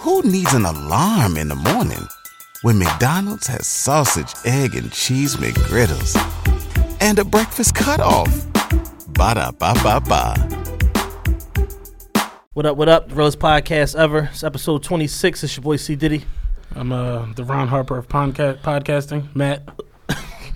Who needs an alarm in the morning when McDonald's has sausage, egg, and cheese McGriddles and a breakfast cutoff? Ba da ba ba ba. What up, what up? The realest podcast ever. It's episode 26. It's your boy C. Diddy. I'm uh, the Ron Harper of podca- podcasting. Matt.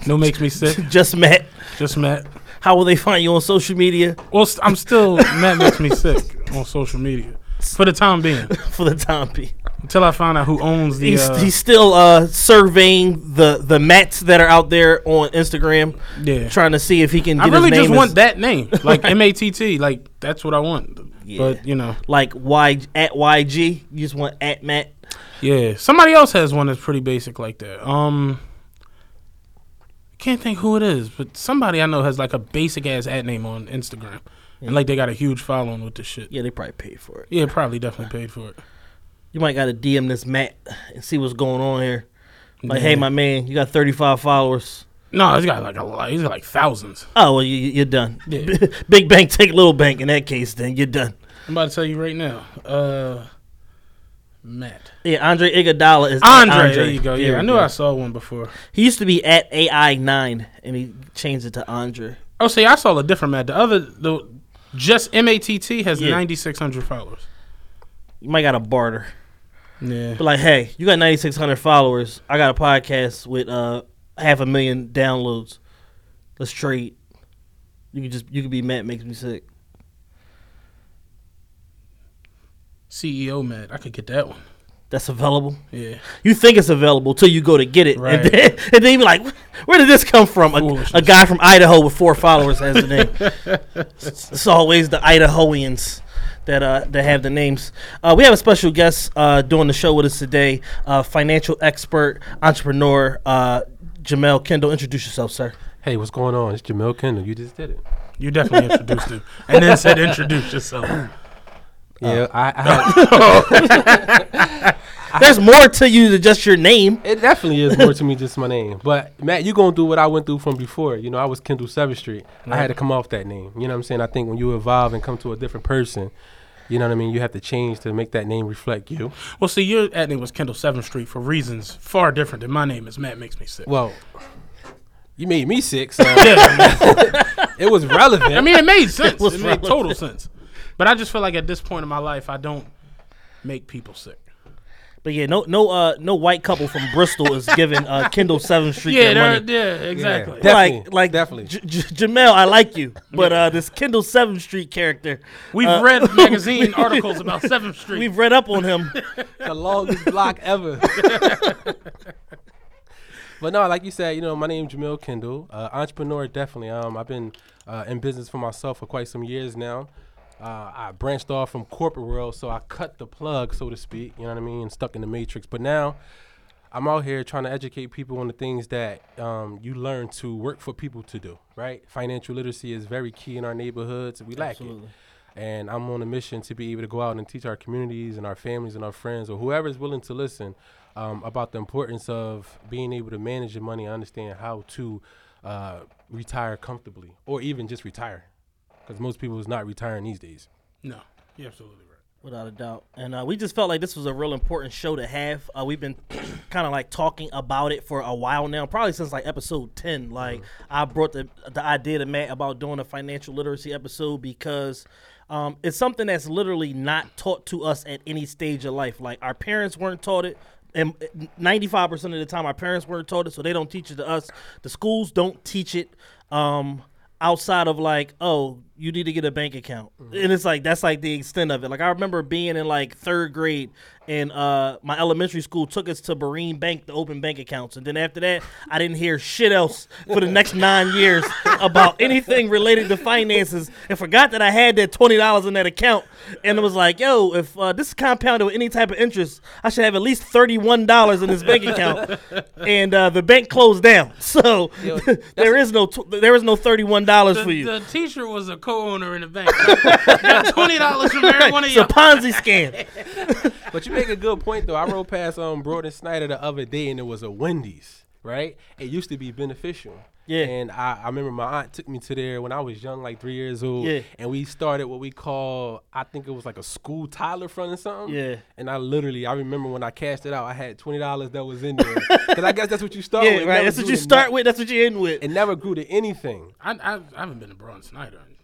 No makes me sick. Just Matt. Just Matt. How will they find you on social media Well, st- I'm still Matt makes me sick on social media for the time being for the time being? until I find out who owns the. He's, Uh, he's still uh, surveying the, the Matts that are out there on Instagram, yeah. trying to see if he can I really his name just as, want that name, like M A T T. Like that's what I want. Yeah. But you know, like Y at YG. You just want at Matt. yeah. Somebody else has one that's pretty basic like that. Um, can't think who it is, but somebody I know has like a basic ass ad name on Instagram, and like they got a huge following with this shit. Yeah, they probably paid for it. Yeah, probably definitely paid for it. You might got to DM this Matt and see what's going on here. Like, Yeah. hey, my man, you got 35 followers. No, he's got like a lot. He's got like thousands. Oh, well, you, you're done. Yeah. Big bank, take little bank. In that case, then you're done. I'm about to tell you right now. Uh, Matt. Yeah, Andre Iguodala is Andre, there you go. Yeah, There I knew go. I saw one before. He used to be at AI9, and he changed it to Andre. Oh, see, I saw a different Matt. The other, the just M A T T has Yeah. 9,600 followers. You might got to barter. Yeah. But like, hey, you got 9,600 followers. I got a podcast with uh half a million downloads. Let's trade. You could just you could be Matt makes me sick. CEO Matt. I could get that one. That's available. Yeah. You think it's available till you go to get it, Right. and then and then you be like, "Where did this come from?" A, a guy from Idaho with four followers has the name. it's always the Idahoans that uh, that have the names. Uh, we have a special guest uh, doing the show with us today, uh, financial expert, entrepreneur, uh, Jahmel Kendall. Introduce yourself, sir. Hey, what's going on? It's Jahmel Kendall. You just did it. You definitely introduced him. And then said, introduce yourself. Yeah, I, I had, There's more to you than just your name. it definitely is more to me just my name. But Matt, you gonna do what I went through from before. You know, I was Kendall Seventh Street. I had to come off that name. You know what I'm saying? I think when you evolve and come to a different person, you know what I mean. You have to change to make that name reflect you. Well, see, your ad name was Kendall 7th Street for reasons far different than my name is Matt Makes Me Sick. Well, you made me sick, so it was relevant. I mean, it made sense. was it made total sense. But I just feel like at this point in my life, I don't make people sick. But yeah, no, no, uh, no white couple from Bristol is giving uh, Kendall Seventh Street Yeah, their they're- money. yeah, exactly. Yeah. like, Definitely, like, definitely. J- J- Jahmel, I like you, but uh, this Kendall Seventh Street character, We've uh, read magazine articles about Seventh Street. we've read up on him. the longest block ever. but no, like you said, you know, my name's Jahmel Kendall, uh, entrepreneur. Definitely. Um, I've been uh, in business for myself for quite some years now. Uh, I branched off from corporate world, so I cut the plug, so to speak. You know what I mean? And stuck in the matrix. But now. I'm out here trying to educate people on the things that um, you learn to work for people to do, right? Financial literacy is very key in our neighborhoods. We lack it. And I'm on a mission to be able to go out and teach our communities and our families and our friends or whoever is willing to listen um, about the importance of being able to manage your money and understand how to uh, retire comfortably or even just retire. Because most people is not retiring these days. no, you're absolutely right. Without a doubt. And uh, we just felt like this was a real important show to have. Uh, we've been kind of like talking about it for a while now, probably since like episode 10. Like, I brought the, the idea to Matt about doing a financial literacy episode because um, it's something that's literally not taught to us at any stage of life. Like, our parents weren't taught it. And 95% of the time, our parents weren't taught it, so they don't teach it to us. The schools don't teach it. Um, outside of like, oh, you need to get a bank account, and it's like that's like the extent of it. Like I remember being in like third grade, and uh, my elementary school took us to Marine Bank to open bank accounts, and then after that, I didn't hear shit else for the next nine years about anything related to finances, and forgot that I had that twenty dollars in that account, and it was like, yo, if uh, this is compounded with any type of interest, I should have at least thirty one dollars in this bank account, and uh, the bank closed down, so Yo, there is no tw- there is no thirty one dollars for you. the teacher was a co-owner in the bank. Got twenty dollars from every one of It's a. Ponzi scam. But you make a good point though. I rode past um Broad and Snyder the other day and it was a Wendy's, right? It used to be beneficial. Yeah. And I, I remember my aunt took me to there when I was young, like three years old. Yeah. And we started what we call, I think it was like a school Tyler front or something. Yeah. And I literally, I remember when I cashed it out, I had twenty dollars that was in there. Because I guess that's what you start Yeah, with. It right. That's what you start no- with. That's what you end with. It never grew to anything. I, I, I haven't been to Braun Snyder in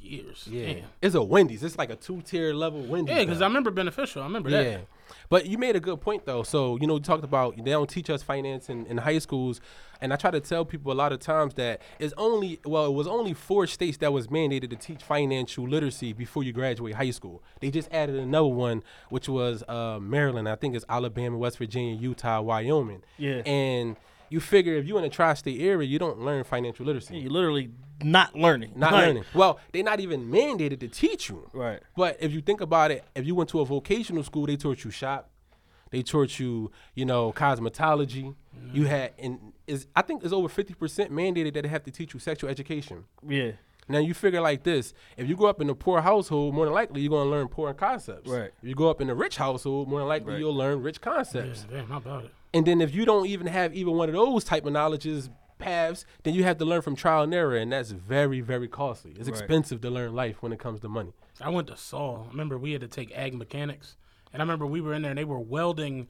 years. Yeah. Damn. It's a Wendy's. It's like a two tier level Wendy's. Yeah, because. I remember beneficial. I remember Yeah. that. But you made a good point though. So, you know, you talked about they don't teach us finance in, in high schools. And I try to tell people a lot of times that it's only well, it was only four states that was mandated to teach financial literacy before you graduate high school. They just added another one, which was uh, Maryland. I think it's Alabama, West Virginia, Utah, Wyoming. Yeah. And you figure if you're in a tri-state area, you don't learn financial literacy. you literally not learning. Not Like, learning. Well, they're not even mandated to teach you. Right. But if you think about it, if you went to a vocational school, they taught you shop, they taught you, you know, cosmetology. Mm-hmm. You had, and is I think it's over fifty percent mandated that they have to teach you sexual education. Yeah. Now you figure like this: if you grow up in a poor household, more than likely you're gonna learn poor concepts. Right. If you grow up in a rich household, more than likely Right. you'll learn rich Yeah, concepts. damn, how about it? And then if you don't even have even one of those type of knowledges paths, then you have to learn from trial and error, and that's very, very costly. It's Right. expensive to learn life when it comes to money. I went to Saul. I remember we had to take ag mechanics, and I remember we were in there and they were welding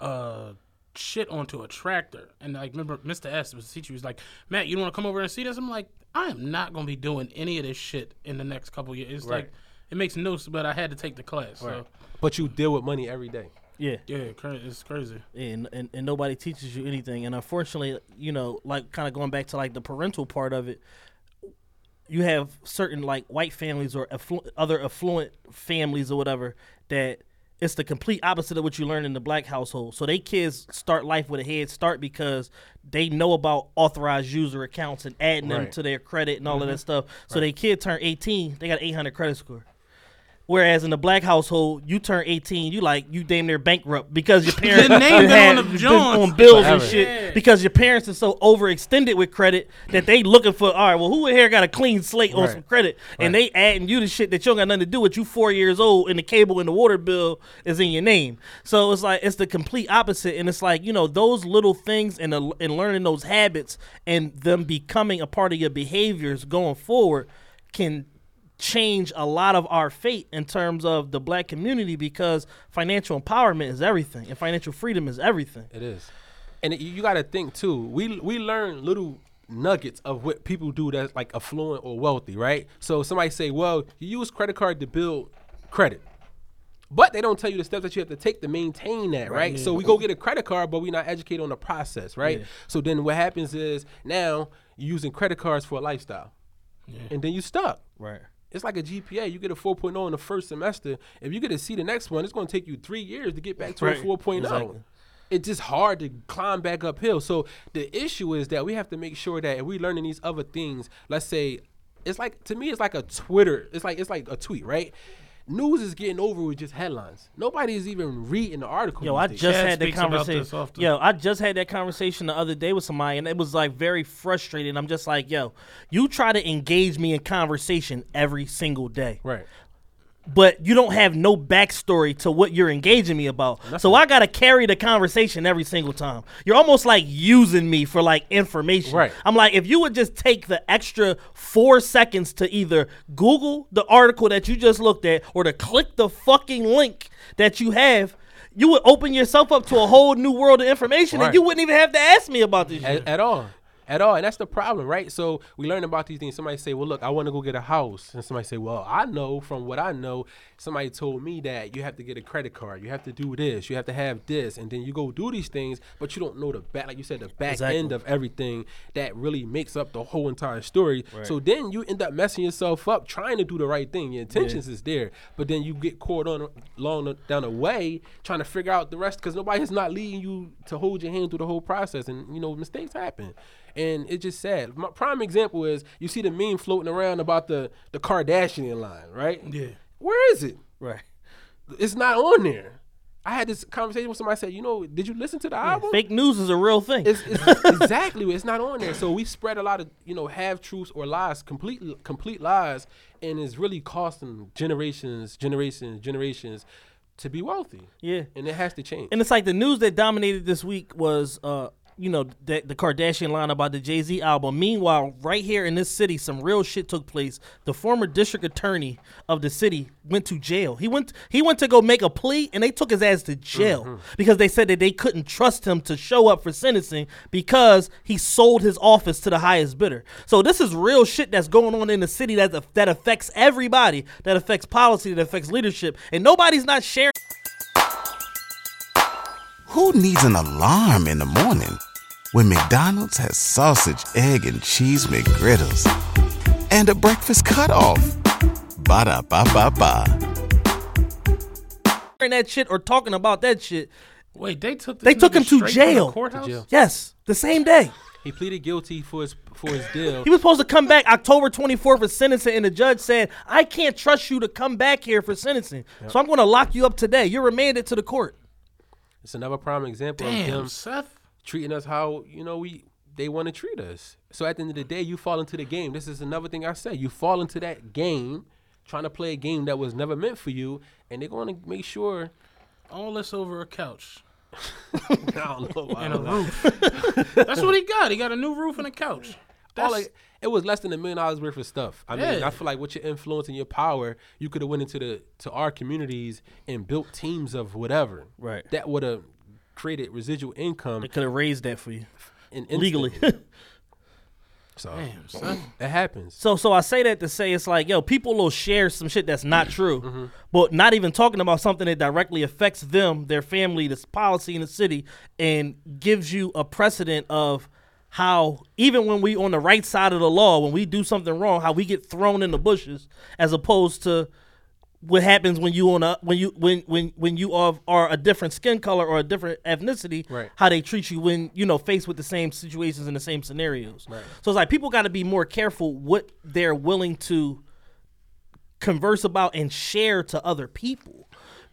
uh, shit onto a tractor. And like, remember Mr. S was the teacher. He was like, "Matt, you don't want to come over and see this?" I'm like, "I am not gonna be doing any of this shit in the next couple years." It's Right. like it makes no, sense, but I had to take the class. So But you deal with money every day. Yeah. yeah, it's crazy. and, and and nobody teaches you anything and unfortunately you know like kind of going back to like the parental part of it you have certain like white families or afflu- other affluent families or whatever that it's the complete opposite of what you learn in the black household. So they kids start life with a head start because they know about authorized user accounts and adding them to their credit and all of that mm-hmm. stuff. So they kid turn 18 they got 800 credit score Whereas in the black household, you turn 18, you like you damn near bankrupt because your parents The name been had- on the been on bills and shit Yeah. because your parents are so overextended with credit that they looking for all right. Well, who in here got a clean slate on some credit and they adding you the shit that you don't got nothing to do with. You four years old and the cable and the water bill is in your name. So it's like it's the complete opposite, and it's like you know those little things and the, and learning those habits and them becoming a part of your behaviors going forward can change a lot of our fate in terms of the black community because financial empowerment is everything and financial freedom is everything. It is, and it, you got to think too. We we learn little nuggets of what people do that's like affluent or wealthy, right? So somebody say, "Well, you use credit card to build credit." But they don't tell you the steps that you have to take to maintain that, right? So we go get a credit card, but we're not educated on the process, right? Yeah. So then what happens is now you're using credit cards for a lifestyle, and then you stuck. Right. It's like a GPA. You get a 4.0 in the first semester. If you get to see the next one, it's going to take you three years to get back to Right. a 4.0. Exactly. It's just hard to climb back uphill. So the issue is that we have to make sure that if we're learning these other things, let's say, it's like to me, it's like a Twitter. It's like it's like a tweet, right? News is getting over with just headlines. Nobody is even reading the article. Yo, I just Chad had that conversation. Yo, I just had that conversation the other day with somebody, and it was like very frustrating. I'm just like, yo, you try to engage me in conversation every single day, right. But you don't have no backstory to what you're engaging me about. So I gotta carry the conversation every single time. You're almost like using me for like information. Right. I'm like, if you would just take the extra four seconds to either Google the article that you just looked at or to click the fucking link that you have. You would open yourself up to a whole new world of information, and you wouldn't even have to ask me about this shit. at, at all. At all. And that's the problem, right? So we learn about these things. Somebody say, Well, look, I want to go get a house. And somebody say, Well, I know from what I know, somebody told me that you have to get a credit card. You have to do this. You have to have this. And then you go do these things, but you don't know the back, like you said, the back Exactly. end of everything that really makes up the whole entire story. So then you end up messing yourself up trying to do the right thing. Your intentions is there, but then you get caught on along the, down the way trying to figure out the rest because nobody is not leading you to hold your hand through the whole process. And you know mistakes happen, and it's just sad. My prime example is you see the meme floating around about the the Kardashian line, right? Yeah. Where is it? Right. It's not on there. I had this conversation with somebody. I said, you know, did you listen to the album? Fake news is a real thing. It's, it's exactly it's not on there. So we spread a lot of you know half truths or lies, complete complete lies, and it's really costing generations, generations, generations to be wealthy. yeah. And it has to change. And it's like the news that dominated this week was uh, you know the, the Kardashian line about the Jay Z album. Meanwhile, right here in this city, some real shit took place. The former district attorney of the city went to jail. He went he went to go make a plea, and they took his ass to jail Mm-hmm. because they said that they couldn't trust him to show up for sentencing because he sold his office to the highest bidder. So this is real shit that's going on in the city that that affects everybody, that affects policy, that affects leadership, and nobody's not sharing. Who needs an alarm in the morning when McDonald's has sausage, egg, and cheese McGriddles and a breakfast cutoff? Ba da ba ba ba. that shit or talking about that shit. Wait, they took this They took nigga him to straight from jail. the courthouse? To jail. Yes, the same day. He pleaded guilty for his for his deal. He was supposed to come back October 24th for sentencing, and the judge said, I can't trust you to come back here for sentencing. So I'm going to lock you up today. You're remanded to the court. It's another prime example of Damn, them Seth. treating us how you know we they want to treat us. So at the end of the day, you fall into the game. This is another thing I say. You fall into that game, trying to play a game that was never meant for you, and they're going to make sure. All this over a couch I don't know. and a roof. That's what he got. He got a new roof and a couch. All That's, like, it was less than a million dollars worth of stuff. I mean, Yeah. I feel like with your influence and your power, you could have went into the to our communities and built teams of whatever. Right. That would have created residual income They could have raised that for you in legally. So damn, son. it happens. So so I say that to say it's like, yo, people will share some shit that's not true, Mm-hmm. but not even talking about something that directly affects them, their family, this policy in the city, and gives you a precedent of how even when we on the right side of the law, when we do something wrong, how we get thrown in the bushes as opposed to what happens when you on a when you when when when you are are a different skin color or a different ethnicity Right. how they treat you when you know faced with the same situations and the same scenarios Right. so it's like people got to be more careful what they're willing to converse about and share to other people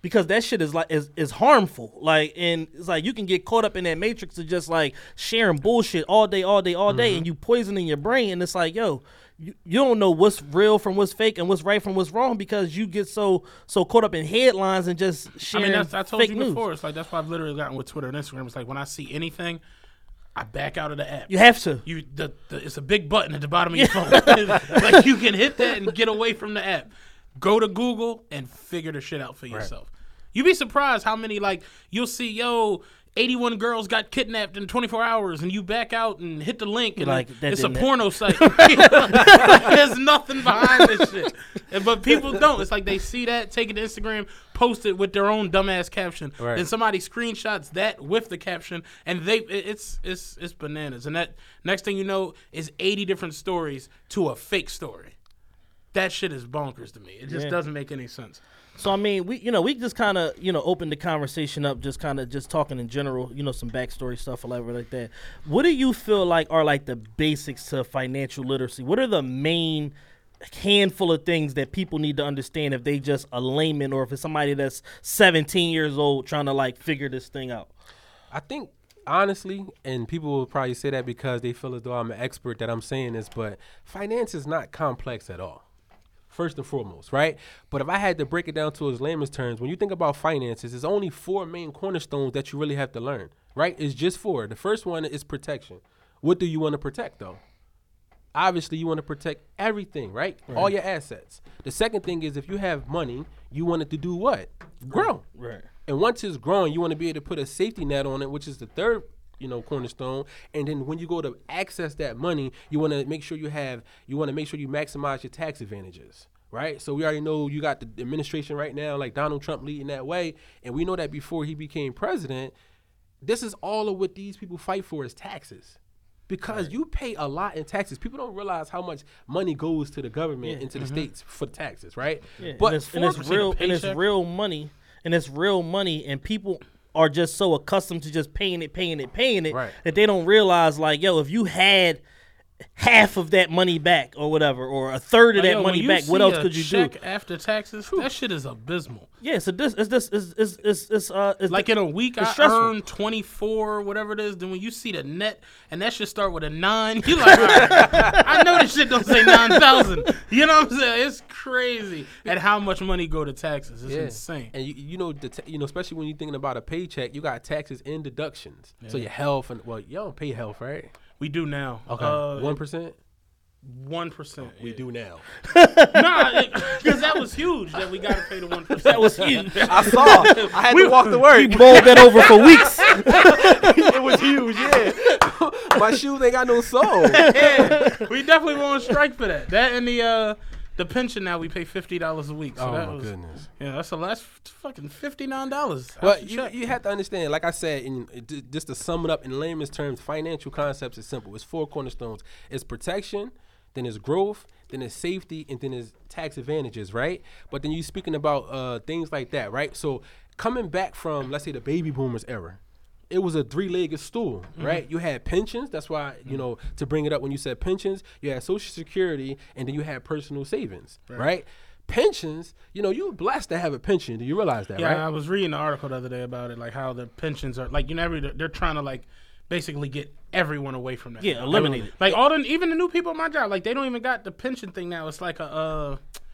because that shit is like is, is harmful like and it's like you can get caught up in that matrix of just like sharing bullshit all day all day all day and mm-hmm. you poisoning your brain and it's like yo you, you don't know what's real from what's fake and what's right from what's wrong because you get so so caught up in headlines and just I sharing mean, that's, I told fake you news. before. It's like that's why I've literally gotten with Twitter and Instagram. It's like when I see anything, I back out of the app. you have to You the, the it's a big button at the bottom of your phone. like you can hit that and get away from the app. Go to Google and figure the shit out for yourself. You'd be surprised how many like you'll see yo. 81 girls got kidnapped in 24 hours, and you back out and hit the link, and Like, that it's a didn't- porno site. There's nothing behind this shit. But people don't. It's like they see that, take it to Instagram, post it with their own dumbass caption. Right. Then somebody screenshots that with the caption, and they it's it's it's bananas. And that next thing you know is 80 different stories to a fake story. That shit is bonkers to me. It just Yeah. doesn't make any sense. So I mean, we you know we just kind of you know opened the conversation up, just kind of just talking in general, you know, some backstory stuff whatever like that. What do you feel like are like the basics to financial literacy? What are the main handful of things that people need to understand if they just a layman or if it's somebody that's 17 years old trying to like figure this thing out? I think honestly, and people will probably say that because they feel as though I'm an expert that I'm saying this, but finance is not complex at all. First and foremost, right? But if I had to break it down to its layman's terms, when you think about finances, there's only four main cornerstones that you really have to learn, right? It's just four. The first one is protection. What do you want to protect though? Obviously, you want to protect everything, right? All your assets. The second thing is if you have money, you want it to do what? Grow. Right. And once it's growing, you want to be able to put a safety net on it, which is the third, you know, cornerstone. And then when you go to access that money, you want to make sure you have, you want to make sure you maximize your tax advantages, right? So we already know you got the administration right now, like Donald Trump leading that way, and we know that before he became president, this is all of what these people fight for is taxes. Because you pay a lot in taxes. People don't realize how much money goes to the government into the mm-hmm. states for taxes, right? Yeah, But and it's, and it's real and it's real money and it's real money and people are just so accustomed to just paying it, paying it, paying it Right. that they don't realize like, yo, if you had half of that money back or whatever, or a third of Like, that yo, money back, what else could you check do? after taxes? That shit is abysmal. Yeah, so this is this is is is is uh is Like in a week, I stressful. earn twenty four, whatever it is. Then when you see the net, and that should start with a nine, you like, all right, I know this shit don't say nine thousand. You know what I'm saying? It's crazy at how much money go to taxes. It's insane. And you, you know, the ta- you know, especially when you're thinking about a paycheck, you got taxes and deductions. So your health and well, you don't pay health, right? We do now. Uh, Okay, one percent. One percent. We do now. Nah, because that was huge that we got to pay the one percent. that was huge. I saw. I had to walk to work. We bowled that over for weeks. it was huge. Yeah. My shoes ain't got no sole. yeah, we definitely won't strike for that. That and the uh the pension now we pay fifty dollars a week. So Oh my was, goodness. Yeah, that's the last fucking fifty nine dollars. But you, you have to understand, like I said, in, just to sum it up in layman's terms, financial concepts is simple. It's four cornerstones. It's protection, then it's growth, then it's safety, and then it's tax advantages, right? But then you're speaking about uh, things like that, right? So coming back from, let's say, the baby boomers era, it was a three-legged stool, right? You had pensions. That's why you know to bring it up when you said pensions. You had Social Security, and then you had personal savings, right? Pensions, you know, you're blessed to have a pension. Do you realize that, Yeah, right? I was reading the article the other day about it, like how the pensions are like you know every they're trying to like basically get everyone away from that. Yeah, eliminate it. Like all the even the new people at my job, like they don't even got the pension thing now. It's like a uh forgot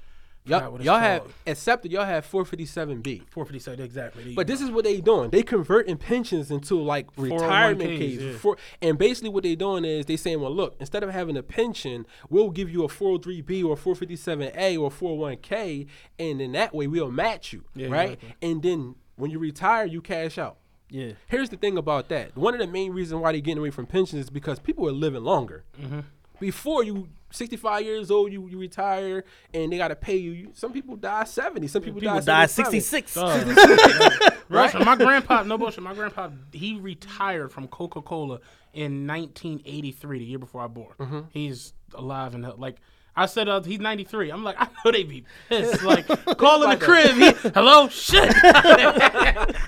Y'all, y'all have accepted. Y'all have 457B. four fifty seven exactly. But this is what they doing. They converting pensions into like retirement 401ks, cases. yeah. For, and basically what they doing is they saying, well, look, instead of having a pension, we'll give you a 403B or 457A or 401K, and in that way we'll match you, Yeah, right? exactly. And then when you retire, you cash out. Yeah. Here's the thing about that. One of the main reasons why they're getting away from pensions is because people are living longer. Mm-hmm. Before you, 65 years old, you, you retire and they got to pay you. you. Some people die 70. Some people, People die died 77. 66. Right. My grandpa, no bullshit. My grandpa, he retired from Coca Cola in 1983, the year before I born. Mm-hmm. He's alive and like. I said uh, he's 93. I'm like, I know they be pissed. Like, calling the crib. He, Hello? Shit.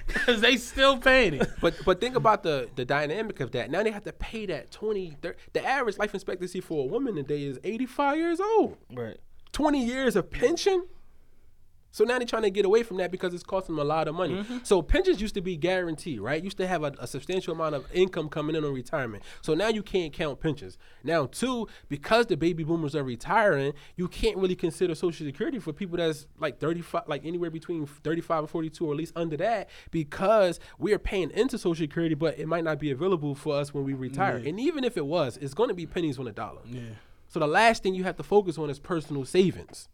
Because they still paying it. But but think about the the dynamic of that. Now they have to pay that 20 30, the average life expectancy for a woman today is 85 years old. Right. 20 years of pension. So now they're trying to get away from that because it's costing them a lot of money. Mm-hmm. So pensions used to be guaranteed, right? Used to have a, a substantial amount of income coming in on retirement. So now you can't count pensions. Now, two, because the baby boomers are retiring, you can't really consider Social Security for people that's like 35, like anywhere between 35 and 42, or at least under that, because we are paying into Social Security, but it might not be available for us when we retire. And even if it was, it's going to be pennies on the dollar. Yeah. So the last thing you have to focus on is personal savings.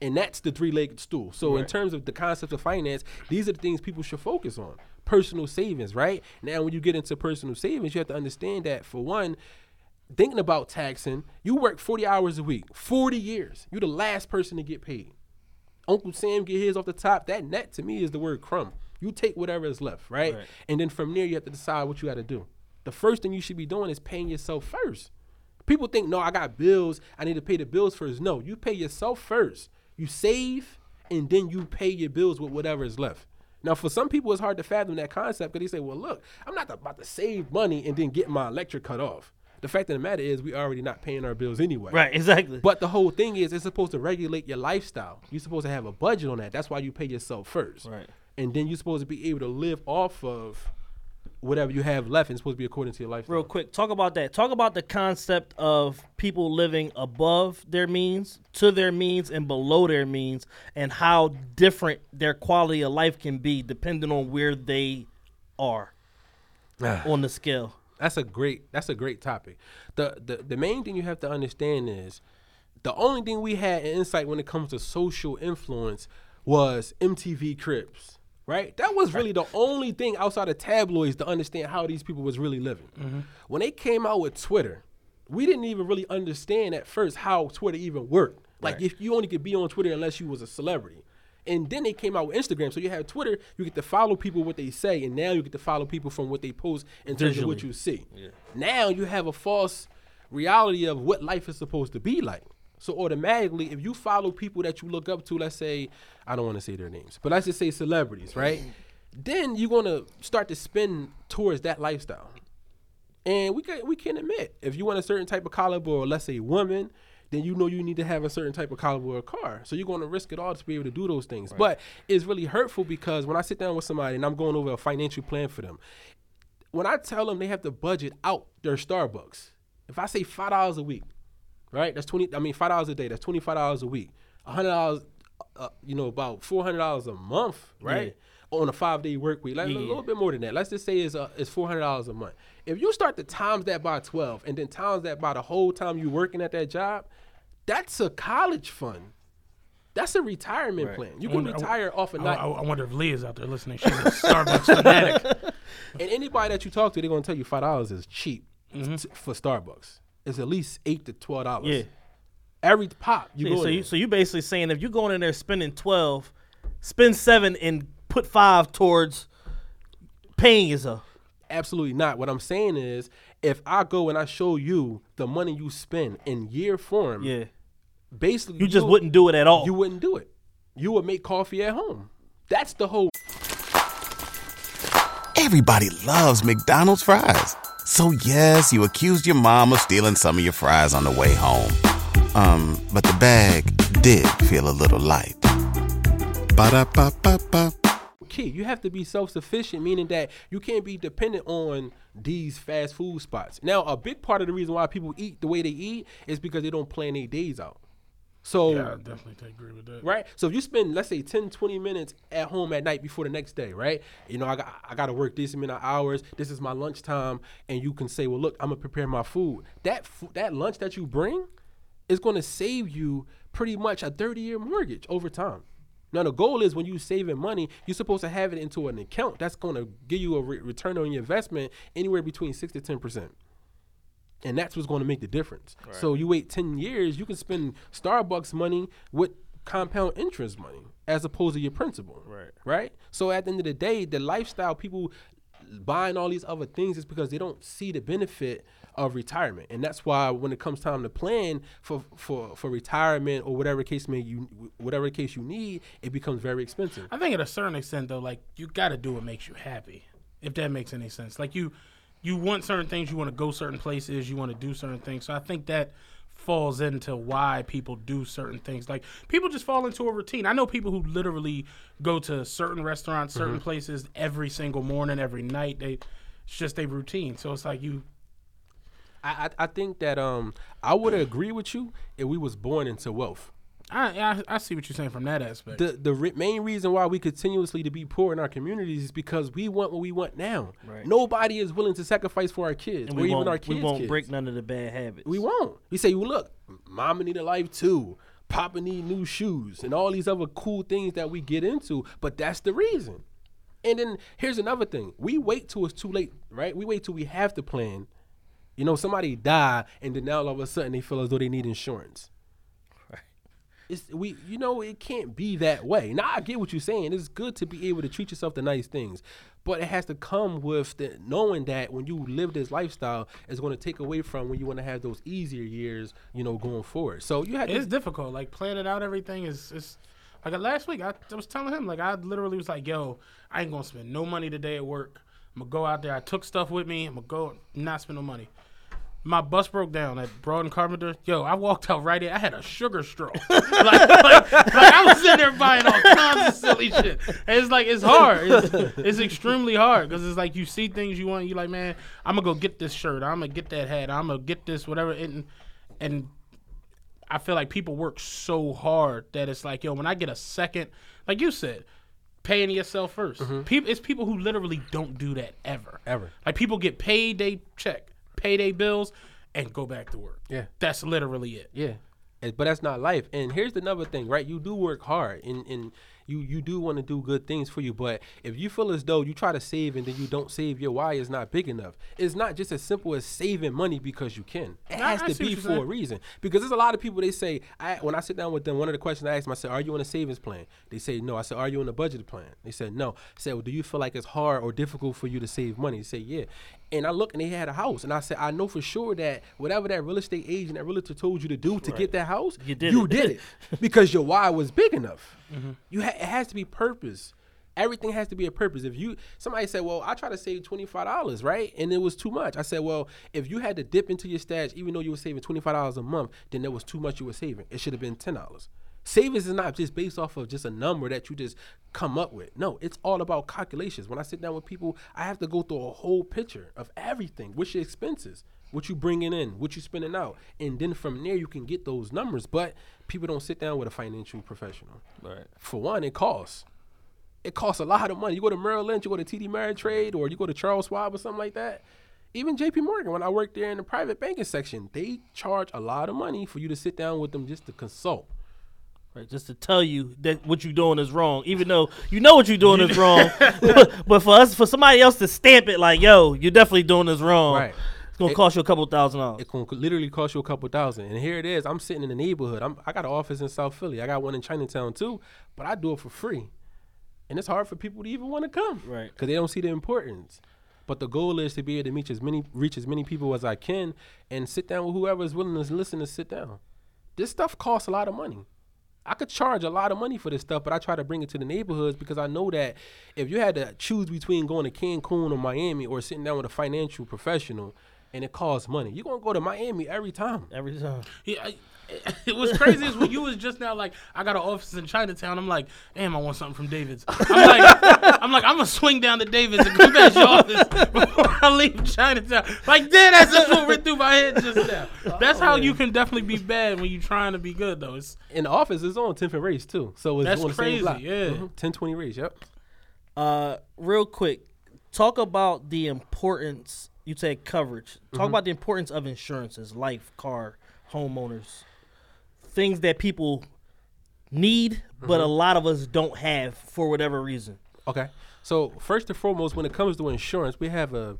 And that's the three-legged stool. So in terms of the concept of finance, these are the things people should focus on. Personal savings, right? Now when you get into personal savings, you have to understand that for one, thinking about taxing, you work 40 hours a week, 40 years. You're the last person to get paid. Uncle Sam get his off the top. That net to me is the word crumb. You take whatever is left, right? Right. And then from there you have to decide what you got to do. The first thing you should be doing is paying yourself first. People think, no, I got bills. I need to pay the bills first. No, you pay yourself first. You save, and then you pay your bills with whatever is left. Now, for some people, it's hard to fathom that concept because they say, well, look, I'm not about to save money and then get my electric cut off. The fact of the matter is, we already not paying our bills anyway. Right. Exactly. But the whole thing is, it's supposed to regulate your lifestyle. You're supposed to have a budget on that. That's why you pay yourself first. Right. And then you're supposed to be able to live off of whatever you have left. And it's supposed to be according to your lifestyle. Real quick, talk about that. Talk about the concept of people living above their means, to their means, and below their means, and how different their quality of life can be depending on where they are on the scale. That's a great. That's a great topic. The, the the main thing you have to understand is the only thing we had in insight when it comes to social influence was MTV Cribs. Right? That was really the only thing outside of tabloids to understand how these people was really living. Mm-hmm. When they came out with Twitter, we didn't even really understand at first how Twitter even worked. Like if you only could be on Twitter unless you was a celebrity. And then they came out with Instagram. So you have Twitter, you get to follow people what they say, and now you get to follow people from what they post in terms of what you see. Now you have a false reality of what life is supposed to be like. So automatically, if you follow people that you look up to, let's say, I don't want to say their names, but let's just say celebrities, right? then you're gonna start to spin towards that lifestyle. And we can we can admit if you want a certain type of caliber or let's say woman, then you know you need to have a certain type of caliber or car. So you're going to risk it all to be able to do those things. But it's really hurtful because when I sit down with somebody and I'm going over a financial plan for them, when I tell them they have to budget out their Starbucks, if I say five dollars a week, right? That's twenty. I mean, five dollars a day. That's twenty five dollars a week. hundred dollars, uh, you know, about four hundred dollars a month, right? On a five day work week, like a little bit more than that. Let's just say it's uh, it's four hundred dollars a month. If you start to times that by twelve, and then times that by the whole time you working at that job, that's a college fund. That's a retirement plan. You can wonder- I- retire off a I, night. I, I wonder if Lee is out there listening. She's a Starbucks fanatic. And anybody that you talk to, they're gonna tell you five dollars is cheap Mm-hmm. t- for Starbucks. It's at least eight to twelve dollars. Yeah. Every pop you Yeah, go. so in you there. so you basically saying if you're going in there spending twelve, spend seven and put five towards paying yourself. Absolutely not. What I'm saying is, if I go and I show you the money you spend in year form, Yeah, basically you just you'll- wouldn't do it at all. You wouldn't do it. You would make coffee at home. That's the whole. Everybody loves McDonald's fries. So yes, you accused your mom of stealing some of your fries on the way home. Um, but the bag did feel a little light. Ba-da-ba-ba-ba. key. You have to be self sufficient, meaning that you can't be dependent on these fast food spots. Now, a big part of the reason why people eat the way they eat is because they don't plan their days out. So, Yeah, I definitely agree with that. right? So if you spend, let's say, 10, 20 minutes at home at night before the next day, right? You know, I got I gotta work this many hours, this is my lunchtime, and you can say, Well, look, I'm gonna prepare my food. That fu- that lunch that you bring is gonna save you pretty much a 30 year mortgage over time. Now the goal is when you saving money, you're supposed to have it into an account that's going to give you a re- return on your investment anywhere between six to ten percent, and that's what's going to make the difference. So you wait ten years, you can spend Starbucks money with compound interest money as opposed to your principal. Right. Right. So at the end of the day, the lifestyle people buying all these other things is because they don't see the benefit of retirement, and that's why when it comes time to plan for for for retirement or whatever case may you whatever case you need, it becomes very expensive. I think at a certain extent though, like you got to do what makes you happy. If that makes any sense, like you, you want certain things, you want to go certain places, you want to do certain things. So I think that falls into why people do certain things. Like people just fall into a routine. I know people who literally go to certain restaurants, certain places every single morning, every night. They, it's just a routine. So it's like you. I, I I think that um I would agree with you if we was born into wealth. I, I I see what you're saying from that aspect. The the re- main reason why we continuously to be poor in our communities is because we want what we want now. Right. Nobody is willing to sacrifice for our kids and or we even won't, our kids. we won't kids. break none of the bad habits. We won't. We say, well, look, mama need a life too. Papa need new shoes and all these other cool things that we get into. But that's the reason. And then here's another thing. We wait till it's too late, right? We wait till we have to plan. You know, somebody die and then now all of a sudden they feel as though they need insurance. It's we you know it can't be that way. Now I get what you're saying. It's good to be able to treat yourself to nice things, but it has to come with the knowing that when you live this lifestyle, it's going to take away from when you want to have those easier years, you know, going forward. So you had It's to, difficult. Like planning out everything is is like uh, last week. I, I was telling him like I literally was like, "Yo, I ain't gonna spend no money today at work. I'm gonna go out there. I took stuff with me. I'm gonna go not spend no money." My bus broke down at Broad and Carpenter. Yo, I walked out right there. I had a sugar stroke. like, like, like, I was sitting there buying all kinds of silly shit. And it's like it's hard. It's, it's extremely hard because it's like you see things you want. You like, man, I'm gonna go get this shirt. I'm gonna get that hat. I'm gonna get this whatever. And and I feel like people work so hard that it's like, yo, when I get a second, like you said, paying yourself 1st mm-hmm. People, it's people who literally don't do that ever. Ever. Like people get paid, they check, pay their bills, and go back to work. Yeah. that's literally it. yeah, but that's not life. And here's another thing, right? You do work hard, and and you you do want to do good things for you. But if you feel as though you try to save and then you don't save, your why is not big enough. It's not just as simple as saving money because you can. It has I to be for a reason. Because there's a lot of people they say, I when I sit down with them, one of the questions I ask them, I said, "Are you on a savings plan?" They say, "No." I said, "Are you on a budget plan?" They said, "No." I said, "Well, do you feel like it's hard or difficult for you to save money?" They say, "Yeah." And I look and they had a house, and I said, "I know for sure that whatever that real estate agent, that realtor told you to do to get that house, You did you it. did it because your why was big enough. Mm-hmm. You ha- it has to be purpose." Everything has to be a purpose. If you somebody said, "Well, I try to save twenty five dollars, right?" and it was too much. I said, "Well, if you had to dip into your stash, even though you were saving twenty five dollars a month, then there was too much you were saving. It should have been ten dollars." Savings is not just based off of just a number that you just come up with. No, it's all about calculations. When I sit down with people, I have to go through a whole picture of everything. What's your expenses? What you bringing in? What you spending out? And then from there, you can get those numbers. But people don't sit down with a financial professional. Right. For one, it costs. It costs a lot of money. You go to Merrill Lynch, you go to TD Ameritrade, or you go to Charles Schwab or something like that. Even JP Morgan, when I worked there in the private banking section, they charge a lot of money for you to sit down with them just to consult. Right, just to tell you that what you're doing is wrong, even though you know what you're doing is wrong. but, but for us, for somebody else to stamp it like, "Yo, you're definitely doing this wrong," Right. it's gonna It- cost you a couple thousand dollars. It can literally cost you a couple thousand. And here it is. I'm sitting in the neighborhood. I'm, I got an office in South Philly. I got one in Chinatown too, but I do it for free. And it's hard for people to even want to come. Right. Because they don't see the importance. But the goal is to be able to reach as many reach as many people as I can and sit down with whoever is willing to listen to sit down. This stuff costs a lot of money. I could charge a lot of money for this stuff, but I try to bring it to the neighborhoods because I know that if you had to choose between going to Cancun or Miami or sitting down with a financial professional and it costs money, you're gonna go to Miami every time. Every time. Yeah, I, it was crazy is when you was just now like I got an office in Chinatown. I'm like, damn, I want something from David's. I'm like, I'm like, I'm gonna swing down to David's and come back to your office before I leave Chinatown. Like, damn, that's just what went through my head just now. That's how you can definitely be bad when you're trying to be good though. It's And the office It's on 10th and Race too, so it's That's on the crazy, same block. yeah. Mhm, 1020 Race. Yep. Uh, real quick, talk about the importance. You said coverage. Talk mm-hmm. about the importance of insurances, life, car, homeowners, things that people need, but a mm-hmm. lot of us don't have for whatever reason. Okay. So first and foremost, when it comes to insurance, we have a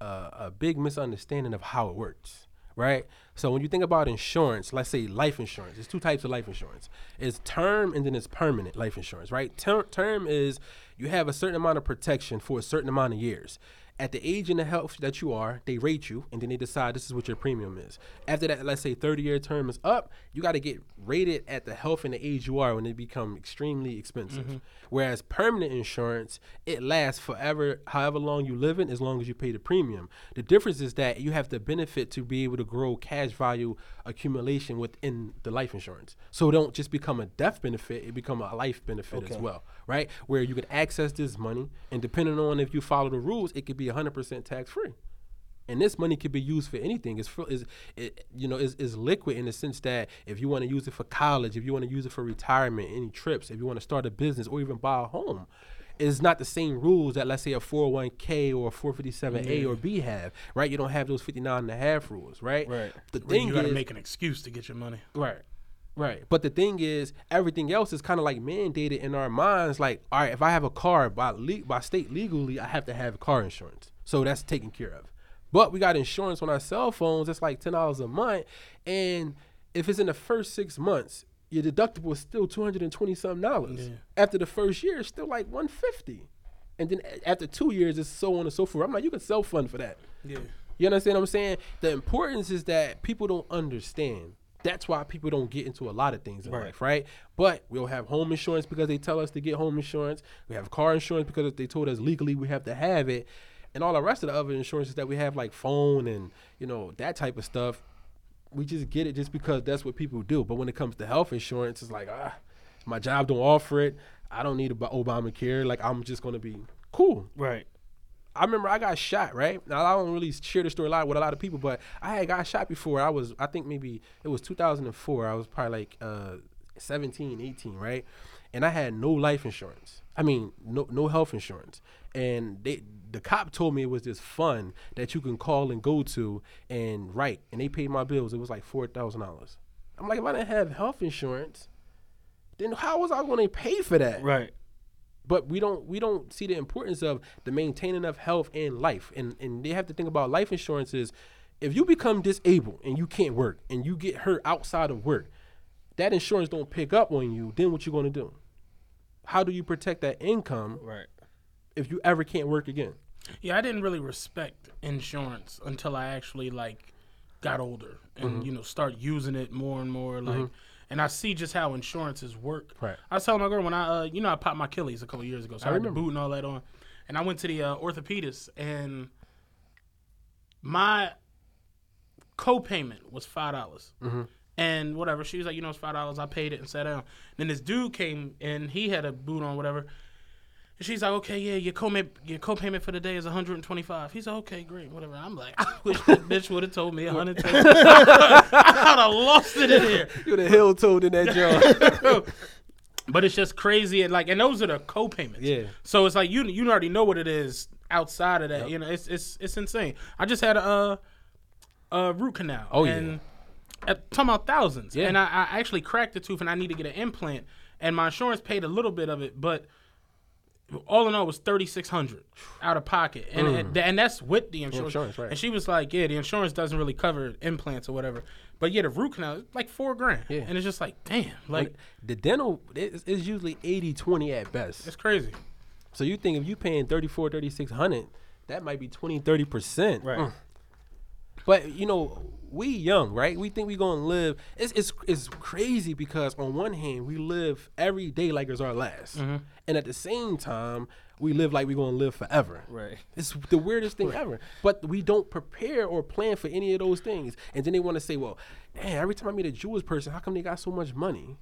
a, a big misunderstanding of how it works, right? So when you think about insurance, let's say life insurance, there's two types of life insurance. It's term and then it's permanent life insurance, right? Ter- term is you have a certain amount of protection for a certain amount of years. At the age and the health that you are, they rate you and then they decide this is what your premium is. After that, let's say 30 year term is up, you got to get rated at the health and the age you are when they become extremely expensive. Mm-hmm. Whereas permanent insurance, it lasts forever, however long you live in, as long as you pay the premium. The difference is that you have the benefit to be able to grow cash value accumulation within the life insurance. So it don't just become a death benefit, it become a life benefit as well, right? Where you can access this money, and depending on if you follow the rules, it could be 100% tax free and this money could be used for anything. It's for, is it, you know is is liquid in the sense that if you want to use it for college, if you want to use it for retirement, any trips, if you want to start a business or even buy a home, it's not the same rules that let's say a 401k or a 457a or b have, right? You don't have those 59 and a half rules, right? Right. The where thing you got to is, make an excuse to get your money. Right. Right. But the thing is, everything else is kind of like mandated in our minds. Like, all right, if I have a car by le- by state legally, I have to have car insurance. So that's taken care of. But we got insurance on our cell phones. It's like ten dollars a month, and if it's in the first six months, your deductible is still two hundred and twenty something dollars. After the first year, it's still like one fifty, and then after two years, it's so on and so forth. I'm like, you can self fund for that. Yeah. You understand what I'm saying? The importance is that people don't understand. That's why people don't get into a lot of things in Right. life, right? But we'll have home insurance because they tell us to get home insurance. We have car insurance because they told us legally we have to have it. And all the rest of the other insurances that we have, like phone and, you know, that type of stuff, we just get it just because that's what people do. But when it comes to health insurance, it's like, ah, my job don't offer it. I don't need Ob- Obamacare. Like, I'm just to be cool. Right. I remember I got shot, right? Now I don't really share the story a lot with a lot of people, but I had got shot before. I was I think maybe it was 2004. I was probably like uh 17, 18, right? And I had no life insurance. I mean, no no health insurance. And they the cop told me it was this fund that you can call and go to and write, and they paid my bills. It was like four thousand dollars. I'm like, if I didn't have health insurance, then how was I going to pay for that? Right. but we don't we don't see the importance of the maintaining of health and life and and they have to think about life insurance is if you become disabled and you can't work and you get hurt outside of work that insurance don't pick up on you then what you going to do how do you protect that income Right. Mm-hmm. if you ever can't work again Yeah, I didn't really respect insurance until I actually like got older and you know start using it more and more. Like and I see just how insurances work. Right. I was telling my girl when I, uh, you know, I popped my Achilles a couple years ago, so I, I had the remember. boot and all that on, and I went to the uh, orthopedist, and my co-payment was five dollars. Mm-hmm. And whatever, she was like, you know, it's five dollars. I paid it and sat down. Then this dude came and he had a boot on, whatever. And she's like, okay, yeah, your co-payment, your co-payment for the day is 125. He's like, okay, great, whatever. I'm like, I wish that bitch would have told me 125. I'd have lost it in here. You're the hill told in that joint. But it's just crazy, and like, and those are the co-payments. Yeah. So it's like you you already know what it is outside of that. You know, it's it's it's insane. I just had a uh, a root canal. Oh, yeah. and uh, talking about thousands. Yeah. And I, I actually cracked the tooth, and I need to get an implant. And my insurance paid a little bit of it, but all in all it was thirty six hundred out of pocket, and and, and that's with the insurance. Mm. insurance, right. And she was like, "Yeah, the insurance doesn't really cover implants or whatever, but yeah, the root canal is like four grand." Yeah. And it's just like, damn, like the dental is, is usually 80 20 at best. it's crazy. So you think if you paying 34 3600 that might be 20 30%. Right. Mm. But you know, we young, right? We think we to live it's, it's it's crazy because on one hand, we live every day like it's our last. Mm-hmm. And at the same time, we live like we're to live forever. Right. It's the weirdest thing ever. But we don't prepare or plan for any of those things. And then they want to say, well, damn, every time I meet a Jewish person, how come they got so much money?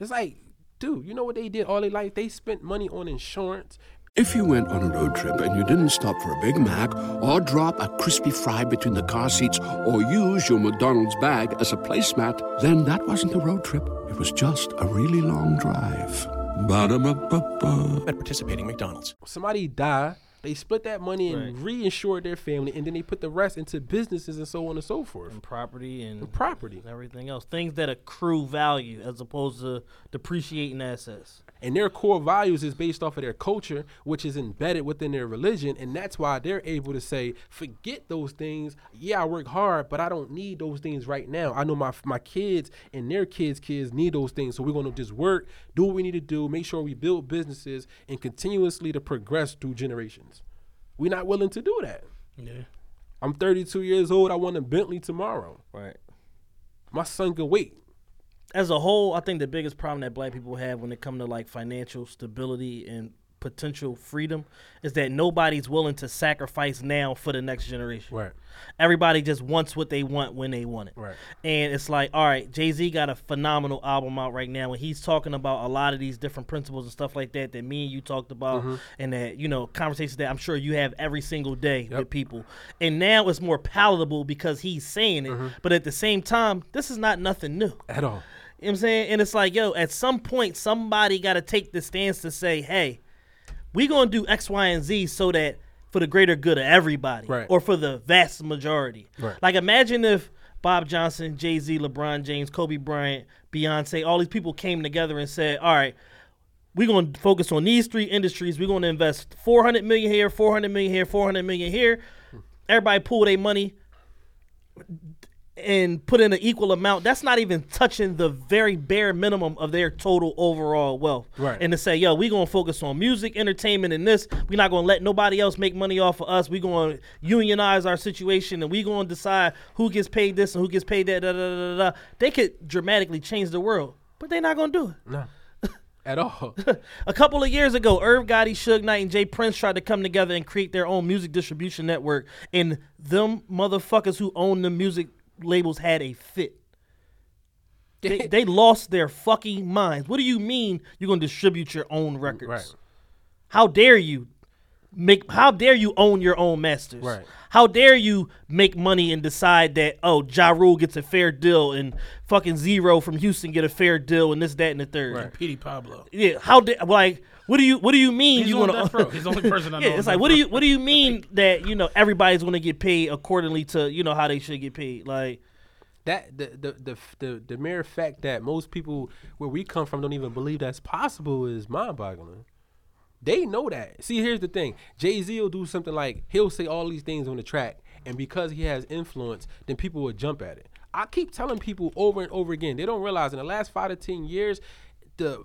It's like, dude, you know what they did all their life? They spent money on insurance. If you went on a road trip and you didn't stop for a Big Mac or drop a crispy fry between the car seats or use your McDonald's bag as a placemat, then that wasn't a road trip. It was just a really long drive. Ba-da-ba-ba-ba. at participating McDonald's. Somebody die, they split that money and reinsured their family, and then they put the rest into businesses and so on and so forth. And property and Property. and everything else. Things that accrue value as opposed to depreciating assets. And their core values is based off of their culture, which is embedded within their religion. And that's why they're able to say, forget those things. Yeah, I work hard, but I don't need those things right now. I know my my kids and their kids' kids need those things. So we're gonna just work, do what we need to do, make sure we build businesses and continuously to progress through generations. We're not willing to do that. Yeah. I'm 32 years old. I want a Bentley tomorrow. Right. My son can wait. As a whole, I think the biggest problem that black people have when it comes to like financial stability and potential freedom is that nobody's willing to sacrifice now for the next generation. Right. Everybody just wants what they want when they want it. Right. And it's like, all right, Jay Z got a phenomenal album out right now, and he's talking about a lot of these different principles and stuff like that that me and you talked about, Mm-hmm. and that you know conversations that I'm sure you have every single day with people. And now it's more palatable because he's saying it, Mm-hmm. but at the same time, this is not nothing new. At all. You know what I'm saying? And it's like, yo, at some point, somebody got to take the stance to say, hey, we're going to do X, Y, and Z so that for the greater good of everybody Right. or for the vast majority. Right. Like, imagine if Bob Johnson, Jay Z, LeBron James, Kobe Bryant, Beyonce, all these people came together and said, all right, we're going to focus on these three industries. We're going to invest 400 million here, 400 million here, 400 million here. Everybody pool their money and put in an equal amount, that's not even touching the very bare minimum of their total overall wealth. Right. And to say, yo, we're gonna focus on music, entertainment, and this, we're not gonna let nobody else make money off of us. We're gonna unionize our situation and we're gonna decide who gets paid this and who gets paid that. Da, da, da, da, da. They could dramatically change the world, but they're not gonna do it. No. At all. A couple of years ago, Irv Gotti, Suge Knight, and J. Prince tried to come together and create their own music distribution network, and them motherfuckers who own the music labels had a fit. They, they lost their fucking minds. What do you mean you're gonna distribute your own records? Right. How dare you make? How dare you own your own masters? Right. How dare you make money and decide that oh Ja Rule gets a fair deal and fucking Z-Ro from Houston get a fair deal and this that and the third. And Petey Pablo. Yeah, how did like what do you what do you mean He's you on gonna death row. He's the only person I know Yeah, it's like what do you what do you mean that you know everybody's gonna get paid accordingly to you know how they should get paid? Like that the, the the the the mere fact that most people where we come from don't even believe that's possible is mind-boggling. They know that. See, here's the thing: Jay Z will do something like he'll say all these things on the track, and because he has influence, then people will jump at it. I keep telling people over and over again. They don't realize in the last five to ten years, the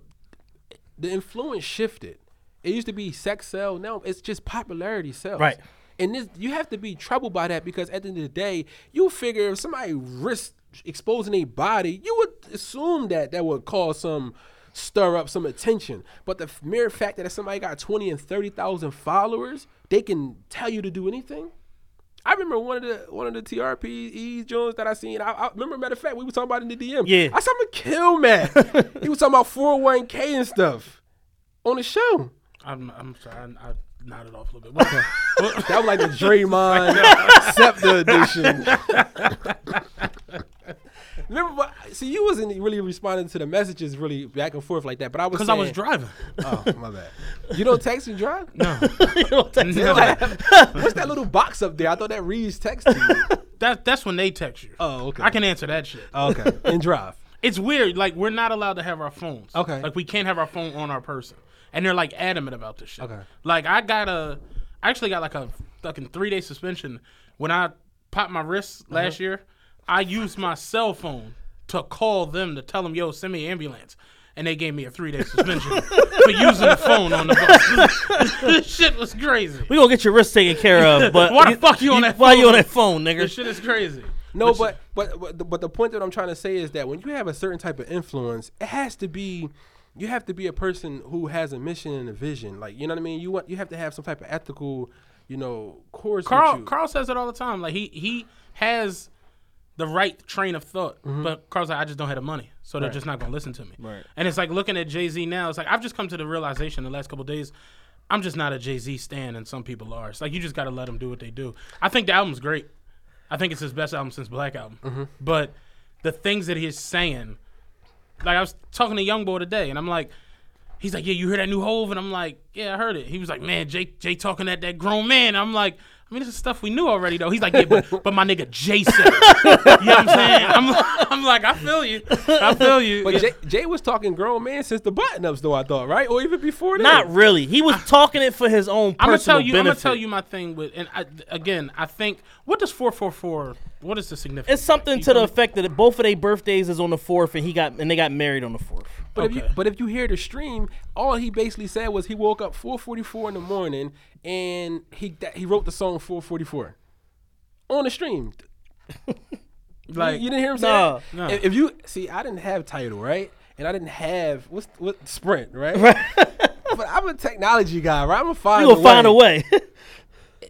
the influence shifted. It used to be sex sell. Now it's just popularity sells. Right. And this you have to be troubled by that because at the end of the day, you figure if somebody risks exposing a body, you would assume that that would cause some stir up some attention. But the mere fact that if somebody got twenty and thirty thousand followers, they can tell you to do anything. I remember one of the one of the TRP Jones that I seen. I, I remember, matter of fact, we were talking about in the DM. Yeah. I saw him kill man. he was talking about 401k and stuff on the show. I'm, I'm sorry. I, I nodded off a little bit. What's that? Was like the Draymond Septa edition. Remember, what, see, you wasn't really responding to the messages really back and forth like that. But I was Because I was driving. Oh, my bad. You don't text and drive? No. You don't text No. What's that little box up there? I thought that reads text to you. That, that's when they text you. Oh, okay. I can answer that shit. Okay. And drive. It's weird. Like we're not allowed to have our phones. Okay. Like we can't have our phone on our person, and they're like adamant about this shit. Okay. Like I got a, I actually got like a fucking three day suspension when I popped my wrist Uh-huh. last year. I used my cell phone to call them to tell them, "Yo, send me an ambulance." And they gave me a three day suspension for using the phone on the bus. this shit was crazy. We gonna get your wrist taken care of, but Why the fuck you on that phone? Why you on that phone, nigga? This shit is crazy. No, but but but the, but the point that I'm trying to say is that when you have a certain type of influence, it has to be you have to be a person who has a mission and a vision. Like you know what I mean. You want you have to have some type of ethical, you know, course. with Carl you. Carl says it all the time. Like he he has the right train of thought, mm-hmm. but Carl's like, I just don't have the money, so they're just not gonna listen to me. Right. And it's like looking at Jay Z now. It's like I've just come to the realization the last couple days. I'm just not a Jay Z stan, and some people are. It's like you just gotta let them do what they do. I think the album's great. I think it's his best album since Black Album. Mm-hmm. But the things that he's saying, like I was talking to Young Boy today, and I'm like, he's like, yeah, you heard that new Hove, and I'm like, yeah, I heard it. He was like, man, Jay, Jay talking at that grown man. I'm like, I mean, this is stuff we knew already, though. He's like, yeah, but, but my nigga Jason. you know what I'm saying? I'm, I'm like, I feel you, I feel you. But Jay, Jay was talking grown man since the button ups, though I thought, right, or even before that. Not really. He was talking it for his own I'm gonna tell you. I'm gonna tell you my thing with, and I, again, I think what does four four four? What is the significance? It's something to the effect that both of their birthdays is on the fourth, and he got and they got married on the fourth. But if you but if you hear the stream, all he basically said was he woke up 4:44 in the morning and he that, he wrote the song 4:44 on the stream. like you, you didn't hear him say Nah. that? No. If, if you see, I didn't have title right, and I didn't have what's what Sprint right. but I'm a technology guy, right? I'm gonna find. You gonna find a way.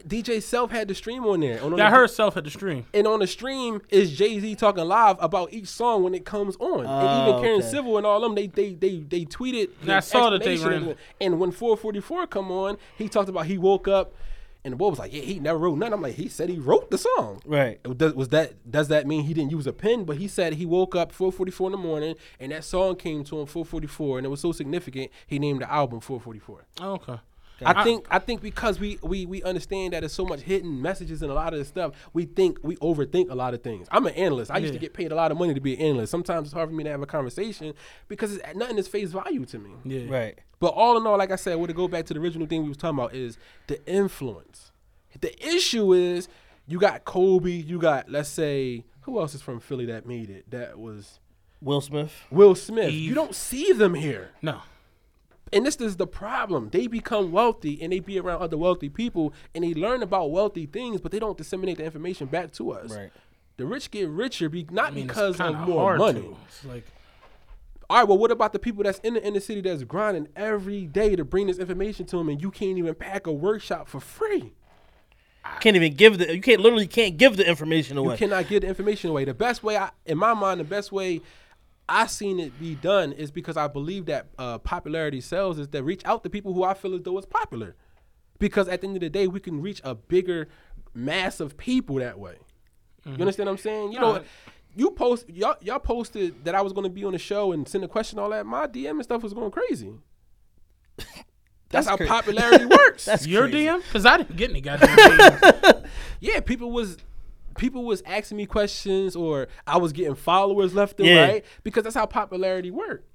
DJ Self had the stream on there. On, on that the- herself at the stream. And on the stream is Jay Z talking live about each song when it comes on, and Oh, even Karen okay. Civil and all them they they they they tweeted. Yeah, I saw that they ran. And when 444 come on, he talked about he woke up, and the boy was like, "Yeah, he never wrote nothing." I'm like, "He said he wrote the song." right. Does, was that does that mean he didn't use a pen? But he said he woke up 4:44 in the morning, and that song came to him 4:44, and it was so significant he named the album 444. Oh, okay. I think I think because we, we we understand that there's so much hidden messages and a lot of this stuff, we think we overthink a lot of things. I'm an analyst. I used to get paid a lot of money to be an analyst. Sometimes it's hard for me to have a conversation because it's, nothing is face value to me. Yeah. Right. But all in all, like I said, what to go back to the original thing we was talking about is the influence. The issue is you got Kobe, you got let's say who else is from Philly that made it? That was Will Smith. Will Smith. Eve. You don't see them here. No. And this is the problem. They become wealthy and they be around other wealthy people and they learn about wealthy things, but they don't disseminate the information back to us. Right. The rich get richer be, not I mean, because of more money. To. It's like All right, well, what about the people that's in the inner city that's grinding every day to bring this information to them and you can't even pack a workshop for free? Can't even give the. You can't literally can't give the information away. You cannot give the information away. The best way, I, in my mind, the best way I seen it be done is because I believe that uh, popularity sells is that reach out to people who I feel as though is popular. Because at the end of the day, we can reach a bigger mass of people that way. You understand what I'm saying? You know, you post y'all y'all posted that I was going to be on the show and send a question all that. My DM and stuff was going crazy. That's, how cra- popularity works. That's your crazy. DM because I didn't get any goddamn DMs. yeah, people was people was asking me questions or I was getting followers left and Yeah. right because that's how popularity worked.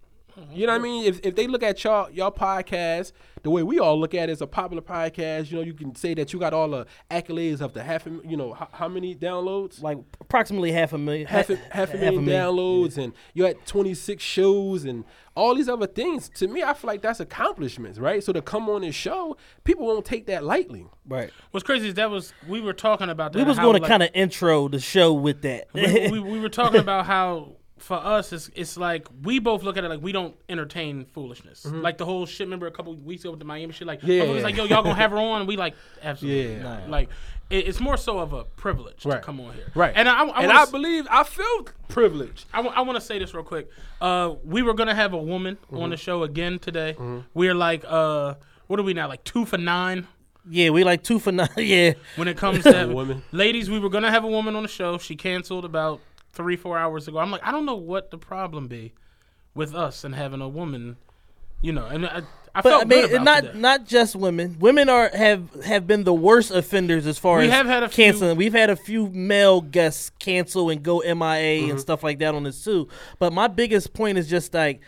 You know what I mean? If, if they look at y'all y'all podcast the way we all look at it as a popular podcast, you know, you can say that you got all the accolades of the half, a, you know, how, how many downloads? Like approximately half a million. half a, half a million downloads, and you had 26 shows and all these other things. To me, I feel like that's accomplishments, right? So to come on this show, people won't take that lightly. Right. What's crazy is that was we were talking about that. We was going to like, kind of intro the show with that. we, we, we were talking about how for us it's, it's like we both look at it like we don't entertain foolishness. Like the whole shit. Remember a couple weeks ago with the Miami shit. Like Mm-hmm. Yeah. like yo, y'all gonna have her on? And we like absolutely. Yeah. not. Like it, it's more so of a privilege to come on here. Right. And I, I and I believe I feel privileged. I want to say this real quick. Uh, we were gonna have a woman Mm-hmm. on the show again today. We're like, uh, what are we now? Like two for nine yeah, we like two for nine. Yeah. when it comes to woman. Ladies, we were gonna have a woman on the show. She canceled about three, four hours ago. I'm like, I don't know what the problem be with us and having a woman. You know, and I, I But felt I mean, good about not not just women. Women are have have been the worst offenders as far We as have had a few- canceling. We've had a few male guests cancel and go MIA Mm-hmm. and stuff like that on this too. But my biggest point is just like.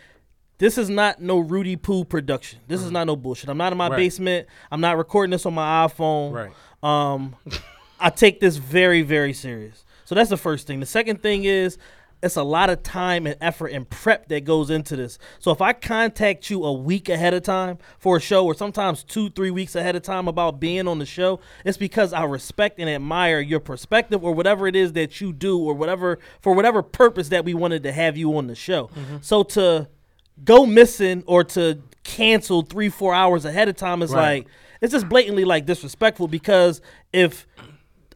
This is not no Rudy Poo production. This Mm-hmm. is not no bullshit. I'm not in my Right. basement. I'm not recording this on my iPhone. Right. Um, I take this very, very serious. So that's the first thing. The second thing is it's a lot of time and effort and prep that goes into this. So if I contact you a week ahead of time for a show, or sometimes two, three weeks ahead of time about being on the show, it's because I respect and admire your perspective or whatever it is that you do, or whatever for whatever purpose that we wanted to have you on the show. Mm-hmm. So to go missing or to cancel three, four hours ahead of time is Right. like it's just blatantly like disrespectful because if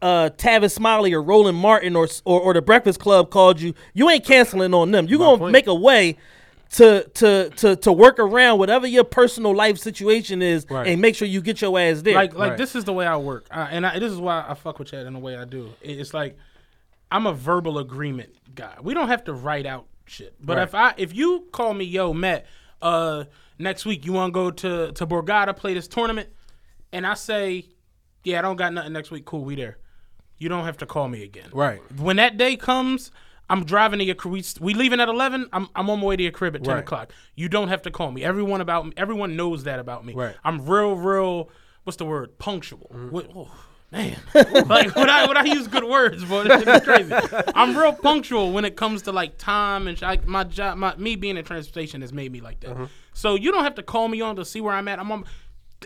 uh, Tavis Smiley or Roland Martin or, or or the Breakfast Club called you, you ain't canceling on them. You are gonna point. make a way to to to to work around whatever your personal life situation is Right. and make sure you get your ass there. like like Right. this is the way I work, uh, and I, this is why I fuck with Chad in the way I do. It's like I'm a verbal agreement guy. We don't have to write out shit. But Right. if I if you call me, yo, Matt, uh, next week you want to go to to Borgata play this tournament, and I say, yeah, I don't got nothing next week. Cool, we there. You don't have to call me again. Right. When that day comes. I'm driving to your crib. We, we leaving at eleven. I'm, I'm on my way to your crib at ten Right. o'clock. You don't have to call me. Everyone about me. Everyone knows that about me. Right. I'm real, real. What's the word? Punctual. Mm-hmm. What- oh, man, like when I when I use good words, boy, is crazy. I'm real punctual when it comes to like time and sh- like my job. My me being in transportation has made me like that. Mm-hmm. So you don't have to call me on to see where I'm at. I'm on.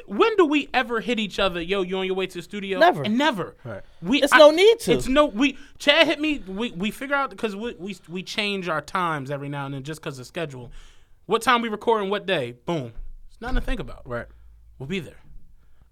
When do we ever hit each other? Yo, you on your way to the studio? Never. And never. Right. We. It's no need to. It's no. We. Chad hit me. We we figure out because we, we we change our times every now and then just because of schedule. What time we record and what day? Boom. It's nothing to think about Right. we'll be there.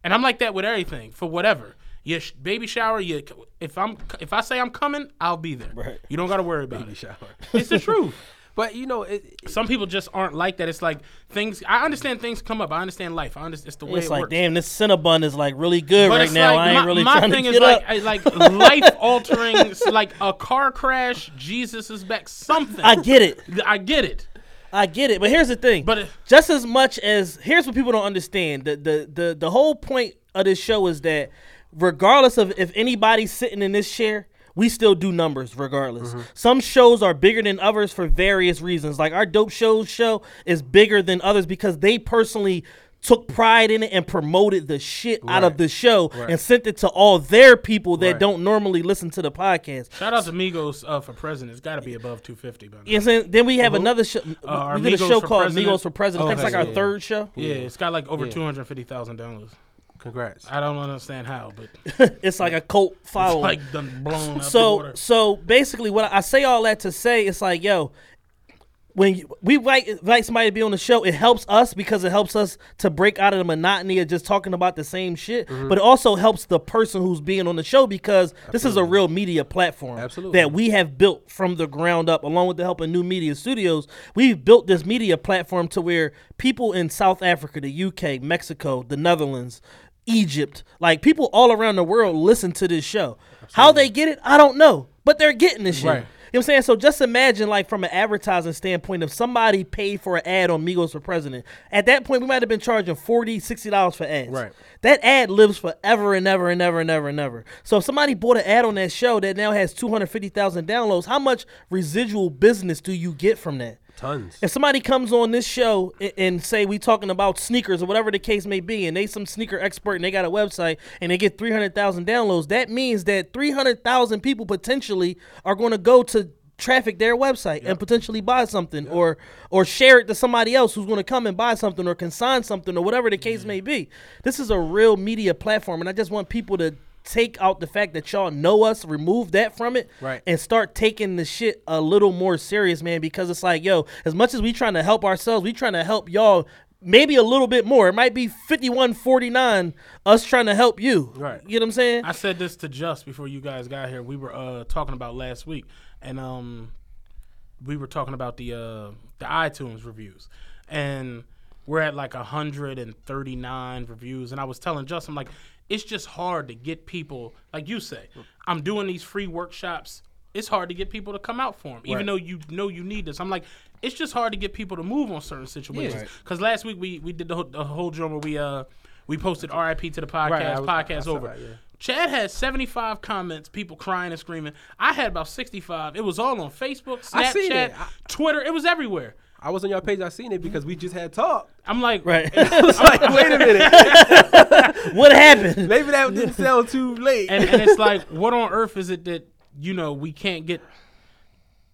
And I'm like that with everything for whatever. Your sh- baby shower, you if I'm if I say I'm coming, I'll be there. Right. You don't got to worry about Baby it. shower. It's the truth. But you know, it, Some people just aren't like that. It's like things. I understand things come up. I understand life. I understand it's the way it's it like, works. damn, this Cinnabon is like really good But right now. like I ain't my, really my trying thing to is get like up. Like life altering, like a car crash. Jesus is back. Something. I get it. I get it. I get it, but here's the thing. But it- just as much as here's what people don't understand. The the the the whole point of this show is that regardless of if anybody's sitting in this chair, we still do numbers regardless. Mm-hmm. Some shows are bigger than others for various reasons. Like our dope shows show is bigger than others because they personally took pride in it and promoted the shit out of the show and sent it to all their people that Right. don't normally listen to the podcast. Shout out to Migos uh, for president. It's got to be above 250 by now. You know what I'm saying? Then we have another show. our we did a Migos show for called President. Migos for President. Oh, That's like our yeah. third show. Yeah, it's got like over Yeah. 250,000 downloads. Congrats. I don't understand how, but It's like a cult it's following. like done blown out the so water. so basically, what I, I say all that to say, it's like, yo, when you, we invite, invite somebody to be on the show, it helps us because it helps us to break out of the monotony of just talking about the same shit. Mm-hmm. But it also helps the person who's being on the show because this is a real media platform Absolutely. that we have built from the ground up, along with the help of New Media Studios. We've built this media platform to where people in South Africa, the UK, Mexico, the Netherlands, Egypt, like people all around the world listen to this show. How they get it, I don't know, but they're getting this shit. Right. You know what I'm saying? So just imagine, like, from an advertising standpoint, if somebody paid for an ad on Migos for President, at that point, we might have been charging $40, $60 for ads. Right. That ad lives forever and ever and ever and ever and ever. So if somebody bought an ad on that show that now has 250,000 downloads, how much residual business do you get from that? Tons. If somebody comes on this show and, and say we talking about sneakers or whatever the case may be, and they some sneaker expert and they got a website and they get three hundred thousand downloads, that means that three hundred thousand people potentially are going to go to traffic their website and potentially buy something or or share it to somebody else who's going to come and buy something or consign something or whatever the case mm. may be. This is a real media platform, and I just want people to take out the fact that y'all know us, remove that from it, Right. and start taking the shit a little more serious, man. Because it's like, yo, as much as we trying to help ourselves, we trying to help y'all. Maybe a little bit more. It might be 51-49 us trying to help you. Right. You know what I'm saying? I said this to Just before you guys got here. We were uh, talking about last week, and um, we were talking about the uh, the iTunes reviews, and we're at like hundred and thirty nine reviews. And I was telling Just, I'm like, it's just hard to get people, like you say, I'm doing these free workshops. It's hard to get people to come out for them, even Right. though you know you need this. I'm like, it's just hard to get people to move on certain situations. Because last week we we did the, whole- the whole drum where we uh we posted RIP to the podcast, Right, was- podcast over. that, yeah. Chad had 75 comments, people crying and screaming. I had about 65. It was all on Facebook, Snapchat, it. I- Twitter. It was everywhere. I was on your page. I seen it because we just had talk. I'm like, right. It's like, wait a minute. what happened? Maybe that didn't sell too late. and, and it's like, what on earth is it that you know we can't get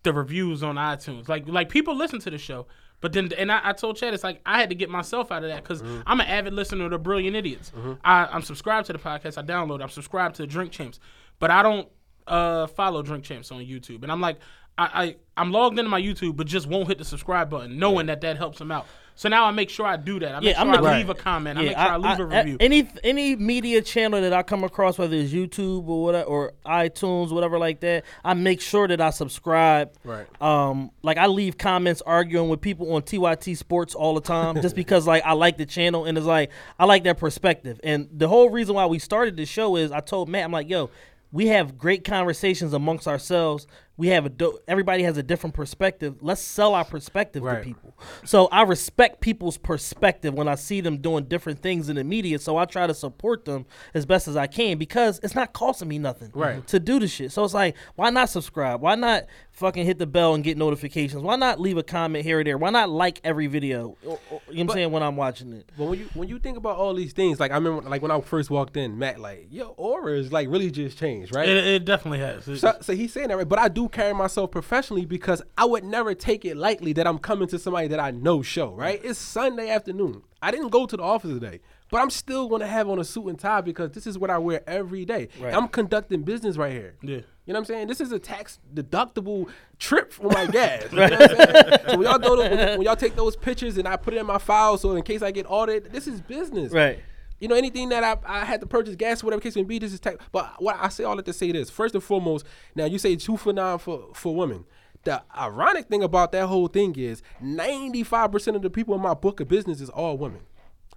the reviews on iTunes? Like, like people listen to the show, but then, and I, I told Chad, it's like I had to get myself out of that because Mm-hmm. I'm an avid listener to Brilliant Idiots. I, I'm subscribed to the podcast. I download. I'm subscribed to Drink Champs, but I don't uh, follow Drink Champs on YouTube. And I'm like, I, I I'm logged into my YouTube, but just won't hit the subscribe button, knowing that that helps them out. So now I make sure I do that. I make Yeah, I'm sure the- I leave a comment. I make sure I, leave a I- review. any any media channel that I come across, whether it's YouTube or whatever, or iTunes, whatever like that, I make sure that I subscribe. Right. Um, like I leave comments arguing with people on TYT Sports all the time, just because like I like the channel and it's like I like their perspective. And the whole reason why we started the show is I told Matt, I'm like, yo. We have great conversations amongst ourselves. We have a do- everybody has a different perspective. Let's sell our perspective to people. So I respect people's perspective when I see them doing different things in the media. So I try to support them as best as I can because it's not costing me nothing Right. to do the shit. So it's like, why not subscribe? Why not fucking hit the bell and get notifications? Why not leave a comment here or there? Why not like every video? Or- or- you know what I'm But- saying when I'm watching it. But when you when you think about all these things, like I remember, like when I first walked in, Matt, like your aura is like really just changed, right? it, it definitely has. So, so he's saying that right, but I do carry myself professionally because I would never take it lightly that I'm coming to somebody that I know show, right? It's Sunday afternoon. I didn't go to the office today, but I'm still gonna have on a suit and tie because this is what I wear every day. I'm conducting business right here. Yeah. You know what I'm saying? This is a tax deductible trip for my gas. You know what I'm saying? So when y'all, those, when, when y'all take those pictures and I put it in my file, so in case I get audited, this is business. Right. You know, anything that I, I had to purchase gas, whatever case may be, this is tax. But what I say all that to say this. First and foremost, now you say two for nine for, for women. The ironic thing about that whole thing is 95% of the people in my book of business is all women.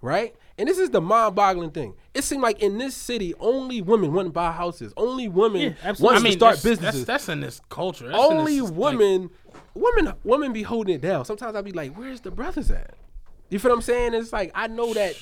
Right? And this is the mind boggling thing. It seemed like in this city, only women want to buy houses. Only women Yeah, want. I to start that's, businesses That's, that's in this culture. That's only this, like- women, women, women be holding it down. Sometimes I'd be like, "Where's the brothers at?" You feel what I'm saying? It's like I know that.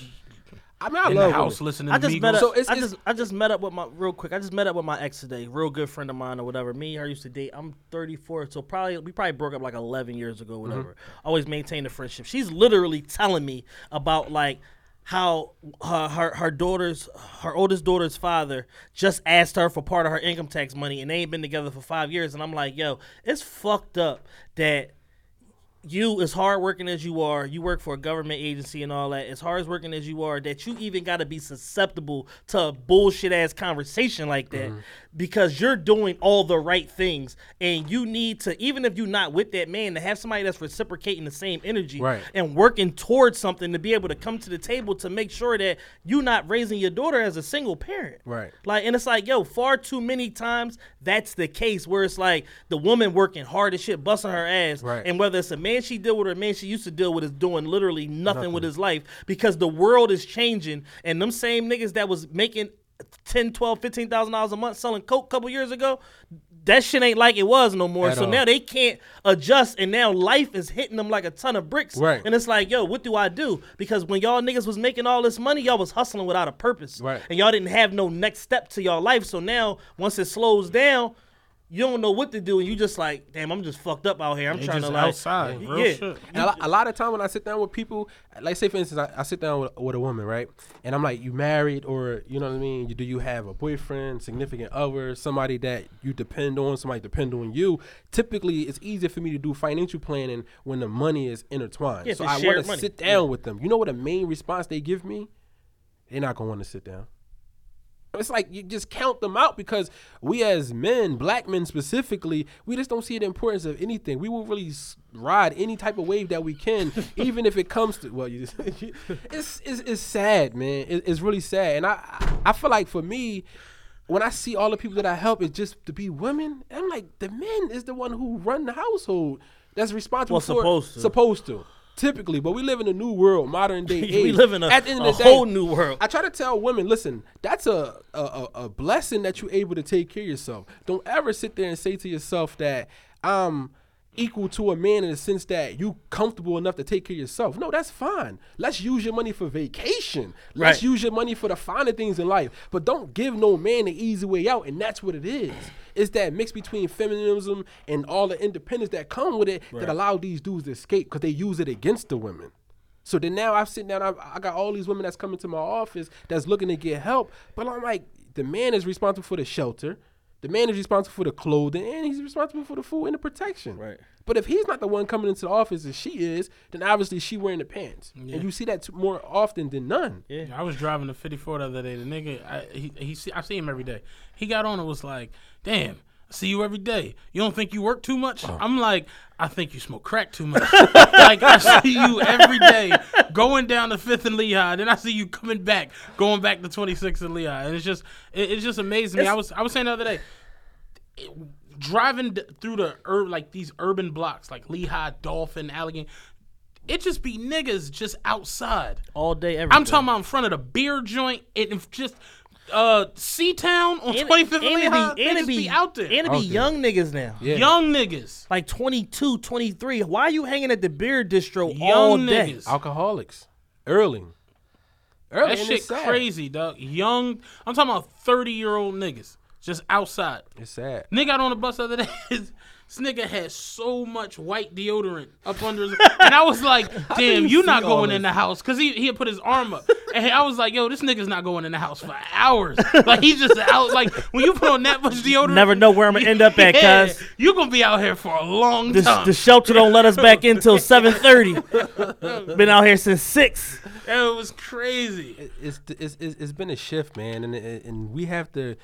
I mean, I in love the house women. listening I to just Migos. met up. So it's- I it's- just I just met up with my real quick. I just met up with my ex today, real good friend of mine or whatever. Me, and her used to date. I'm 34, so probably we probably broke up like 11 years ago, mm-hmm. whatever. Always maintained a friendship. She's literally telling me about like how her, her her daughter's her oldest daughter's father just asked her for part of her income tax money, and they ain't been together for five years. And I'm like, yo, it's fucked up that you as hardworking as you are, you work for a government agency and all that. As hard as working as you are, that you even got to be susceptible to a bullshit ass conversation like that Mm-hmm. because you're doing all the right things, and you need to even if you're not with that man to have somebody that's reciprocating the same energy Right. and working towards something to be able to come to the table to make sure that you're not raising your daughter as a single parent. Right. Like, and it's like, yo, far too many times that's the case where it's like the woman working hard as shit, busting her ass, Right. and whether it's a man she deal with or a man she used to deal with is doing literally nothing, with his life because the world is changing, and them same niggas that was making 10 12 15000 dollars a month selling coke a couple years ago that shit ain't like it was no more At so all. now they can't adjust and now life is hitting them like a ton of bricks Right. and it's like yo what do i do because when y'all niggas was making all this money y'all was hustling without a purpose Right. and y'all didn't have no next step to y'all life so now once it slows down you don't know what to do, and you just like, damn, I'm just fucked up out here. I'm They trying just to like, outside, real yeah. shit. And a, lot, of time when I sit down with people, like say for instance, I, I sit down with, with a woman, right? And I'm like, you married or you know what I mean? You, do you have a boyfriend, significant other, somebody that you depend on, somebody depend on you? Typically, it's easier for me to do financial planning when the money is intertwined. Yeah, so I want to sit down with them. You know what the main response they give me? They're not gonna want to sit down. It's like you just count them out because we as men, black men specifically, we just don't see the importance of anything. We will really ride any type of wave that we can, even if it comes to well, you just, it's, it's it's sad, man. It, it's really sad, and I I feel like for me, when I see all the people that I help, it's just to be women. I'm like the men is the one who run the household that's responsible Well, for supposed to. supposed to. Typically, but we live in a new world, modern day age. we live in a, At the end a of the day, whole new world. I try to tell women, listen, that's a, a a a blessing that you're able to take care of yourself. Don't ever sit there and say to yourself that I'm equal to a man in the sense that you comfortable enough to take care of yourself. No, that's fine. Let's use your money for vacation. Let's Right. use your money for the finer things in life. But don't give no man the easy way out, and that's what it is. It's that mix between feminism and all the independence that come with it that allow these dudes to escape because they use it against the women. So then now I'm sitting down, I, I got all these women that's coming to my office that's looking to get help. But I'm like, the man is responsible for the shelter, the man is responsible for the clothing, and he's responsible for the food and the protection. Right. But if he's not the one coming into the office and she is, then obviously she wearing the pants. And you see that t- more often than none. Yeah. I was driving the 54 the other day. The nigga, I, he, he see, I see him every day. He got on and was like, "Damn, I see you every day. You don't think you work too much?" Oh. I'm like, "I think you smoke crack too much." like I see you every day going down to Fifth and Lehigh, then I see you coming back, going back to 26th and Lehigh, and it's just, it, it's just amazing me. I was, I was saying the other day, it- driving d- through the ur- like these urban blocks, like Lehigh, Dauphin, Allegheny. It just be niggas just outside. all day, every I'm day. talking about in front of the beer joint and if just uh Seatown on And- 25th and and it Lehigh. be, and it be, be out there. And it be young niggas now. Yeah. Young niggas. Like 22, 23. Why are you hanging at the beer distro Young all day? niggas. Alcoholics. Early. Early. That and shit crazy, dog. Young. I'm talking about 30 year old niggas just outside. It's sad. Nigga got on the bus the other day. This nigga had so much white deodorant up under his, and I was like, "Damn, you you not see all going in the house?" Cause he he put his arm up, and I was like, "Yo, this nigga's not going in the house for hours. Like he's just out. Like when you put on that much deodorant, Never know where I'm gonna end up at, yeah, cuz. you gonna be out here for a long The, time. the shelter don't let us back in till 7.30. Been out here since 6. it was crazy. it- it's, it's it's it's been a shift, man, and and and we have to,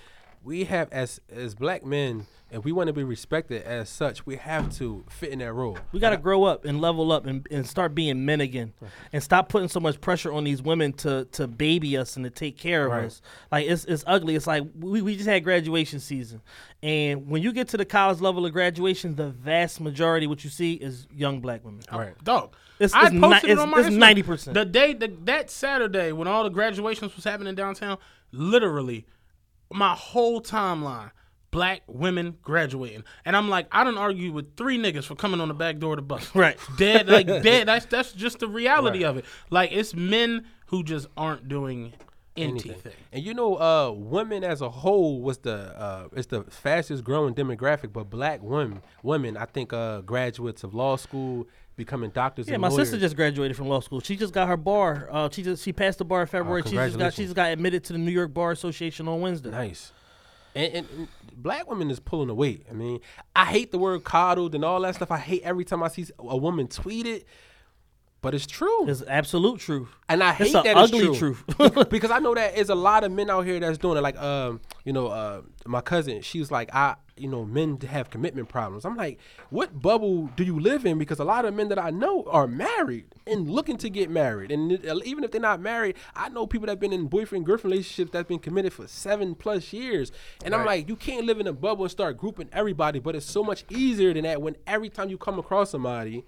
we have as as black men, if we want to be respected as such, we have to fit in that role. We got to grow up and level up and, and start being men again, and stop putting so much pressure on these women to to baby us and to take care of Right. us. Like it's it's ugly. It's like we, we just had graduation season, and when you get to the college level of graduation, the vast majority what you see is young black women. Right. Dog. It's- I it's ni- posted it on my it's Instagram. 90%. The day the, that Saturday when all the graduations was happening downtown, literally my whole timeline, black women graduating. And I'm like, I don't argue with three niggas for coming on the back door of the bus. Right. Dead like dead. That's that's just the reality of it. Like it's men who just aren't doing anything. anything. And you know, uh, women as a whole was the uh, it's the fastest growing demographic, but black women, women, I think, uh, graduates of law school, becoming doctors. Yeah, and my lawyers. sister just graduated from law school. She just got her bar. Uh, she just she passed the bar in February. she just got she Oh, just got admitted to the New York Bar Association on Wednesday. Nice. And, and, and black women is pulling away. I mean, I hate the word coddled and all that stuff. I hate every time I see a woman tweet it, but it's true. It's absolute truth. and I hate It's that ugly it's true. truth. because I know that there's a lot of men out here that's doing it. Like, um, you know, uh, my cousin, she was like, I, you know, men have commitment problems. I'm like, what bubble do you live in? Because a lot of men that I know are married and looking to get married, and uh, even if they're not married, I know people that've been in boyfriend girlfriend relationships that's been committed for seven plus years. And I'm like, you can't live in a bubble and start grouping everybody. But it's so much easier than that when every time you come across somebody.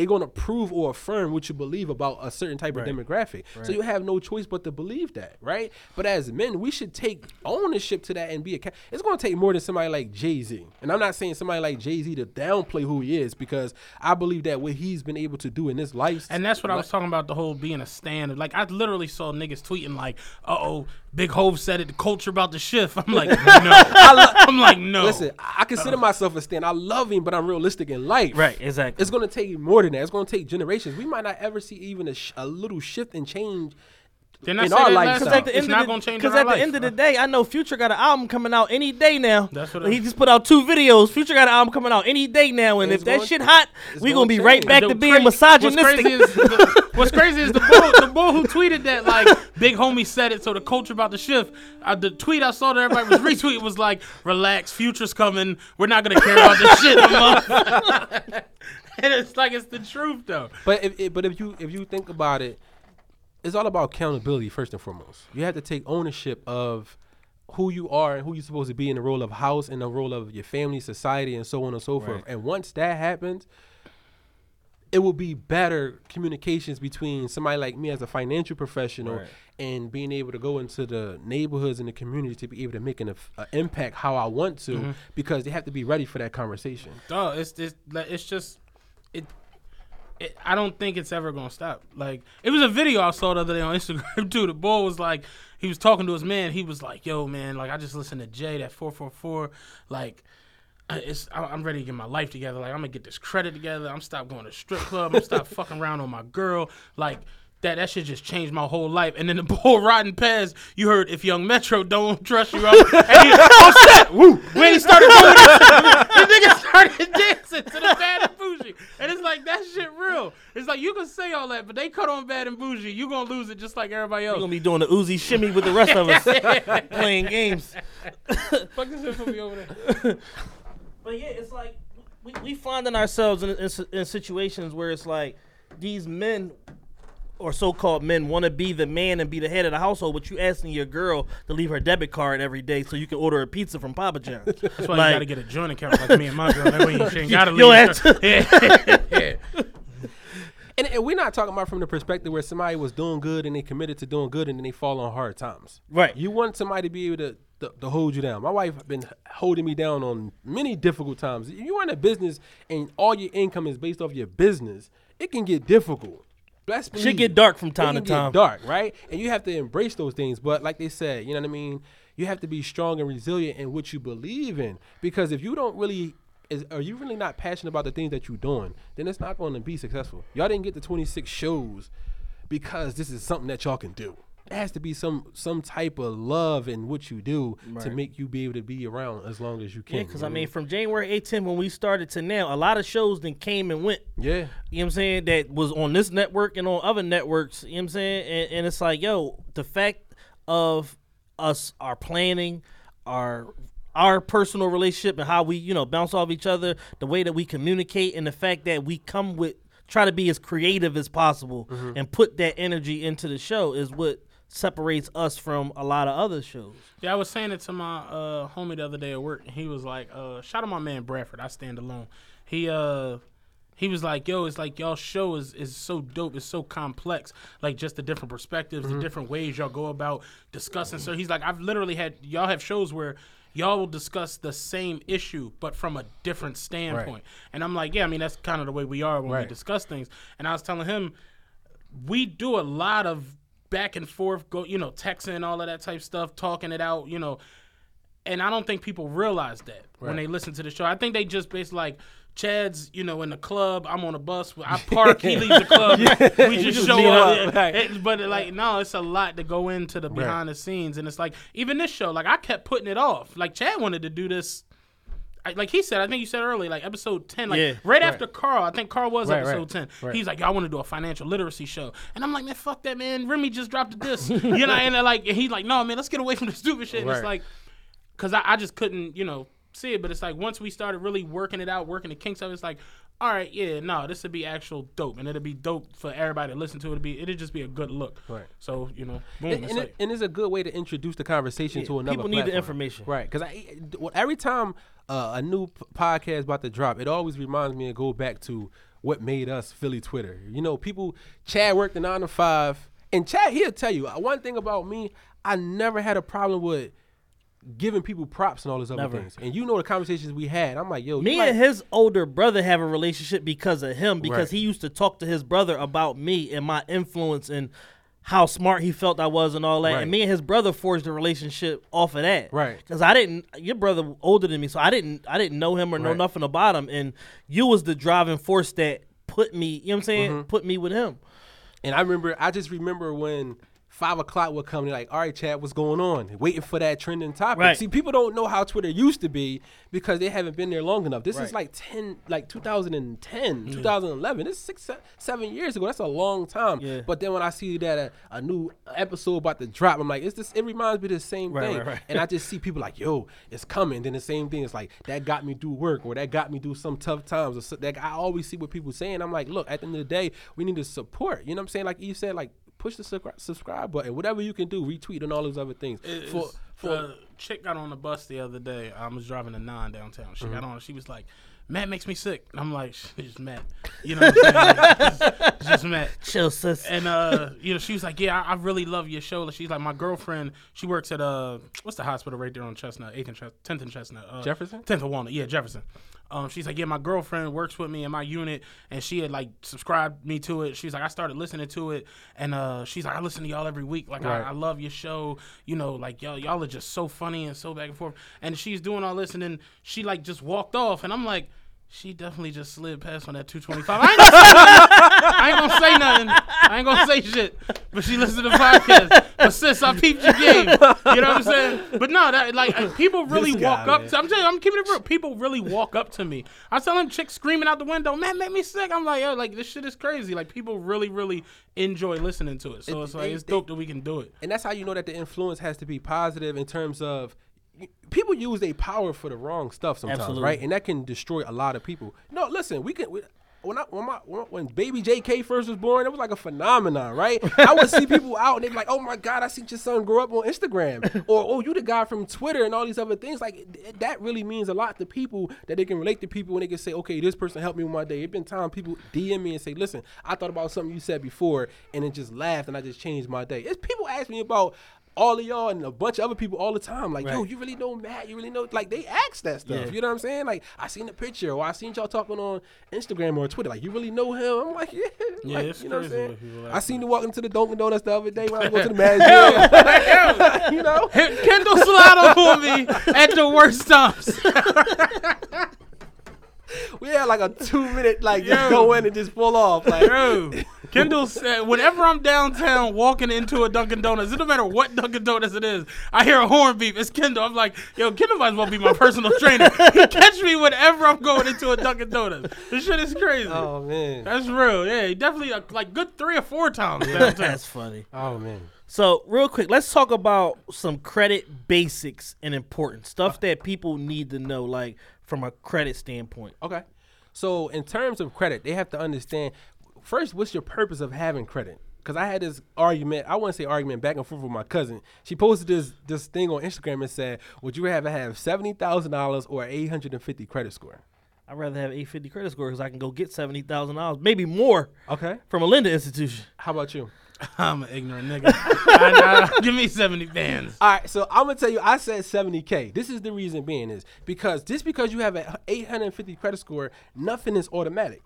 They're gonna prove or affirm what you believe about a certain type of demographic. So you have no choice but to believe that, right? But as men, we should take ownership to that and be a. It's gonna take more than somebody like Jay Z, and I'm not saying somebody like Jay Z to downplay who he is because I believe that what he's been able to do in this life, And that's what I was talking about the whole being a stand. Like I literally saw niggas tweeting like, "Uh oh, Big Hove said it. The culture about to shift." I'm like, no. I'm like, no. Listen, I I consider myself a stand. I love him, but I'm realistic in life. Right, exactly. It's gonna take more than that. It's gonna take generations. We might not ever see even a, sh- a little shift and change Didn't in our that lifestyle. Because at the It's end not of gonna the, change Because at the life, end of the day, I know Future got an album coming out any day now. That's what he I'm- just put out two videos. Future got an album coming out any day now, and It's if that gonna- shit hot, we gonna gonna be right back The to being cra- misogynistic. What's crazy is the, what's crazy is the bull, the bull who tweeted that like big homie said it, so the culture about to shift. Uh, the tweet I saw that everybody was retweeting was like, "Relax, future's coming. We're not gonna care about this shit no more." and it's like it's the truth though. But if, if but if you if you think about it, it's all about accountability first and foremost. You have to take ownership of who you are and who you're supposed to be in the role of house and the role of your family, society, and so on and so forth. And once that happens, it will be better communications between somebody like me as a financial professional and being able to go into the neighborhoods and the community to be able to make an uh, impact how I want to because they have to be ready for that conversation. Dog, it's it's it's just it, it. I don't think it's ever gonna stop. Like it was a video I saw the other day on Instagram too. The boy was like, he was talking to his man. He was like, "Yo, man, like I just listened to Jay that four four four, like." It's, I'm ready to get my life together. Like I'm gonna get this credit together. I'm stop going to strip club. I'm stop fucking around on my girl. Like that. That shit just changed my whole life. And then the bull riding past, you heard if Young Metro don't trust you, I'm, and he, on set, woo, when he started doing this, the nigga started dancing to the bad and bougie. And it's like that shit real. It's like you can say all that, but they cut on bad and bougie. You gonna lose it just like everybody We're gonna be doing the Uzi shimmy with the rest of us playing games. Fuck this shit for me over there. But yeah, it's like we, we finding ourselves in, in, in situations where it's like these men or so-called men want to be the man and be the head of the household, but you asking your girl to leave her debit card every day so you can order a pizza from Papa John's. That's why Like- you gotta get a joint account like me and my girl. That way you ain't gotta Yo, leave. that's- yeah. yeah. And, and we're not talking about from the perspective where somebody was doing good and they committed to doing good and then they fall on hard times. Right. You want somebody to be able to, to, to hold you down. My wife has been holding me down on many difficult times. If you run a business and all your income is based off your business, it can get difficult. Bless Shit get dark from time to time. dark, right? And you have to embrace those things. But like they said, you know what I mean? You have to be strong and resilient in what you believe in. Because if you don't really is are you really not passionate about the things that you're doing, then it's not going to be successful. Y'all didn't get the 26 shows because this is something that y'all can do. Has to be some some type of love in what you do to make you be able to be around as long as you can. Yeah, because you I mean, from January 18th when we started to now, a lot of shows then came and went. yeah, You know what I'm saying? That was on this network and on other networks. You know what I'm saying? And, and it's like, yo, the fact of us, our planning, our our personal relationship and how we, you know, bounce off each other, the way that we communicate, and the fact that we come with try to be as creative as possible mm-hmm. and put that energy into the show is what separates us from a lot of other shows. Yeah, I was saying it to my uh, homie the other day at work, and he was like, uh, "Shout out my man Bradford. I stand alone." He uh, he was like, "Yo, it's like y'all show is is so dope. It's so complex. Like just the different perspectives, the different ways y'all go about discussing." So he's like, "I've literally had y'all have shows where." Y'all will discuss the same issue, but from a different standpoint. And I'm like, yeah, I mean, that's kind of the way we are when we discuss things. And I was telling him, we do a lot of back and forth, go, you know, texting, all of that type stuff, talking it out, you know. And I don't think people realize that when they listen to the show. I think they just basically like Chad's, you know, in the club. I'm on a bus. I park. He leaves the club. We just just show up. up, right. It- but like, no, it's a lot to go into the behind the scenes, and it's like even this show. Like I kept putting it off. Like Chad wanted to do this. Like he said, I think you said earlier, like episode ten, like Yeah. right, after Carl. I think Carl was Right, episode right, ten. right. He's like, "Yo, I want to do a financial literacy show," and I'm like, "Man, fuck that, man. Remy just dropped a diss, you know." And they're like, and he's like, "No, man, let's get away from the stupid shit." And it's like, because I, I just couldn't, you know, see it. But it's like once we started really working it out, working the kinks of it, it's like, all right, yeah, no, this would be actual dope, and it'd be dope for everybody to listen to. It'd be, it'd just be a good look. Right. So you know, boom, and, it's and, like, it, and it's a good way to introduce the conversation to another. people need the information. right? Because I eh, every time uh, a new p- podcast about to drop, it always reminds me to go back to what made us Philly Twitter. You know, people. Chad worked the nine to five, and Chad he'll tell you uh, one thing about me. I never had a problem with giving people props and all those other Never. things. And you know the conversations we had. I'm like, yo, Me like- and his older brother have a relationship because of him, because Right. he used to talk to his brother about me and my influence and how smart he felt I was and all that. Right. And me and his brother forged a relationship off of that. Right. Because I didn't your brother older than me, so I didn't I didn't know him or know Right. nothing about him. And you was the driving force that put me, you know what I'm saying? Mm-hmm. Put me with him. And I remember, I just remember when five o'clock would come. They're like, "All right, Chad, what's going on?" Waiting for that trending topic. Right. See, people don't know how Twitter used to be because they haven't been there long enough. This is like ten, like 2010, mm. 2011. This is six, seven years ago. That's a long time. Yeah. But then when I see that a, a new episode about to drop, I'm like, it's this. It reminds me of the same Right, thing. right, right. And I just see people like, "Yo, it's coming." Then the same thing. It's like that got me through work or that got me through some tough times. Or so, that I always see what people saying. I'm like, look, at the end of the day, we need to support. You know what I'm saying? Like you said, like push the subscri- subscribe button, whatever you can do, retweet and all those other things. For It's- for the chick got on the bus the other day. I was driving a nine downtown. She Mm-hmm. got on. She was like, "Matt makes me sick." And I'm like, "She's just Matt." You know what I'm saying? Like, it's just Matt. Chill, sis. And uh, you know, she was like, "Yeah, I, I really love your show." She's like, "My girlfriend, she works at uh, what's the hospital right there on Chestnut, Eighth and Chestnut, Tenth and Chestnut, uh, Jefferson? Tenth and Walnut, yeah, Jefferson." Um, she's like, "Yeah, my girlfriend works with me in my unit, and she had like subscribed me to it. She's like, I started listening to it, and uh, she's like, I listen to y'all every week. Like, Right. I, I love your show. You know, like y'all, y'all are just so funny and so back and forth. And she's doing all this, and then she like just walked off, and I'm like." She definitely just slid past on that 225. I ain't gonna say nothing. I ain't gonna say nothing. I ain't gonna say shit. But she listened to the podcast. But sis, I peeped your game. You know what I'm saying? But no, that like uh, people really This guy, walk up man. to I'm telling you, I'm keeping it real. People really walk up to me. I was telling chicks screaming out the window, man, make me sick. I'm like, yo, like this shit is crazy. Like people really, really enjoy listening to it. So It- it's like they- it's dope that we can do it. and that's how you know that the influence has to be positive in terms of people use their power for the wrong stuff sometimes, Absolutely. right? And that can destroy a lot of people. No, listen, we can. We, when I, when, my, when, when baby JK first was born, it was like a phenomenon, right? I would see people out and they'd be like, "Oh my God, I seen your son grow up on Instagram," or "Oh, you the guy from Twitter," and all these other things. Like th- that really means a lot to people that they can relate to people and they can say, "Okay, this person helped me with my day." It's been time people DM me and say, "Listen, I thought about something you said before," and it just laughed and I just changed my day. It's people ask me about all of y'all and a bunch of other people all the time. Like, yo, you really know Matt? You really know? Like, they ask that stuff. Yeah. You know what I'm saying? Like, I seen the picture or I seen y'all talking on Instagram or Twitter. Like, you really know him? I'm like, yeah. Yeah, like, it's you know what I'm saying? I seen you walking to the Dunkin' Donuts the other day when I go to the Magic. you know? Kendall slide for me at the worst times. We had like a two minute, like, just go in and just pull off. Like, Bro, Kendall said, whenever I'm downtown walking into a Dunkin' Donuts, it don't matter what Dunkin' Donuts it is, I hear a horn beep. It's Kendall. I'm like, yo, Kendall might as well be my personal trainer. He catch me whenever I'm going into a Dunkin' Donuts. This shit is crazy. oh, man. That's real. Yeah, he definitely uh, like good three or four times downtown. That's funny. Oh, man. So, real quick, let's talk about some credit basics and important stuff that people need to know, like from a credit standpoint. Okay. So in terms of credit, they have to understand first what's your purpose of having credit. Because I had this argument, I wouldn't say argument back and forth with my cousin. She posted this this thing on Instagram and said, "Would you rather have seventy thousand dollars or eight hundred and fifty credit score?" I'd rather have 850 credit score because I can go get $70,000, maybe more, Okay. from a lending institution. How about you? I'm an ignorant nigga. I, I, give me 70 bands. All right, so I'm gonna tell you, I said 70k. This is the reason being is because just because you have an 850 credit score, nothing is automatic.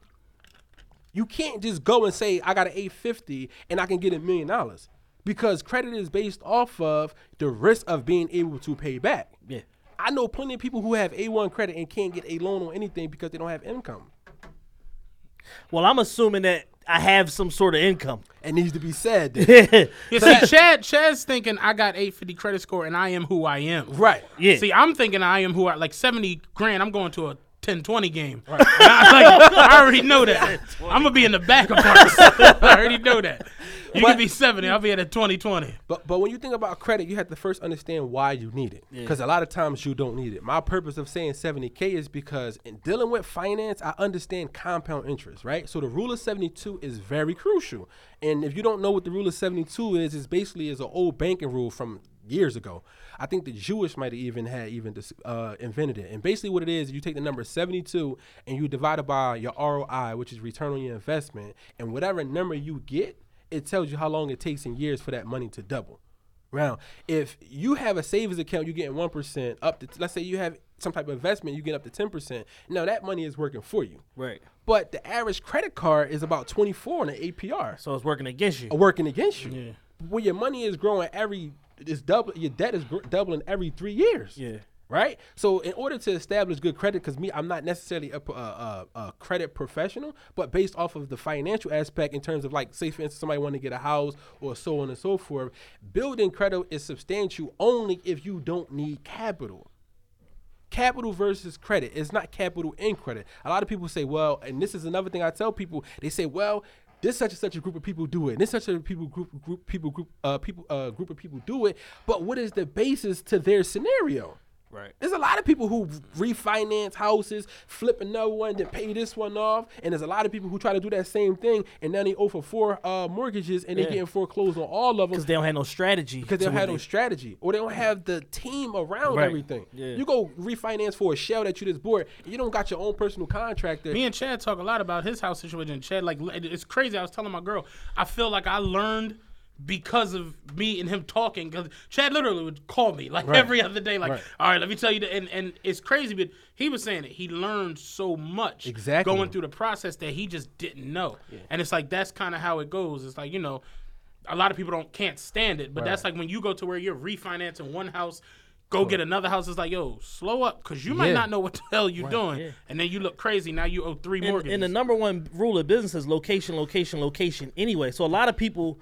You can't just go and say I got an 850 and I can get a million dollars because credit is based off of the risk of being able to pay back. Yeah. I know plenty of people who have A1 credit and can't get a loan on anything because they don't have income. Well, I'm assuming that I have some sort of income. It needs to be said. then. You see, Chad, Chad's thinking I got 850 credit score and I am who I am. right. Yeah. See, I'm thinking I am who I like 70 grand. I'm going to a 10 20 game. I, like, I already know that. I'm going to be in the back of parts. I already know that. You can be 70. I'll be at a 2020. But but when you think about credit, you have to first understand why you need it. Because a lot of times you don't need it. My purpose of saying 70K is because in dealing with finance, I understand compound interest, right? So the rule of 72 is very crucial. And if you don't know what the rule of 72 is, it's basically is an old banking rule from years ago. I think the Jewish might have even had even dis- uh, invented it. And basically, what it is, you take the number 72 and you divide it by your ROI, which is return on your investment, and whatever number you get, it tells you how long it takes in years for that money to double. Now, if you have a savings account, you're getting one percent up to. Let's say you have some type of investment, you get up to ten percent. Now that money is working for you. Right. But the average credit card is about 24 on the APR So it's working against you. working against you. Yeah. When your money is growing every, it's double. Your debt is gr- doubling every three years. Yeah. Right. So in order to establish good credit, because me, I'm not necessarily a, a, a, a credit professional, but based off of the financial aspect, in terms of like, say for instance, somebody want to get a house or so on and so forth. Building credit is substantial only if you don't need capital capital versus credit. It's not capital and credit. A lot of people say, well, and this is another thing I tell people. They say, well, this such and such a group of people do it. And this such a people group group people group uh people uh group of people do it. But what is the basis to their scenario? Right. There's a lot of people who refinance houses, flip another one, then pay this one off, and there's a lot of people who try to do that same thing, and now they owe for four uh, mortgages, and Yeah. they're getting foreclosed on all of them Because they don't have no strategy. because they don't what have no strategy or they don't have the team around Right. everything. Yeah. You go refinance for a shell that you just bought, and you don't got your own personal contractor. Me and Chad talk a lot about his house situation. Chad, like, it's crazy. I was telling my girl, I feel like I learned because of me and him talking. Because Chad literally would call me like Right. every other day, like, Right. all right, let me tell you. The, and and it's crazy, but he was saying it. he learned so much Exactly. going through the process that he just didn't know. And it's like that's kind of how it goes. It's like you know, a lot of people don't can't stand it, but that's like when you go to where you're refinancing one house. Go get another house. It's like, yo, slow up, cause you might Yeah. not know what the hell you're doing, Yeah. and then you look crazy. Now you owe three And, mortgages. and the number one rule of business is location, location, location. Anyway, so a lot of people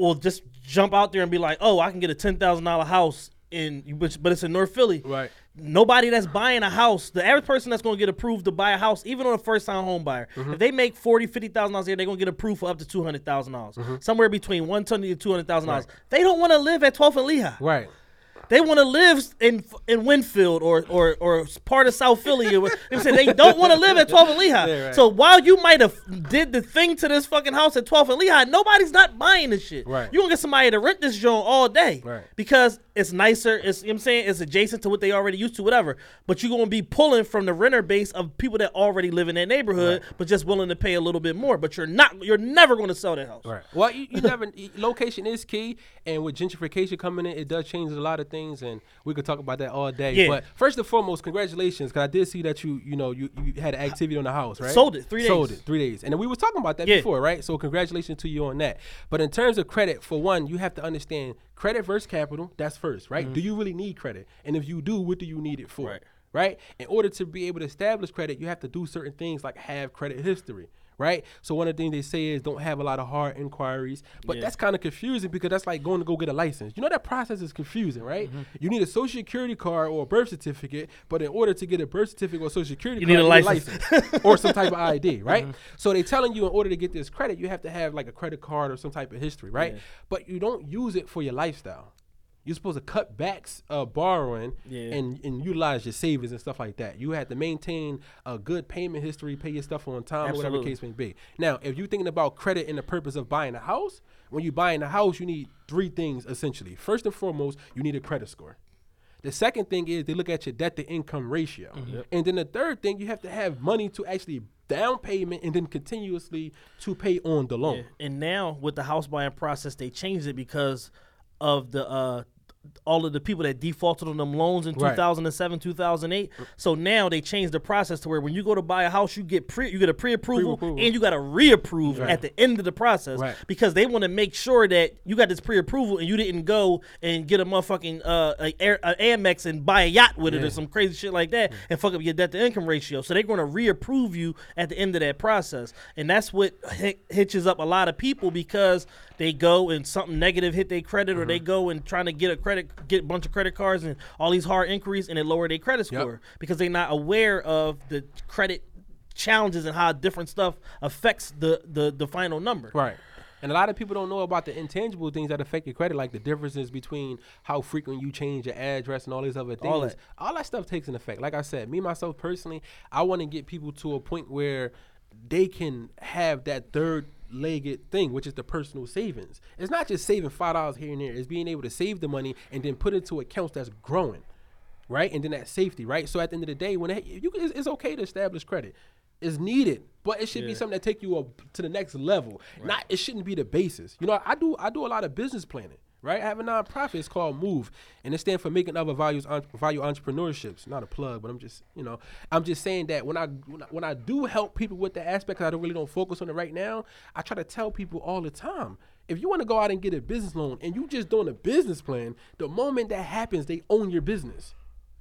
will just jump out there and be like, "Oh, I can get a ten thousand dollar house in, but it's in North Philly." Right. Nobody that's buying a house, the average person that's going to get approved to buy a house, even on a first time home buyer, Mm-hmm. if they make forty, fifty thousand dollars a year, they're going to get approved for up to two hundred thousand dollars, Mm-hmm. somewhere between one twenty to two hundred thousand dollars. They don't want to live at twelfth and Lehigh. right. They want to live in in Wynnefield or or or part of South Philly. Or, they don't want to live at 12 and Lehigh. Yeah, right. So while you might have did the thing to this fucking house at 12 and Lehigh, nobody's not buying this shit. Right. You gonna get somebody to rent this joint all day. Right. Because it's nicer. It's you know what I'm saying it's adjacent to what they already used to, whatever. But you're gonna be pulling from the renter base of people that already live in that neighborhood, but just willing to pay a little bit more. But you're not. You're never gonna sell that house. Right. Well, you, you never. location is key, and with gentrification coming in, it does change a lot of things, and we could talk about that all day. Yeah. But first and foremost, congratulations, because I did see that you, you know, you, you had an activity on the house, right? Sold it, three days. Sold it three days, and then we was talking about that Yeah. before, right? So congratulations to you on that. But in terms of credit, for one, you have to understand credit versus capital. That's first, right? Mm-hmm. Do you really need credit? And if you do, what do you need it for? Right. right? In order to be able to establish credit, you have to do certain things like have credit history, right? So one of the things they say is don't have a lot of hard inquiries, but Yeah. that's kind of confusing because that's like going to go get a license. You know that process is confusing, right? Mm-hmm. You need a social security card or a birth certificate, but in order to get a birth certificate or social security You card, need a you license. or some type of ID, right? Mm-hmm. So they're telling you in order to get this credit, you have to have like a credit card or some type of history, right? But you don't use it for your lifestyle. You're supposed to cut back uh, borrowing Yeah. and, and utilize your savings and stuff like that. You have to maintain a good payment history, pay your stuff on time, whatever the case may be. Now, if you're thinking about credit and the purpose of buying a house, when you're buying a house, you need three things essentially. First and foremost, you need a credit score. The second thing is they look at your debt to income ratio. And then the third thing, you have to have money to actually down payment and then continuously to pay on the loan. And now with the house buying process, they changed it because of the uh all of the people that defaulted on them loans in Right. 2007, 2008. So now they changed the process to where when you go to buy a house, you get pre you get a pre-approval, Pre-approval. and you got to reapprove at the end of the process Right. because they want to make sure that you got this pre-approval and you didn't go and get a motherfucking uh a, Air, a Amex and buy a yacht with it or some crazy shit like that and fuck up your debt to income ratio. So they're going to reapprove you at the end of that process, and that's what hi- hitches up a lot of people because they go and something negative hit their credit or they go and trying to get a credit get a bunch of credit cards and all these hard inquiries and it lower their credit Yep. score because they're not aware of the credit challenges and how different stuff affects the the, the final number. Right. And a lot of people don't know about the intangible things that affect your credit, like the differences between how frequent you change your address and all these other things. All All that. that, stuff takes an effect. Like I said, me myself personally, I want to get people to a point where they can have that third legged thing, which is the personal savings. It's not just saving five dollars here and there. It's being able to save the money and then put it into accounts that's growing right? And then that safety, right? So at the end of the day, when it, you it's, it's okay to establish credit, it's needed, but it should be something that take you up to the next level. Not it shouldn't be the basis. You know, I do I do a lot of business planning. Right, I have a nonprofit. It's called Move, and it stands for Making Other Values Value Entrepreneurships. Not a plug, but I'm just, you know, I'm just saying that when I when I, when I do help people with the aspect, 'cause I don't really don't focus on it right now. I try to tell people all the time, if you want to go out and get a business loan and you just doing a business plan, the moment that happens, they own your business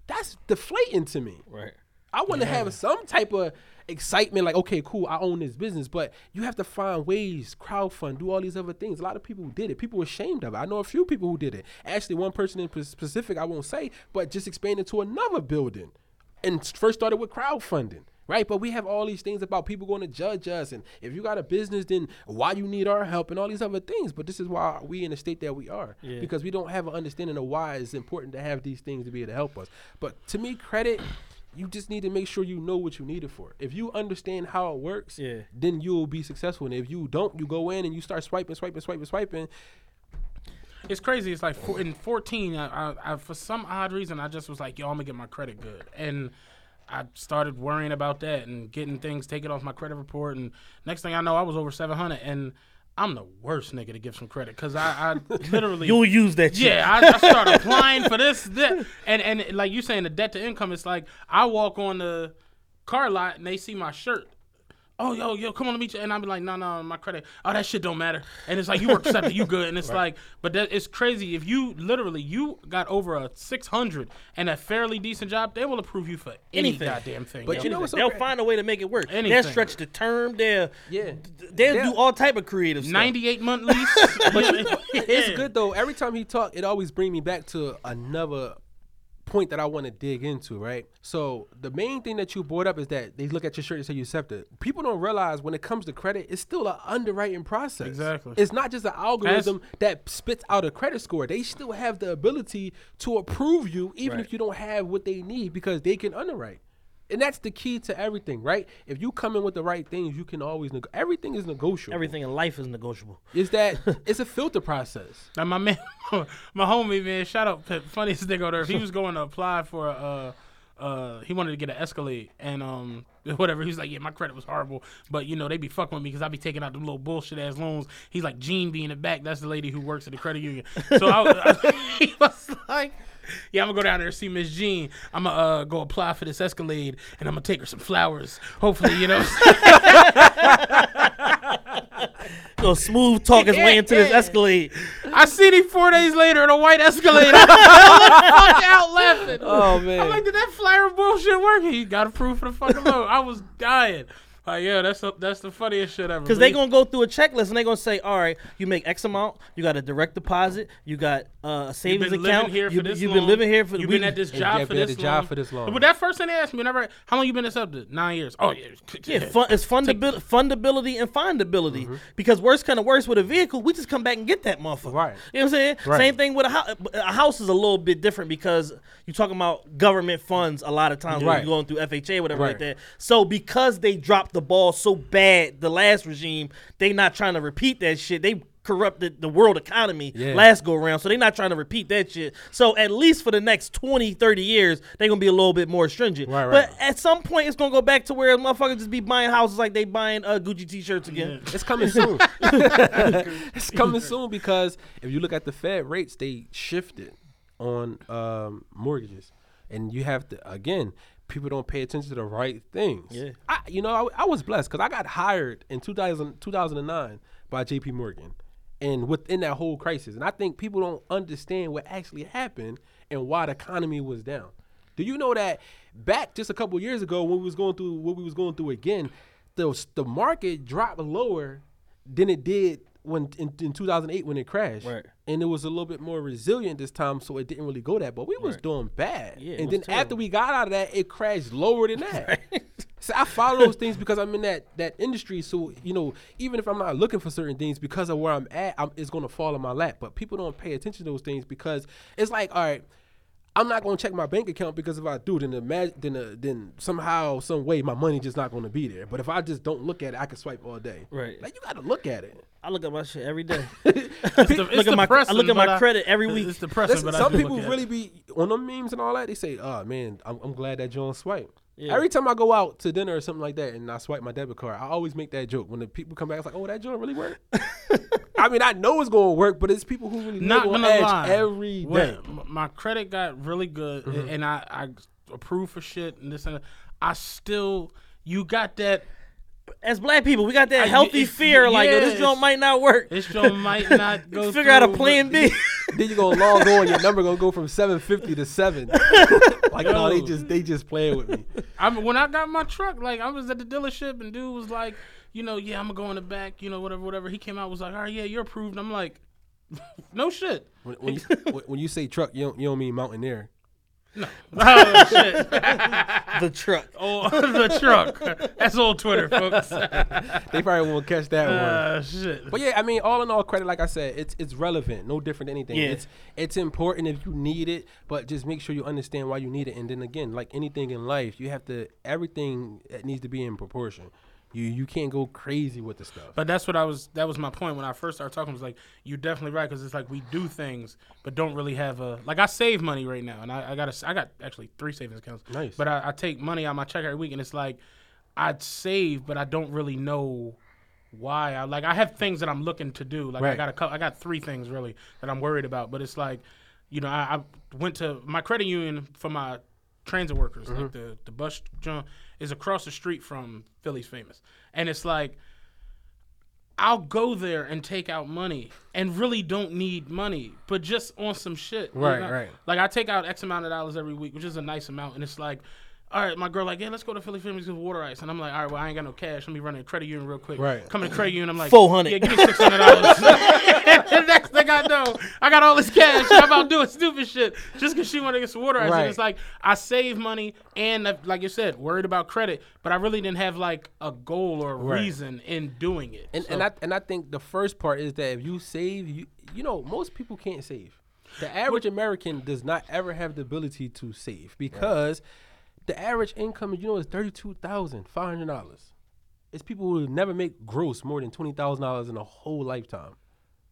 that's deflating to me. Right. I want to have some type of excitement, like, okay, cool, I own this business, but you have to find ways, crowdfund, do all these other things. A lot of people who did it, people were ashamed of it. I know a few people who did it. Actually, one person in specific, I won't say, but just expanded to another building and first started with crowdfunding. Right, but we have all these things about people going to judge us, and if you got a business, then why you need our help and all these other things. But this is why we in the state that we are, Yeah. because we don't have an understanding of why it's important to have these things to be able to help us. But to me, credit, you just need to make sure you know what you need it for. If you understand how it works, Yeah. then you'll be successful. And if you don't, you go in and you start swiping, swiping, swiping, swiping. It's crazy. It's like in 14, I, I, I, for some odd reason, I just was like, yo, I'm going to get my credit good. And I started worrying about that and getting things taken off my credit report. And next thing I know, I was over 700. And I'm the worst nigga to give some credit because I, I literally. You'll use that shit. Yeah, I, I start applying for this, that, and and like you saying, the debt to income. It's like I walk on the car lot and they see my shirt. Oh, yo, yo, come on, let me. Ch-. And I'm be like, no, no, my credit. Oh, that shit don't matter. And it's like you work accepted, you good. And it's like, but that it's crazy. If you literally you got over a 600 and a fairly decent job, they will approve you for any Anything. goddamn thing. But yo. you know what's so They'll cra- find a way to make it work. They'll stretch the term. They'll Yeah. they'll Yeah. do all type of creative stuff. 98 month lease. It's good though. Every time he talk, it always bring me back to another point that I want to dig into, right? So the main thing that you brought up is that they look at your shirt and say you accept it. People don't realize when it comes to credit, it's still an underwriting process. Exactly. It's not just an algorithm that spits out a credit score. They still have the ability to approve you even Right. if you don't have what they need because they can underwrite. And that's the key to everything, right? If you come in with the right things, you can always neg- everything is negotiable. Everything in life is negotiable. is that it's a filter process. Now my man, my homie man, shout out to funniest nigga on earth. He was going to apply for a, uh, uh, he wanted to get an Escalade and um whatever. He was like, yeah, my credit was horrible, but you know they be fucking with me because I be taking out them little bullshit ass loans. He's like, Gene be in the back. That's the lady who works at the credit union. So I, was- he was like. Yeah, I'm gonna go down there and see Miss Jean. I'm gonna uh, go apply for this Escalade, and I'm gonna take her some flowers. Hopefully, you know. Go smooth talk his way into this Escalade. I seen him four days later in a white Escalade. I was out laughing. Oh man. I'm like, did that flyer bullshit work? He got approved for the fucking loan. I was dying. Like, yeah, that's the that's the funniest shit ever. Because they he- gonna go through a checklist and they gonna say, all right, you make X amount, you got a direct deposit, you got uh, a You've savings been account, living here for you, this you've long. been living here for You've we- been at this And job you've for been at this the job for this long. But that first thing they asked me, whenever how long you been accepted? Nine years. Oh yeah. Yeah, fun, it's fundabil- fundability and findability. Because worst kind of worse with a vehicle, we just come back and get that motherfucker. Right. You know what I'm saying? Right. Same thing with a house. A house is a little bit different because you're talking about government funds a lot of times when you're going through FHA, whatever like that. So because they dropped the ball so bad the last regime, they not trying to repeat that shit. They corrupted the world economy Yeah. last go around. So they're not trying to repeat that shit. So at least for the next 20, 30 years, they're going to be a little bit more stringent. Right, right. But at some point, it's going to go back to where motherfuckers just be buying houses like they buying uh, Gucci t-shirts again. It's coming soon. it's coming soon because if you look at the Fed rates, they shifted on um, mortgages, and you have to again. People don't pay attention to the right things. Yeah. I, you know, I, I was blessed because I got hired in 2000, 2009 by J.P. Morgan, and within that whole crisis, and I think people don't understand what actually happened and why the economy was down. Do you know that back just a couple years ago when we was going through what we was going through again, the the market dropped lower than it did when in, in 2008 when it crashed. Right. And it was a little bit more resilient this time, so it didn't really go that. But we was doing bad. Yeah, and then after we got out of that, it crashed lower than that. So I follow those things because I'm in that that industry. So you know, even if I'm not looking for certain things because of where I'm at, I'm, it's going to fall in my lap. But people don't pay attention to those things because it's like, all right, I'm not going to check my bank account because if I do, then imagine, then uh, then somehow, some way, my money just not going to be there. But if I just don't look at it, I can swipe all day. Right. Like you got to look at it. I look at my shit every day. It's the- look at my I look at but my I- credit every week. It's depressing, Listen, but I some do people look at really it. be on them memes and all that. They say, "Oh man, I'm, I'm glad that John swipe." Yeah. Every time I go out to dinner or something like that, and I swipe my debit card, I always make that joke. When the people come back, it's like, "Oh, that joint really worked." I mean, I know it's gonna work, but it's people who really Not gonna lie. every When day. my credit got really good, Mm-hmm. and I, I approve for shit and this and that. I still, you got that. As black people, we got that healthy it's- fear, like yo, yeah, this joint might not work. This joint might not go. Figure out a plan B. then you gonna log on, your number gonna go from seven fifty to seven. like no, they just they just playing with me. I mean, when I got my truck, like I was at the dealership, and dude was like, you know, yeah, I'm gonna go in the back, you know, whatever, whatever. He came out was like, all right, yeah, you're approved. I'm like, no shit. When, when you when- when you say truck, you don't, you don't mean mountaineer. oh shit. the truck. Oh, the truck. That's old Twitter, folks. They probably won't catch that one. Uh, shit. But yeah, I mean, all in all, credit, like I said, it's it's relevant, no different than anything. Yeah. It's it's important if you need it, but just make sure you understand why you need it. And then again, like anything in life, you have to everything that needs to be in proportion. You you can't go crazy with the stuff. But that's what I was. That was my point when I first started talking. Was like, you're definitely right because it's like we do things, but don't really have a like. I save money right now, and I, I got a, I got actually three savings accounts. Nice. But I, I take money out my check every week, and it's like I'd save, but I don't really know why. I like I have things that I'm looking to do. Like I got a cou- I got three things really that I'm worried about. But it's like, you know, I, I went to my credit union for my transit workers, like mm-hmm. the the bus jump is across the street from Philly's famous, and it's like. I'll go there and take out money and really don't need money, but just on some shit. you Right, know? right. Like I take out X amount of dollars every week, which is a nice amount, and it's like, all right, my girl like, yeah, let's go to Philly Famous get water ice, and I'm like, all right, well, I ain't got no cash. Let me run a credit union real quick. Right. Come to credit union, I'm like, 400. Yeah, give me six hundred dollars. The next thing I know, I got all this cash. I'm about doing stupid shit just because she want to get some water ice. Right. And it's like I save money and, like you said, worried about credit, but I really didn't have like a goal or a Right. reason in doing it. And So- and I and I think the first part is that if you save, you you know most people can't save. The average American does not ever have the ability to save because the average income, you know, is thirty two thousand five hundred dollars. It's people who never make gross more than twenty thousand dollars in a whole lifetime.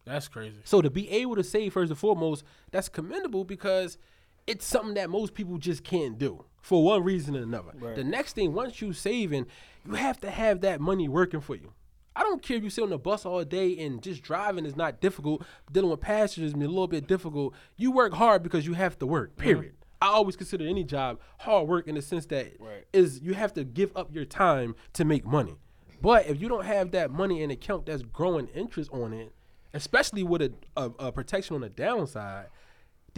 that's crazy. So to be able to save first and foremost, that's commendable because it's something that most people just can't do for one reason or another. The next thing, once you saving, you have to have that money working for you. I don't care if you sit on the bus all day and just driving is not difficult. Dealing with passengers is a little bit difficult. You work hard because you have to work. Mm-hmm. Period. I always consider any job hard work in the sense that is you have to give up your time to make money. But if you don't have that money in account that's growing interest on it, especially with a, a, a protection on the downside,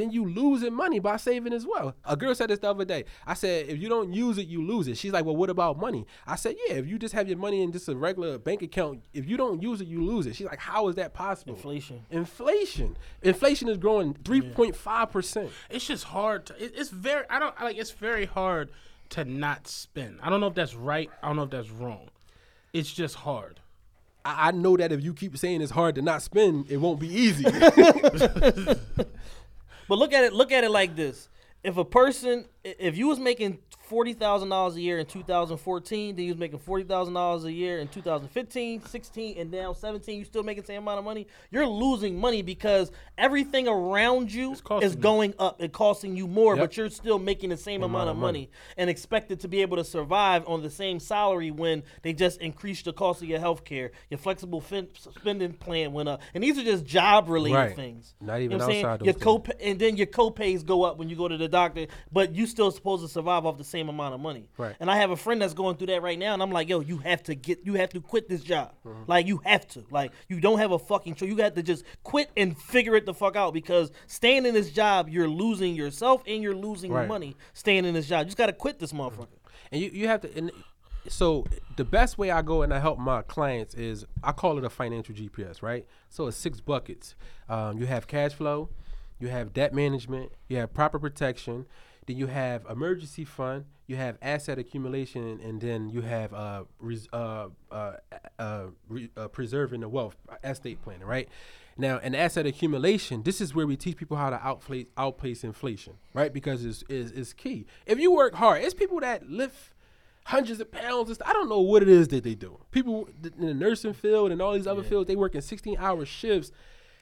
then you losing money by saving as well. A girl said this the other day. I said, if you don't use it, you lose it. She's like, well, what about money? I said, yeah, if you just have your money in just a regular bank account, if you don't use it, you lose it. She's like, how is that possible? Inflation. Inflation. Inflation is growing 3.5%. it's just hard to it, it's very i don't like it's very hard to not spend i don't know if that's right i don't know if that's wrong it's just hard I, I know that if you keep saying it's hard to not spend, it won't be easy. But look at it. Look at it like this: if a person, if you was making forty thousand dollars a year in 2014, then you was making forty thousand dollars a year in 2015, 16, and now 17, you still making the same amount of money. You're losing money because everything around you is you. going up and costing you more, Yep. but you're still making the same amount of money and expected to be able to survive on the same salary when they just increased the cost of your health care, your flexible fin- spending plan went up, and these are just job related Right. things. Not You even know what I'm outside Your co and then your co-pays go up when you go to the doctor, but you still supposed to survive off the same amount of money. Right. And I have a friend that's going through that right now, and I'm like, yo, you have to get, you have to quit this job. Mm-hmm. Like you have to, like you don't have a fucking choice. You have to just quit and figure it the fuck out because staying in this job, you're losing yourself and you're losing Right. money. Staying in this job, you just gotta quit this motherfucker. and you, you have to and so the best way i go and i help my clients is i call it a financial gps right so it's six buckets um, you have cash flow you have debt management you have proper protection Then you have emergency fund, you have asset accumulation, and then you have uh, res- uh, uh, uh, re- uh, preserving the wealth, estate planning, right? Now, in asset accumulation, this is where we teach people how to outplace, outpace inflation, right? Because it's, it's, it's key. If you work hard, it's people that lift hundreds of pounds. I don't know what it is that they do. People in the nursing field and all these other fields, they work in 16 hour shifts.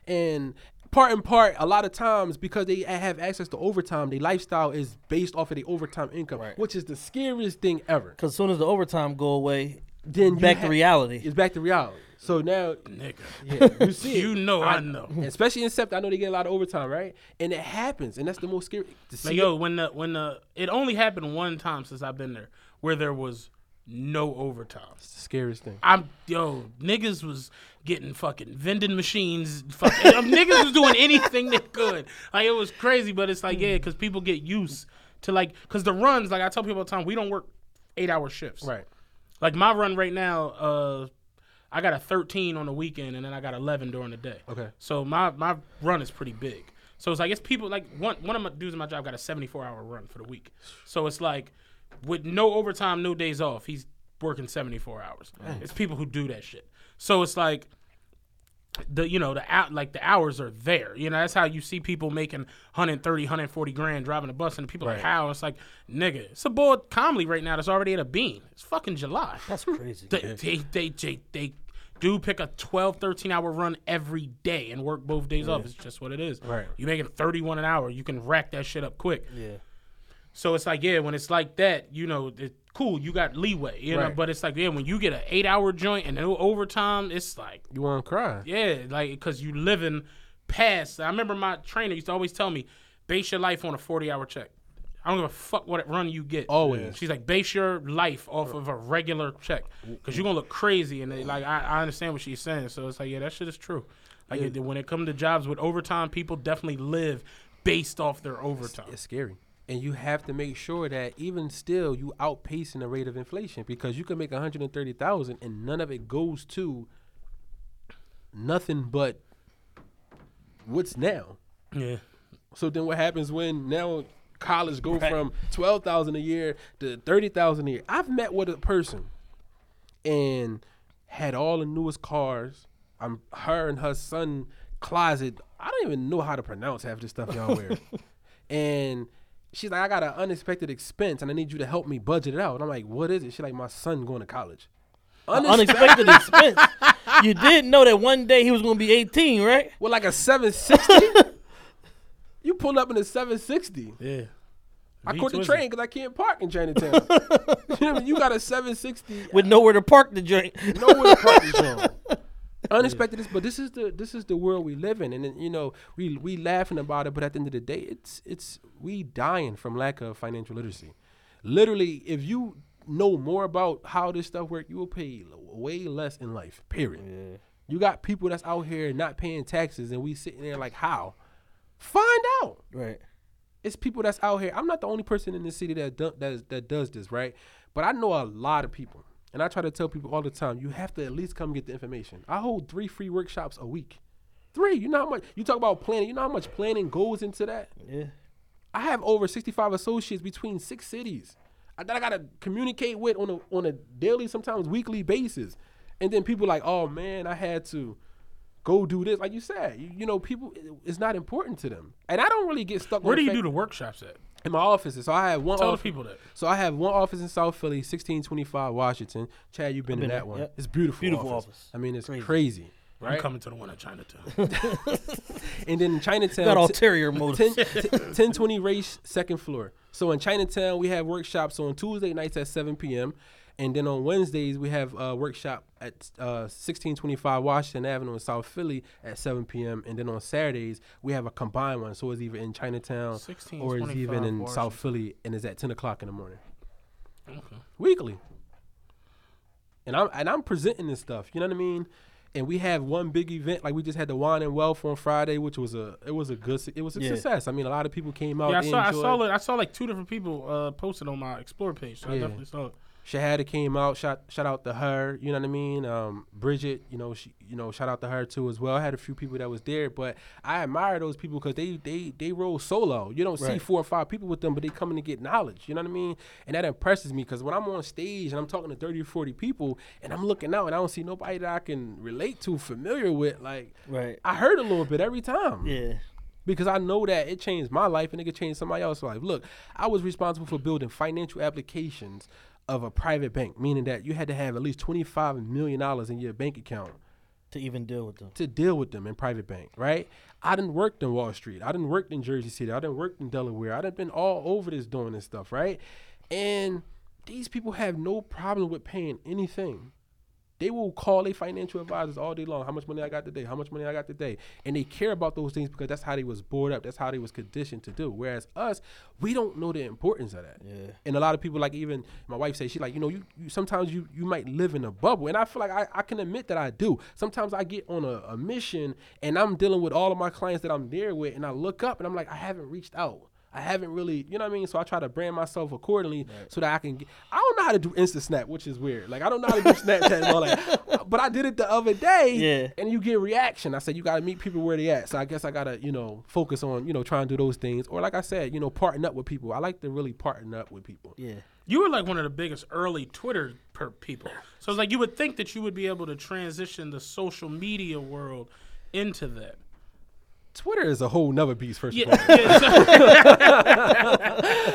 And part and part, a lot of times, because they have access to overtime, their lifestyle is based off of the overtime income, Right. which is the scariest thing ever. Because as soon as the overtime go away, Then you back ha- to reality. It's back to reality. So now, Nigga. yeah, you see, it. You know I know. especially in sept I know they get a lot of overtime, right? And it happens, and that's the most scary. To see Like it- yo, when the when the it only happened one time since I've been there where there was no overtime. it's the scariest thing. I'm yo niggas was getting fucking vending machines. Fucking um, niggas was doing anything they could. Like it was crazy, but it's like yeah, because people get used to like because the runs. Like I tell people all the time, we don't work eight hour shifts. Right. Like my run right now, uh, I got a 13 on the weekend, and then I got 11 during the day. Okay. So my my run is pretty big. So it's like it's people like one one of my dudes in my job got a 74 hour run for the week. So it's like with no overtime, no days off, he's working 74 hours. It's people who do that shit. So it's like the you know the out like the hours are there. You know that's how you see people making 130, 140 grand driving a bus, and people like how it's like nigga, it's a boy calmly right now that's already at a bean. It's fucking July. That's crazy. They, they, they, they, they do pick a 12, 13 hour run every day and work both days off. It's just what it is. Right. You making 31 an hour, you can rack that shit up quick. yeah. So it's like, yeah, when it's like that, you know, it, cool, you got leeway, you know, but it's like, yeah, when you get an eight hour joint and no overtime, it's like, You want to cry? yeah, like, because you living past. I remember my trainer used to always tell me, base your life on a 40 hour check. I don't give a fuck what run you get. Always. She's like, base your life off of a regular check because you're gonna look crazy. And they, like, I, I understand what she's saying. So it's like, yeah, that shit is true. Like, it- when it comes to jobs with overtime, people definitely live based off their overtime. It's scary. And you have to make sure that even still you outpacing the rate of inflation because you can make 130,000 and none of it goes to nothing but what's now. Yeah. So then what happens when now college go from 12,000 a year to 30,000 a year? I've met with a person and had all the newest cars. I'm her and her son closet. I don't even know how to pronounce half this stuff y'all wear. and she's like, I got an unexpected expense and I need you to help me budget it out. And I'm like, what is it? She's like, my son going to college. Unexpected expense. You didn't know that one day he was going to be 18, right? With like a 760? you pulled up in a 760. Yeah. I caught the train because I can't park in Chinatown. you, know what I mean? you got a 760. With nowhere to park the joint. nowhere to park this on. Unexpected, but this is the this is the world we live in, and then, you know we we laughing about it, but at the end of the day, it's it's we dying from lack of financial literacy. Literally, if you know more about how this stuff works, you will pay way less in life. Period. You got people that's out here not paying taxes, and we sitting there like, how? Find out Right. it's people that's out here. I'm not the only person in the city that do, that is, that does this, right? But I know a lot of people, and I try to tell people all the time. You have to at least come get the information. I hold three free workshops a week. Three. You know how much you talk about planning. You know how much planning goes into that. Yeah. I have over 65 associates between six cities that I gotta communicate with on a on a daily, sometimes weekly basis. And then people like, oh man, I had to go do this. Like you said, you, you know, people it- it's not important to them. And I don't really get stuck. Where on do you fact- do the workshops at? In my offices. So I have one. Tell the office, people that. So I have one office in South Philly, sixteen twenty five Washington. Chad, you've been, been in that there, one. yep. It's beautiful. Beautiful office. office. I mean, it's crazy. Crazy. I'm coming to the one in Chinatown. And then in Chinatown, Got t- ulterior motives. 10, 1020 race second floor. So in Chinatown, we have workshops on Tuesday nights at 7 p.m. And then on Wednesdays, we have a workshop at uh, 1625 Washington Avenue in South Philly at 7 p.m. And then on Saturdays, we have a combined one. So it's either in Chinatown or it's even 1625 in South Philly and it's at 10 o'clock in the morning. Okay. Weekly. And I'm and I'm presenting this stuff, you know what I mean? And we have one big event, like we just had the wine and wealth on Friday, which was a it was a good it was a Yeah. success. I mean, a lot of people came out. Yeah, I they saw. I saw. It, I saw like two different people uh, posted on my Explore page. So I Yeah. definitely saw it. Shahada came out. Shout shout out to her. You know what I mean? Um, Bridget. You know she. You know shout out to her too as well. I had a few people that was there, but I admire those people because they they they roll solo. You don't see four or five people with them, but they coming to get knowledge. You know what I mean? And that impresses me because when I'm on stage and I'm talking to 30 or 40 people and I'm looking out and I don't see nobody that I can relate to, familiar with, like Right. I heard a little bit every time Yeah. because I know that it changed my life and it could change somebody else's life. Look, I was responsible for building financial applications of a private bank, meaning that you had to have at least $25 million in your bank account To even deal with them. to deal with them in private bank, right? I didn't work in Wall Street. I didn't work in Jersey City. I didn't work in Delaware. I didn't been all over this doing this stuff, right? And these people have no problem with paying anything. They will call their financial advisors all day long. How much money I got today? How much money I got today? And they care about those things because that's how they was brought up. That's how they was conditioned to do. Whereas us, we don't know the importance of that. Yeah. And a lot of people, like even my wife says, she like, you know, you, you sometimes you you might live in a bubble, and I feel like I, I can admit that I do. Sometimes I get on a, a mission, and I'm dealing with all of my clients that I'm there with, and I look up, and I'm like, I haven't reached out. I haven't really, you know what I mean? So I try to brand myself accordingly so that I can get. I don't know how to do Insta Snap, which is weird. Like I don't know how to do Snapchat and all that. But I did it the other day, Yeah. and you get reaction. I said you got to meet people where they at. So I guess I gotta, you know, focus on, you know, trying to do those things. Or like I said, you know, partner up with people. I like to really partner up with people. Yeah. You were like one of the biggest early Twitter per people. So it's like you would think that you would be able to transition the social media world into that. Twitter is a whole nother beast, first Yeah. of all.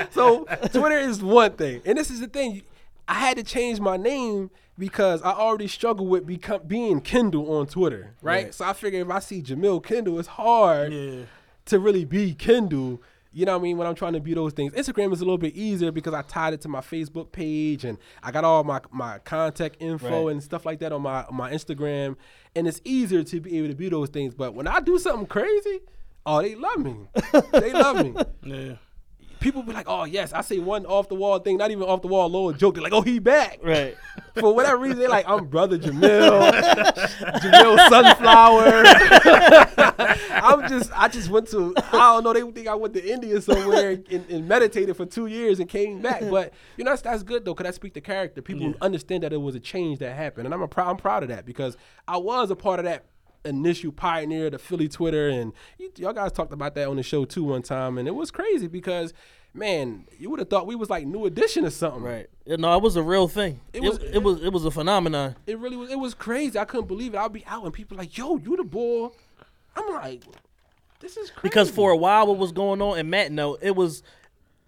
so- Twitter is one thing, and this is the thing. I had to change my name because I already struggle with become, being Kendall on Twitter, right? Right. So I figured if I see Jahmel Kendall, it's hard yeah. to really be Kendall. You know what I mean? When I'm trying to be those things, Instagram is a little bit easier because I tied it to my Facebook page and I got all my my contact info Right. and stuff like that on my on my Instagram, and it's easier to be able to do those things. But when I do something crazy, oh, they love me. they love me Yeah. People be like, "Oh yes," I say one off the wall thing, not even off the wall, little joke. They're like, "Oh, he back." Right. For whatever reason, they're like, "I'm brother Jahmel, Jahmel Sunflower." I'm just, I just went to, I don't know. They think I went to India somewhere and, and meditated for two years and came back. But you know, that's, that's good though, cause that speak the character. People understand that it was a change that happened, and I'm a proud, I'm proud of that because I was a part of that initial pioneer the Philly Twitter, and you, y'all guys talked about that on the show too one time, and it was crazy because, man, you would have thought we was like New Edition or something. Right. Yeah, no, it was a real thing. It, was- was. It, was. It was a phenomenon. It really was. It was crazy. I couldn't believe it. I'll be out and people like, "Yo, you the boy." I'm like, "This is crazy." Because for a while, what was going on, and Matt know it was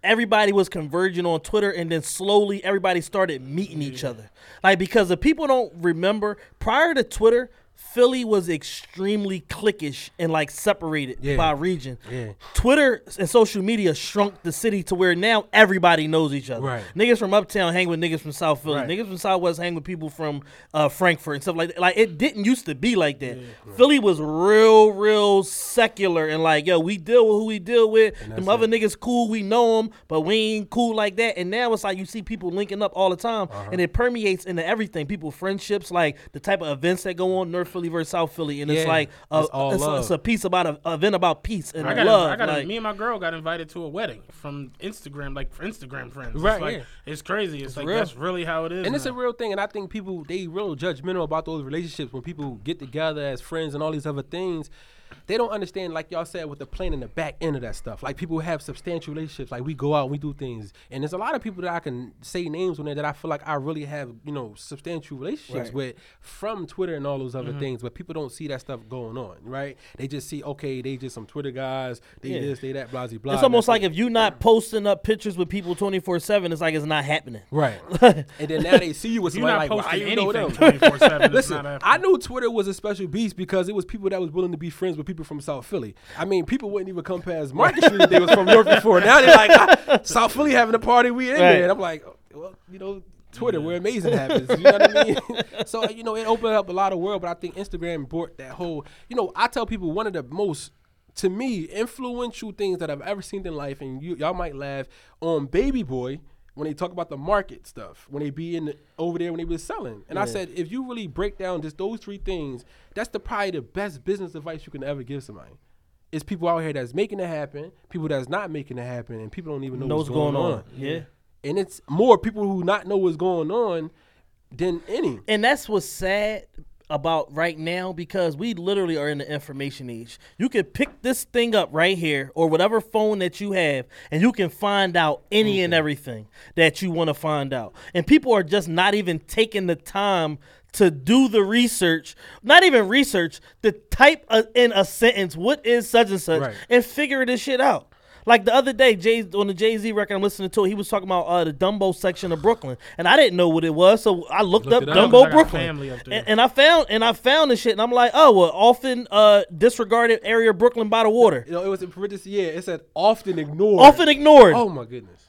everybody was converging on Twitter, and then slowly everybody started meeting each other. Like because if people don't remember, prior to Twitter, Philly was extremely cliquish and like separated Yeah. by region. Yeah. Twitter and social media shrunk the city to where now everybody knows each other. Right. Niggas from uptown hang with niggas from South Philly. Right. Niggas from Southwest hang with people from uh, Frankford and stuff like that. Like it didn't used to be like that. Philly was real, real secular and like, yo, we deal with who we deal with. Them other niggas cool, we know them, but we ain't cool like that. And now it's like you see people linking up all the time, Uh-huh. and it permeates into everything. People friendships, like the type of events that go on North Philly versus South Philly, and it's Yeah, like a, it's all it's, love. it's a piece about a, a event about peace and I got, love. I got like, me and my girl got invited to a wedding from Instagram, like for Instagram friends. It's Right, like, yeah. It's crazy. It's, like real. that's really how it is. and it's a real thing. And I think people they real judgmental about those relationships when people get together as friends and all these other things. They don't understand, like y'all said, with the plan in the back end of that stuff. Like people have substantial relationships. Like we go out and we do things, and there's a lot of people that I can say names on there that I feel like I really have, you know, substantial relationships Right. with from Twitter and all those other Mm-hmm. things. But people don't see that stuff going on, right? They just see, okay, they just some Twitter guys. They Yeah. this, they that, blah blah blah. It's almost like if you're not posting up pictures with people 24 seven, it's like it's not happening. right. and then now they see you with somebody not like, why posting you know anything them? 24 7. Listen, I knew Twitter was a special beast because it was people that was willing to be friends with people from South Philly. I mean, people wouldn't even come past Market Street if they was from North before. Now they're like, ah, South Philly having a party, we in Right. there. And I'm like, oh, well, you know, Twitter, where amazing happens. You know what I mean? so, you know, it opened up a lot of world, but I think Instagram brought that whole, you know, I tell people one of the most to me, influential things that I've ever seen in life, and you, y'all might laugh on Baby Boy when they talk about the market stuff, when they be in the, over there when they was selling. And I said, if you really break down just those three things, that's the probably the best business advice you can ever give somebody. It's people out here that's making it happen, people that's not making it happen, and people don't even know, Know what's going, on. Yeah. and it's more people who not know what's going on than any. And that's what's sad about right now because we literally are in the information age. You can pick this thing up right here or whatever phone that you have and you can find out any and everything that you want to find out. And people are just not even taking the time to do the research, not even research, to type a, in a sentence what is such and such Right. and figure this shit out. Like the other day, Jay on the Jay Z record I'm listening to, he was talking about uh, the Dumbo section of Brooklyn, and I didn't know what it was, so I looked, Looked up up. Dumbo Brooklyn, up and, and I found and I found the shit, and I'm like, oh well, often uh, disregarded area of Brooklyn by the water, You know, it was in parentheses. Yeah, it said often ignored. often ignored. Oh my goodness.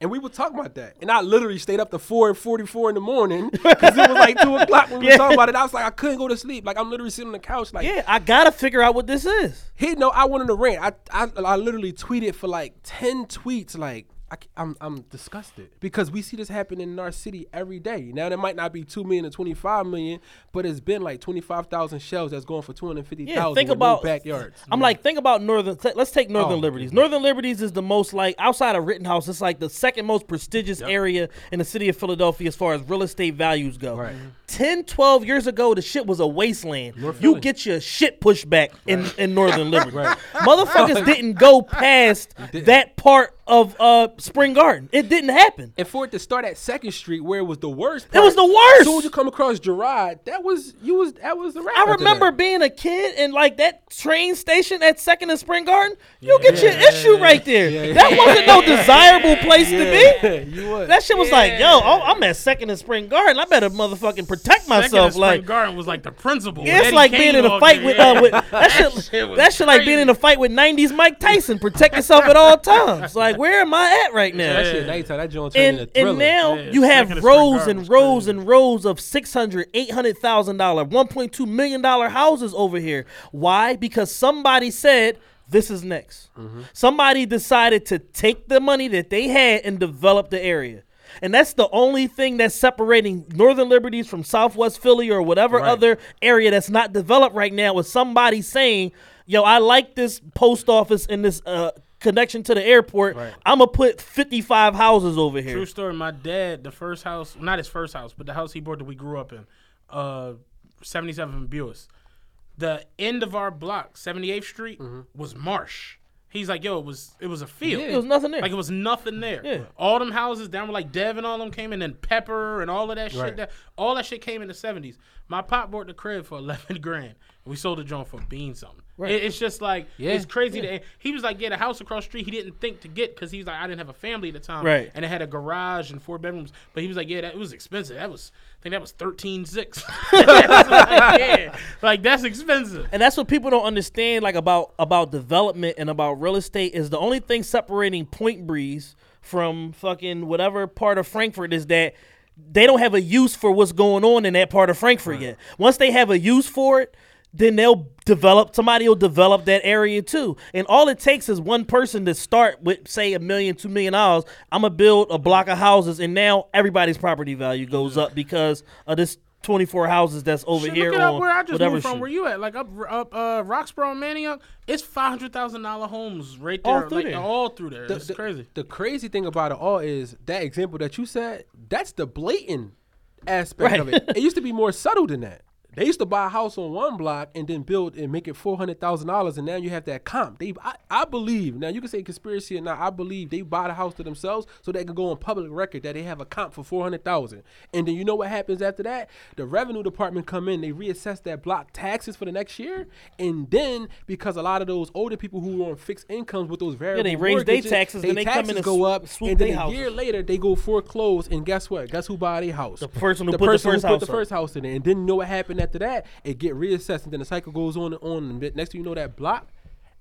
And we were talking about that, and I literally stayed up to four forty four in the morning because it was like two o'clock when we Yeah. were talking about it. I was like, I couldn't go to sleep. Like I'm literally sitting on the couch, like Yeah, I gotta figure out what this is. he no. I wanted to rant. I, I I literally tweeted for like ten tweets, like. I, am I'm disgusted because we see this happening in our city every day. Now there might not be two million to twenty five million, but it's been like twenty five thousand shells that's going for two hundred fifty thousand. Yeah, think about backyards. I'm like, think about Northern. Let's take Northern Oh, Liberties. Northern Liberties is the most like outside of Rittenhouse. It's like the second most prestigious area in the city of Philadelphia as far as real estate values go. Right. 10, 12 years ago, the shit was a wasteland. you Philly. get your shit pushed back in, in Northern Liberties. Motherfuckers didn't go past that part of uh, Spring Garden. It didn't happen. And for it to start at Second Street, where it was the worst, It was the worst. As soon as you come across Girard, that was you was that was the. wrap I remember that. being a kid and like that train station at Second and Spring Garden. You get your issue right there. that wasn't no desirable place to be. you. That shit was like, yo, oh, I'm at Second and Spring Garden. I better motherfucking protect Second myself. and Spring Like, Garden was like the principal. yeah, it's Eddie like Kane being in a fight in, with, yeah. uh, with that shit. shit that shit like being in a fight with '90s Mike Tyson. Protect yourself at all times. Like, where am I at right now? that shit nighttime. That joint turned and into and now Yeah, you have rows and rows crazy. and rows of six hundred, eight hundred thousand dollar, one point two million dollar houses over here. Why? Because somebody said this is next. Mm-hmm. Somebody decided to take the money that they had and develop the area. And that's the only thing that's separating Northern Liberties from Southwest Philly or whatever Right. other area that's not developed right now is somebody saying, yo, I like this post office in this uh, connection to the airport. I'm going to put 55 houses over here. True story. My dad, the first house, not his first house, but the house he bought that we grew up in, uh, 77 Buick. The end of our block, 78th Street, was marsh. He's like, yo, it was it was a field. It was nothing there. Like it was nothing there. Yeah. All them houses down were like Dev and all them came in, and Pepper and all of that shit. Right. That all that shit came in the 70s. My pop bought the crib for 11 grand. We sold the joint for bean something. It- it's just like Yeah. it's crazy. That he was like, yeah, the house across the street he didn't think to get because he was like, I didn't have a family at the time, Right. And it had a garage and four bedrooms. But he was like, yeah, that it was expensive. That was I think that was thirteen six. like, yeah, like that's expensive. and that's what people don't understand like about about development and about real estate is the only thing separating point breeze from fucking whatever part of Frankford is that they don't have a use for what's going on in that part of Frankford yet once they have a use for it then they'll develop somebody will develop that area too and all it takes is one person to start with say a million two million dollars i'm gonna build a block of houses and now everybody's property value goes up because of this 24 houses that's over Shit, here look at on where I just whatever moved from. shit. Where you at? Like up, up uh, Roxborough, and Manayunk. It's five hundred thousand dollar homes right All there, through like there. all through there. The- it's the- crazy. The crazy thing about it all is that example that you said. That's the blatant aspect Right. of it. It used to be more subtle than that. They used to buy a house on one block and then build and make it four hundred thousand dollars, and now you have that comp. They, I, I believe now you can say conspiracy or not. I believe they buy the house to themselves so they can go on public record that they have a comp for four hundred thousand, and then you know what happens after that? The revenue department come in, they reassess that block taxes for the next year, and then because a lot of those older people who were on fixed incomes with those variable yeah, they raise their taxes, they they come taxes in and go up, swoop and then a houses. year later they go foreclose, and guess what? Guess who bought a house? The person who the put the first who put house the first house in it, and then you know what happened after that? It get reassessed, and then the cycle goes on and on. And next thing you know, that block,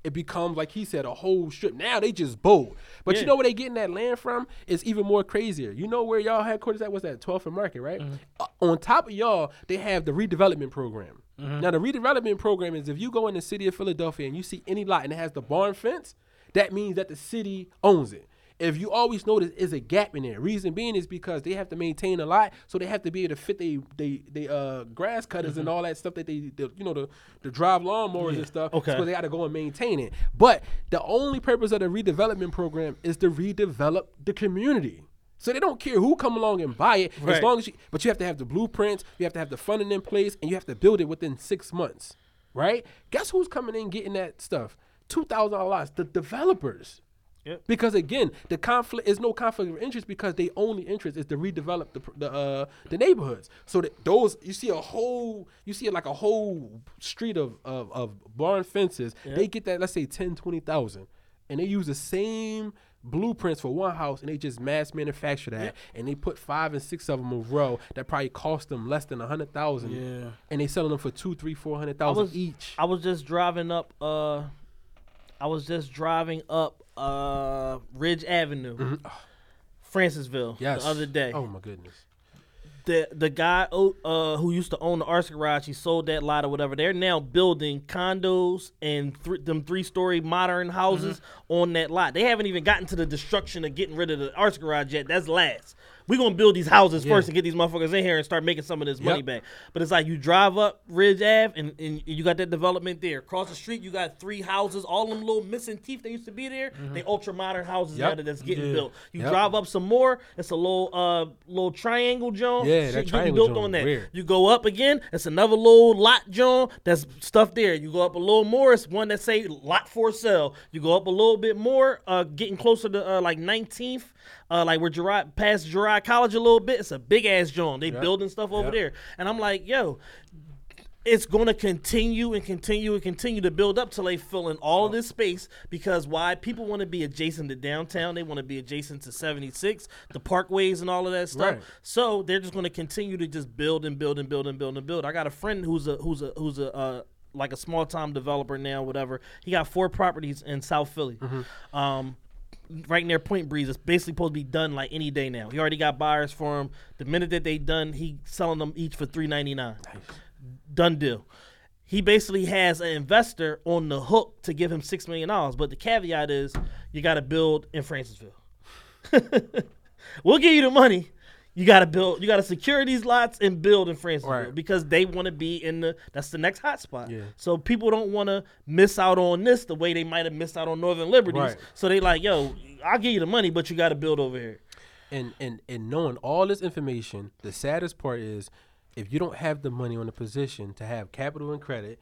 it becomes like he said, a whole strip. Now they just bold. But Yeah. you know where they getting that land from? It's even more crazier. You know where y'all headquarters at? What's that? 12th and Market, right? Mm-hmm. Uh, on top of y'all, they have the redevelopment program. Mm-hmm. Now the redevelopment program is if you go in the city of Philadelphia and you see any lot and it has the barn fence, that means that the city owns it. If you always notice is a gap in there. Reason being is because they have to maintain a lot, so they have to be able to fit they they they uh grass cutters Mm-hmm. and all that stuff that they, the, you know the the drive lawnmowers and stuff. Okay. So they got to go and maintain it. But the only purpose of the redevelopment program is to redevelop the community. So they don't care who come along and buy it as long as you. But you have to have the blueprints, you have to have the funding in place, and you have to build it within six months, right? Guess who's coming in getting that stuff? Two thousand dollars lots. The developers. Yep. Because again, the conflict is no conflict of interest because they only interest is to redevelop the the uh, the neighborhoods. So that those you see a whole you see like a whole street of of, of barn fences. They get that let's say 10, 20,000 and they use the same blueprints for one house and they just mass manufacture that and they put five and six of them in a row that probably cost them less than a hundred thousand. Yeah. And they selling them for two, three, four hundred thousand each. I was just driving up. Uh, I was just driving up uh Ridge Avenue, Francisville, yes. the other day. Oh my goodness. the the guy oh, uh, who used to own the arts garage, he sold that lot or whatever. They're now building condos and th- them three story modern houses on that lot. They haven't even gotten to the destruction of getting rid of the arts garage yet. That's last. We're gonna build these houses first and get these motherfuckers in here and start making some of this money back. But it's like you drive up Ridge Ave and, and you got that development there. Across the street, you got three houses, all them little missing teeth that used to be there. They ultra modern houses Yep. now that's getting Yeah. built. You Yep. drive up some more, it's a little uh little triangle joint. Yeah, that triangle built on that. weird. You go up again, it's another little lot joint that's stuff there. You go up a little more, it's one that say lot for sale. You go up a little bit more, uh, getting closer to uh, like 19th, uh, like where Girard past Girard College a little bit. It's a big ass joint. They building stuff over Yep. there, and I'm like, yo. It's gonna continue and continue and continue to build up till they fill in all of this space because why? People want to be adjacent to downtown. They want to be adjacent to 76, the parkways and all of that stuff. Right. So they're just going to continue to just build and build and build and build and build. I got a friend who's a who's a who's a uh, like a small time developer now, whatever. He got four properties in South Philly. Um, right near Point Breeze. It's basically supposed to be done like any day now. He already got buyers for them. The minute that they done, he selling them each for three ninety nine. Done deal. He basically has an investor on the hook to give him six million dollars, but the caveat is you got to build in Francisville. we'll give you the money. You got to build. You got to secure these lots and build in Francisville Right. because they want to be in the. That's the next hot spot. Yeah. So people don't want to miss out on this the way they might have missed out on Northern Liberties. Right. So they like, yo, I'll give you the money, but you got to build over here. and and and knowing all this information, the saddest part is if you don't have the money on the position to have capital and credit,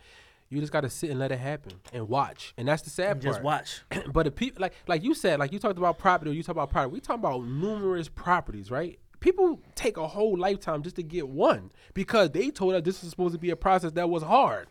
you just got to sit and let it happen and watch. And that's the sad part. Just watch. but if people like like you said, like you talked about property, or you talk about property, we talk about numerous properties, right? People take a whole lifetime just to get one because they told us this was supposed to be a process that was hard.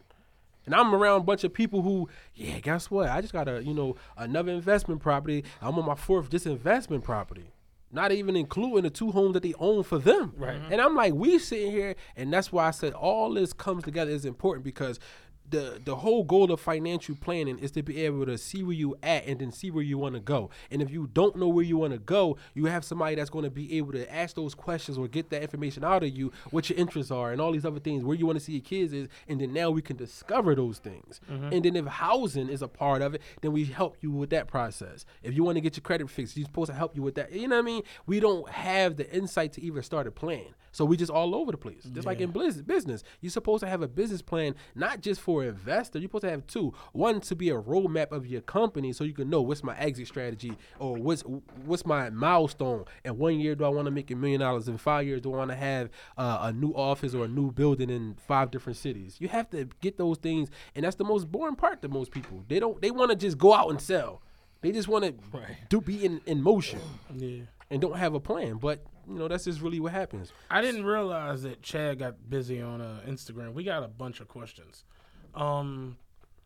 And I'm around a bunch of people who, yeah, guess what? I just got a, you know, another investment property. I'm on my fourth disinvestment property. Not even including the two homes that they own for them. Right. And I'm like, we sitting here, and that's why I said all this comes together is important because the the whole goal of financial planning is to be able to see where you at and then see where you want to go. And if you don't know where you want to go, you have somebody that's going to be able to ask those questions or get that information out of you, what your interests are, and all these other things, where you want to see your kids is, and then now we can discover those things. Mm-hmm. And then if housing is a part of it, then we help you with that process. If you want to get your credit fixed, you're supposed to help you with that. You know what I mean? We don't have the insight to even start a plan. So we just all over the place. Just like in business, business, you're supposed to have a business plan, not just for investor. You're supposed to have two. One to be a roadmap of your company, so you can know what's my exit strategy or what's what's my milestone. And one year, do I want to make a million dollars? In five years, do I want to have uh, a new office or a new building in five different cities? You have to get those things, and that's the most boring part to most people. They don't. They want to just go out and sell. They just want to do be in, in motion Yeah. and don't have a plan. But you know that's just really what happens. I didn't realize that Chad got busy on uh, Instagram. We got a bunch of questions. Um,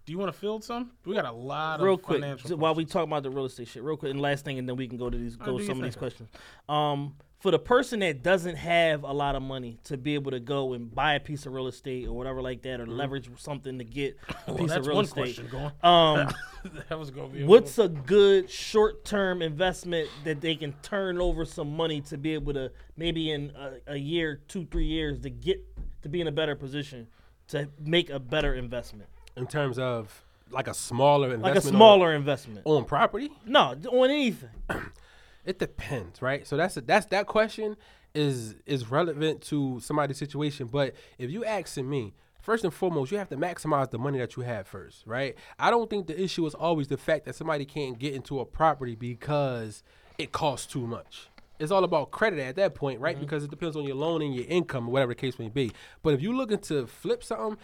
do you want to field some? We got a lot real of quick financial so while we talk about the real estate shit real quick and last thing and then we can go to these Oh, go some of these questions um for the person that doesn't have a lot of money to be able to go and buy a piece of real estate or whatever like that or leverage something to get a Mm-hmm. Well, piece of real one estate. um that was gonna be. a what's a good short-term investment that they can turn over some money to be able to maybe in a, a year two three years to get to be in a better position to make a better investment? In terms of like a smaller investment like a on- smaller investment. on, property? No on anything it depends right so that's a, that's that question is is relevant to somebody's situation but if you asking me first and foremost you have to maximize the money that you have first right i don't think the issue is always the fact that somebody can't get into a property because it costs too much it's all about credit at that point, Mm-hmm. right? Because it depends on your loan and your income or whatever the case may be. But if you're looking to flip something,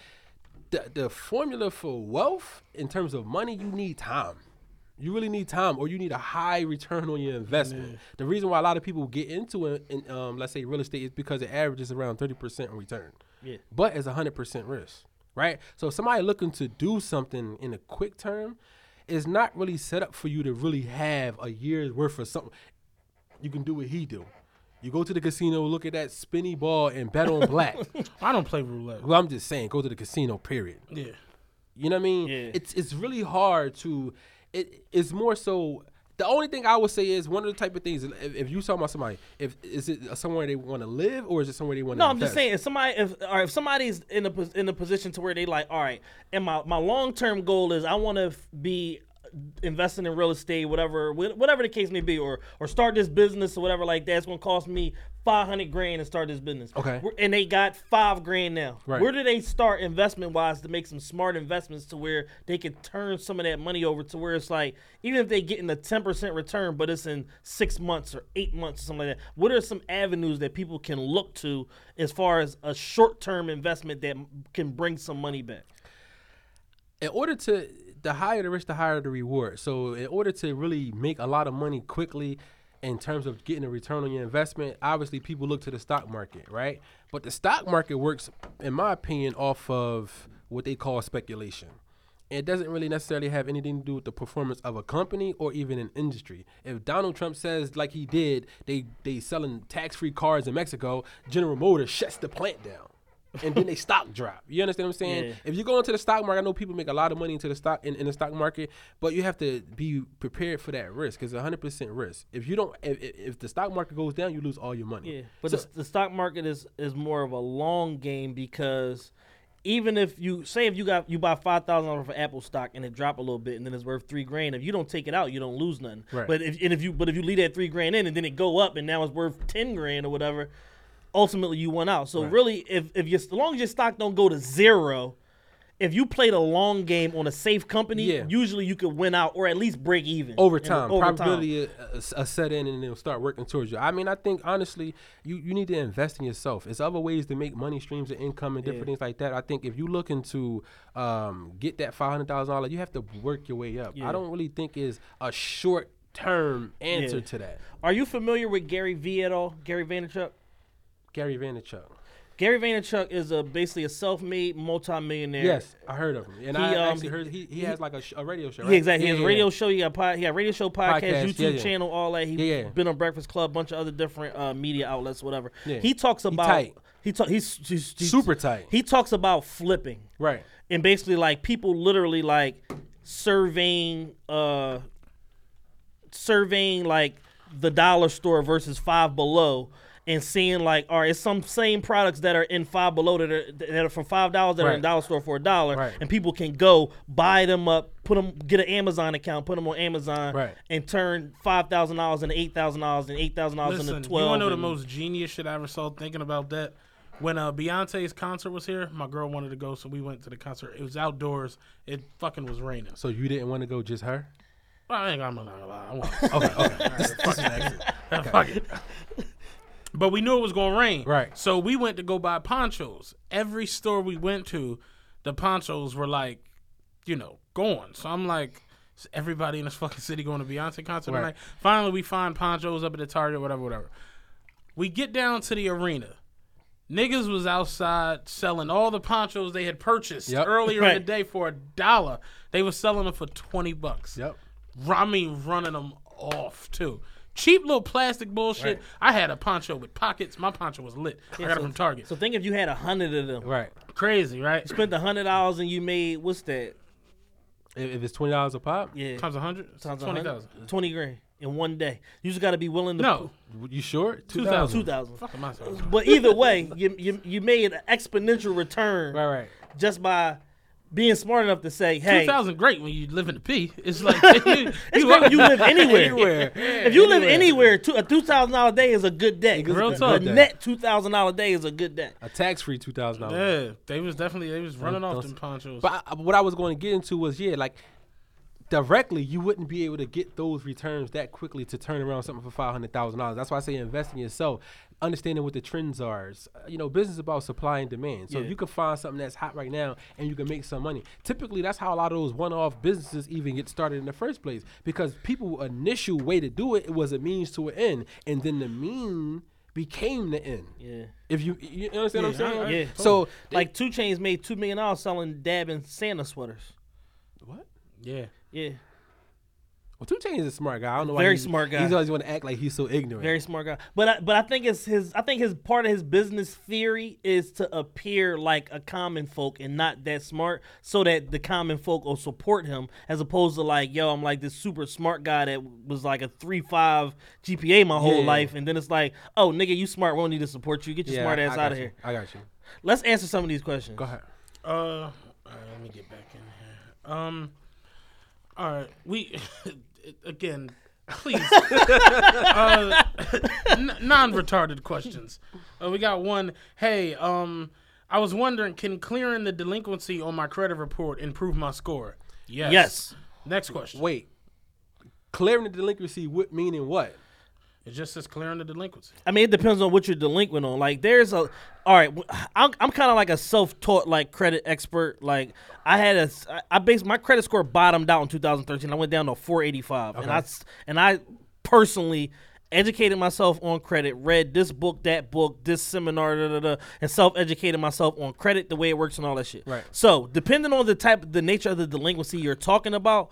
the the formula for wealth in terms of money, you need time. You really need time, or you need a high return on your investment. The reason why a lot of people get into it, in, um, let's say real estate, is because it averages around thirty percent return. Yeah. But it's hundred percent risk, right? So somebody looking to do something in a quick term is not really set up for you to really have a year's worth of something. You can do what he do. You go to the casino, look at that spinny ball, and bet on black. I don't play roulette. well, I'm just saying, go to the casino. Period. Yeah. You know what I mean? Yeah. It's it's really hard to. It, it's more so. The only thing I would say is one of the type of things. If, if you talking about somebody, if is it somewhere they want to live or is it somewhere they want to? No, I'm just saying if somebody if or if somebody's in a in a position to where they like, all right, and my my long term goal is I want to f- be investing in real estate, whatever whatever the case may be, or or start this business or whatever like that. It's gonna cost me five hundred grand to start this business. Okay. Where- and they got five grand now. Right. Where do they start investment wise to make some smart investments to where they can turn some of that money over to where it's like even if they getting a ten percent return, but it's in six months or eight months or something like that. What are some avenues that people can look to as far as a short term investment that can bring some money back? in order to the higher the risk, the higher the reward. So in order to really make a lot of money quickly in terms of getting a return on your investment, obviously people look to the stock market, right? But the stock market works, in my opinion, off of what they call speculation. It doesn't really necessarily have anything to do with the performance of a company or even an industry. If Donald Trump says, like he did, they they selling tax free cars in Mexico, General Motors shuts the plant down and then they stock drop. You understand what I'm saying? Yeah. If you go into the stock market, I know people make a lot of money into the stock in, in the stock market, but you have to be prepared for that risk. It's 100 percent risk. If you don't, if, if the stock market goes down, you lose all your money. Yeah, but So- the, the stock market is is more of a long game because even if you say if you got you buy five thousand dollars for Apple stock and it drop a little bit and then it's worth three grand, if you don't take it out, you don't lose nothing. Right. But if and if you but if you leave that three grand in and then it go up and now it's worth ten grand or whatever, ultimately you won out. So really, if if you as long as your stock don't go to zero. If you played a long game on a safe company, Yeah. usually you could win out or at least break even over time, over time. probability uh, uh, uh, set in and it'll start working towards you. I mean, I think honestly, you, you need to invest in yourself. There's other ways to make money streams of income and different Yeah. things like that. I think if you looking to um, get that five hundred thousand dollars, you have to work your way up. Yeah. I don't really think is a short term answer to that. Are you familiar with Gary Vee at all? Gary Vaynerchuk. Gary Vaynerchuk. Gary Vaynerchuk is a basically a self-made multimillionaire. Yes, I heard of him, and He, I um, actually heard he, he, has like a, sh- a radio show. Right? Yeah, exactly. He has a radio yeah. show. He got pod, he got radio show, podcast, Podcast, YouTube yeah, yeah. channel, all that. He Yeah, yeah. been on Breakfast Club, bunch of other different uh, media outlets, whatever. Yeah. He talks about he talk he's, he's, he's Super tight. He talks about flipping Right. and basically like people literally like surveying uh surveying like the dollar store versus five below and seeing like all right it's some same products that are in five below that are that are for five dollars that are in Right. dollar store for a dollar Right. and people can go buy them up put them get an amazon account put them on amazon Right. and turn five thousand dollars into eight thousand dollars and eight thousand dollars Listen, into you twelve want to know the most genius shit I ever saw thinking about that? When uh, Beyonce's concert was here, my girl wanted to go, so we went to the concert. It was outdoors. It fucking was raining. So you didn't want to go just her? Well, I ain't gonna I'm not gonna lie. I want- okay, okay. fuck it. Fuck it. But we knew it was gonna rain. Right. So we went to go buy ponchos. Every store we went to, the ponchos were like, you know, gone. So I'm like, is everybody in this fucking city going to Beyonce concert Right. tonight? Finally, we find ponchos up at the Target, whatever, whatever. We get down to the arena. Niggas was outside selling all the ponchos they had purchased Yep. earlier in the day for a dollar. They were selling them for twenty bucks. Yep. I mean, running them off too. Cheap little plastic bullshit. Right. I had a poncho with pockets. My poncho was lit. I got it so- from Target. so think if you had a hundred of them Right. Crazy, right? You spent a hundred dollars and you made what's that If, if it's twenty dollars a pop, yeah Times a hundred. Times a Twenty hundred? 20 grand in one day. You just got to be willing to. No, you sure? two thousand. 2,000. Fuck am I? But either way, you, you you made an exponential return Right. Right. just by being smart enough to say, Two hey, thousand great when you live in the P. It's like you, it's great when you live anywhere. Anywhere. If you live anywhere, two, a two thousand dollar day is a good day. Real a, talk. a net two thousand dollar day is a good day. A tax free two thousand dollars. Yeah, they was definitely they was running off don't- them ponchos. But I, what I was going to get into was yeah, like directly, you wouldn't be able to get those returns that quickly to turn around something for five hundred thousand dollars. That's why I say invest in yourself, understanding what the trends are. It's, uh, You know, business is about supply and demand. So if you can find something that's hot right now and you can make some money, typically that's how a lot of those one-off businesses even get started in the first place because people initial way to do it, it was a means to an end, and then the mean became the end. Yeah. If you you understand what I'm Yeah, I- saying? I- Yeah. So Like Two Chainz made two million dollars selling dab and Santa sweaters. what? Yeah. Yeah. Well, Two Chainz is a smart guy. I don't know why Very he- smart guy. He's always want to act like he's so ignorant. Very smart guy. But I, but I think it's his. I think his part of his business theory is to appear like a common folk and not that smart, so that the common folk will support him, as opposed to like, yo, I'm like this super smart guy that was like a three five GPA my whole Yeah. life, and then it's like, oh nigga, you smart. We don't need to support you. Get your Yeah, smart ass out of you. here. I got you. Let's answer some of these questions. Go ahead. Uh, all right, let me get back in here. Um, all right, we again, please, uh, n- non-retarded questions. Uh, we got one. Hey, um, I was wondering, can clearing the delinquency on my credit report improve my score? Yes. Yes. Next question. Wait. Clearing the delinquency would meaning what? It just says clearing the delinquency. I mean, it depends on what you're delinquent on. Like, there's a, all right, I'm, I'm kind of like a self-taught like credit expert. Like, I had a, I based my credit score bottomed out in 2013. I went down to 485, and I and I personally educated myself on credit, read this book, that book, this seminar, da, da, da, and self-educated myself on credit, the way it works, and all that shit. Right. So, depending on the type, the nature of the delinquency you're talking about,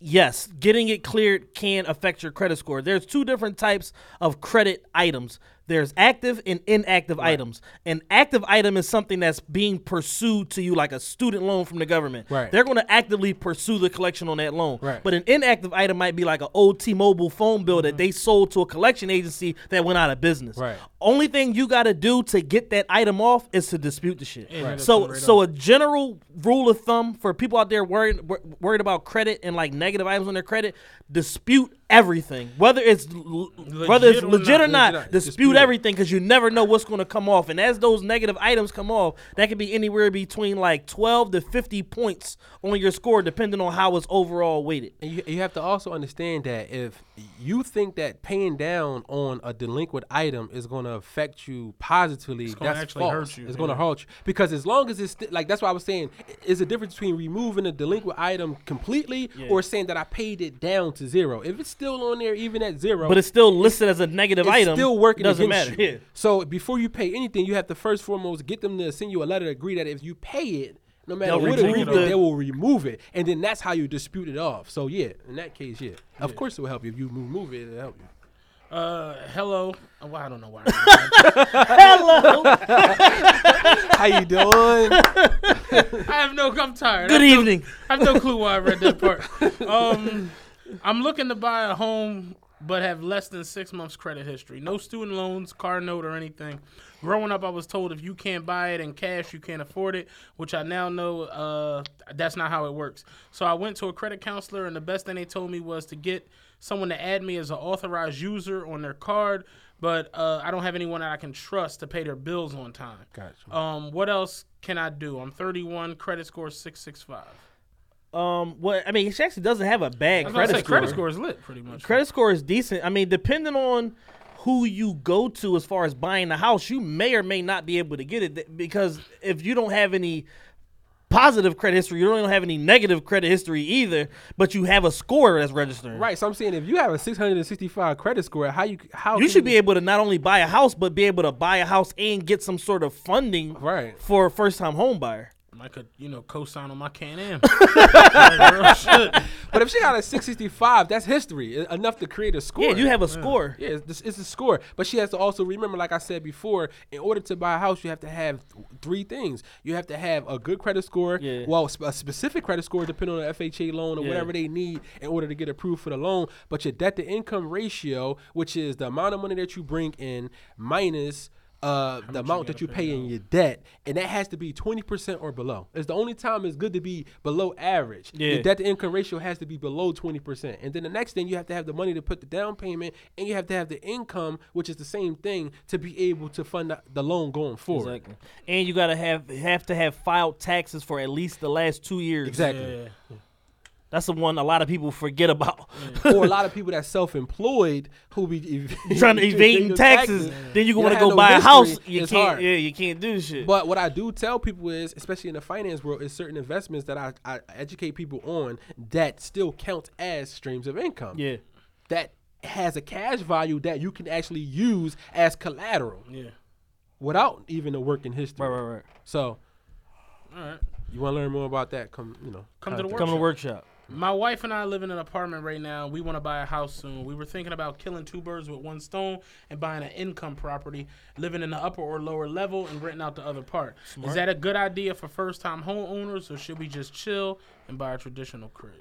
yes, getting it cleared can affect your credit score. There's two different types of credit items. There's active and inactive items. An active item is something that's being pursued to you like a student loan from the government. Right. They're going to actively pursue the collection on that loan. Right. But an inactive item might be like an old T-Mobile phone bill that mm-hmm. they sold to a collection agency that went out of business. Right. Only thing you got to do to get that item off is to dispute the shit. Right. So right so a general rule of thumb for people out there worried worried about credit and like negative items on their credit, dispute everything, whether it's l- whether it's legit or not. Or not. dispute, Dispute it. everything because you never know what's going to come off. And as those negative items come off, that could be anywhere between like twelve to fifty points on your score, depending on how it's overall weighted. And you, you have to also understand that if you think that paying down on a delinquent item is going to affect you positively, gonna that's actually false. hurt you, It's going to hurt you because as long as it's sti- like that's why I was saying is a difference between removing a delinquent item completely or saying that I paid it down to zero. If it's still on there even at zero, But it's still listed as a negative it's item. still working Doesn't matter. you. Yeah. So before you pay anything, you have to first foremost get them to send you a letter to agree that if you pay it, no matter They'll what it remove the- they will remove it, and then that's how you dispute it off. So yeah, in that case, yeah, of course it will help you if you remove it. It'll help you. Uh, hello. Oh, well, I don't know why. Hello. How you doing? I have no. I'm tired. Good I have no- evening. I have no clue why I read that part. Um, I'm looking to buy a home, but have less than six months credit history. No student loans, car note, or anything. Growing up, I was told if you can't buy it in cash, you can't afford it, which I now know uh, that's not how it works. So I went to a credit counselor, and the best thing they told me was to get someone to add me as an authorized user on their card. But uh, I don't have anyone that I can trust to pay their bills on time. Gotcha. Um, what else can I do? I'm 31, credit score 665. Um, what I mean, she actually doesn't have a bad I was about to credit say, score. credit score is lit, pretty much. Credit score is decent. I mean, depending on who you go to as far as buying the house, you may or may not be able to get it because if you don't have any positive credit history, you don't have any negative credit history either, but you have a score that's registered. Right. So I'm saying if you have a 665 credit score, how you how You can should be able to not only buy a house, but be able to buy a house and get some sort of funding Right. for a first time home buyer. I could, you know, co-sign on my Can-Am. But if she got a 665, that's history enough to create a score. Yeah, you have a score. Yeah, it's, it's a score. But she has to also remember, like I said before, in order to buy a house, you have to have th- three things. You have to have a good credit score, Yeah. well, sp- a specific credit score, depending on the FHA loan or Yeah. whatever they need in order to get approved for the loan. But your debt to income ratio, which is the amount of money that you bring in minus uh, the amount that you pay in your debt, and that has to be 20% or below. It's the only time it's good to be below average. Yeah. Your debt to income ratio has to be below 20%. And then the next thing, you have to have the money to put the down payment, and you have to have the income, which is the same thing, to be able to fund the, the loan going forward. Exactly. And you gotta have have to have filed taxes for at least the last two years. Exactly. yeah. That's the one a lot of people forget about. or a lot of people that's self-employed who be Trying to evade evading taxes, then you want to go no buy a house. You it's can't. hard. Yeah, you can't do shit. But what I do tell people is, especially in the finance world, is certain investments that I, I educate people on that still count as streams of income. yeah, That has a cash value that you can actually use as collateral Yeah. without even a working history. right, right, right. So All right. you want to learn more about that? Come, you know, Come to the contact- Come to the workshop. My wife and I live in an apartment right now. We want to buy a house soon. We were thinking about killing two birds with one stone and buying an income property, living in the upper or lower level and renting out the other part. Is that a good idea for first time homeowners or should we just chill and buy a traditional crib?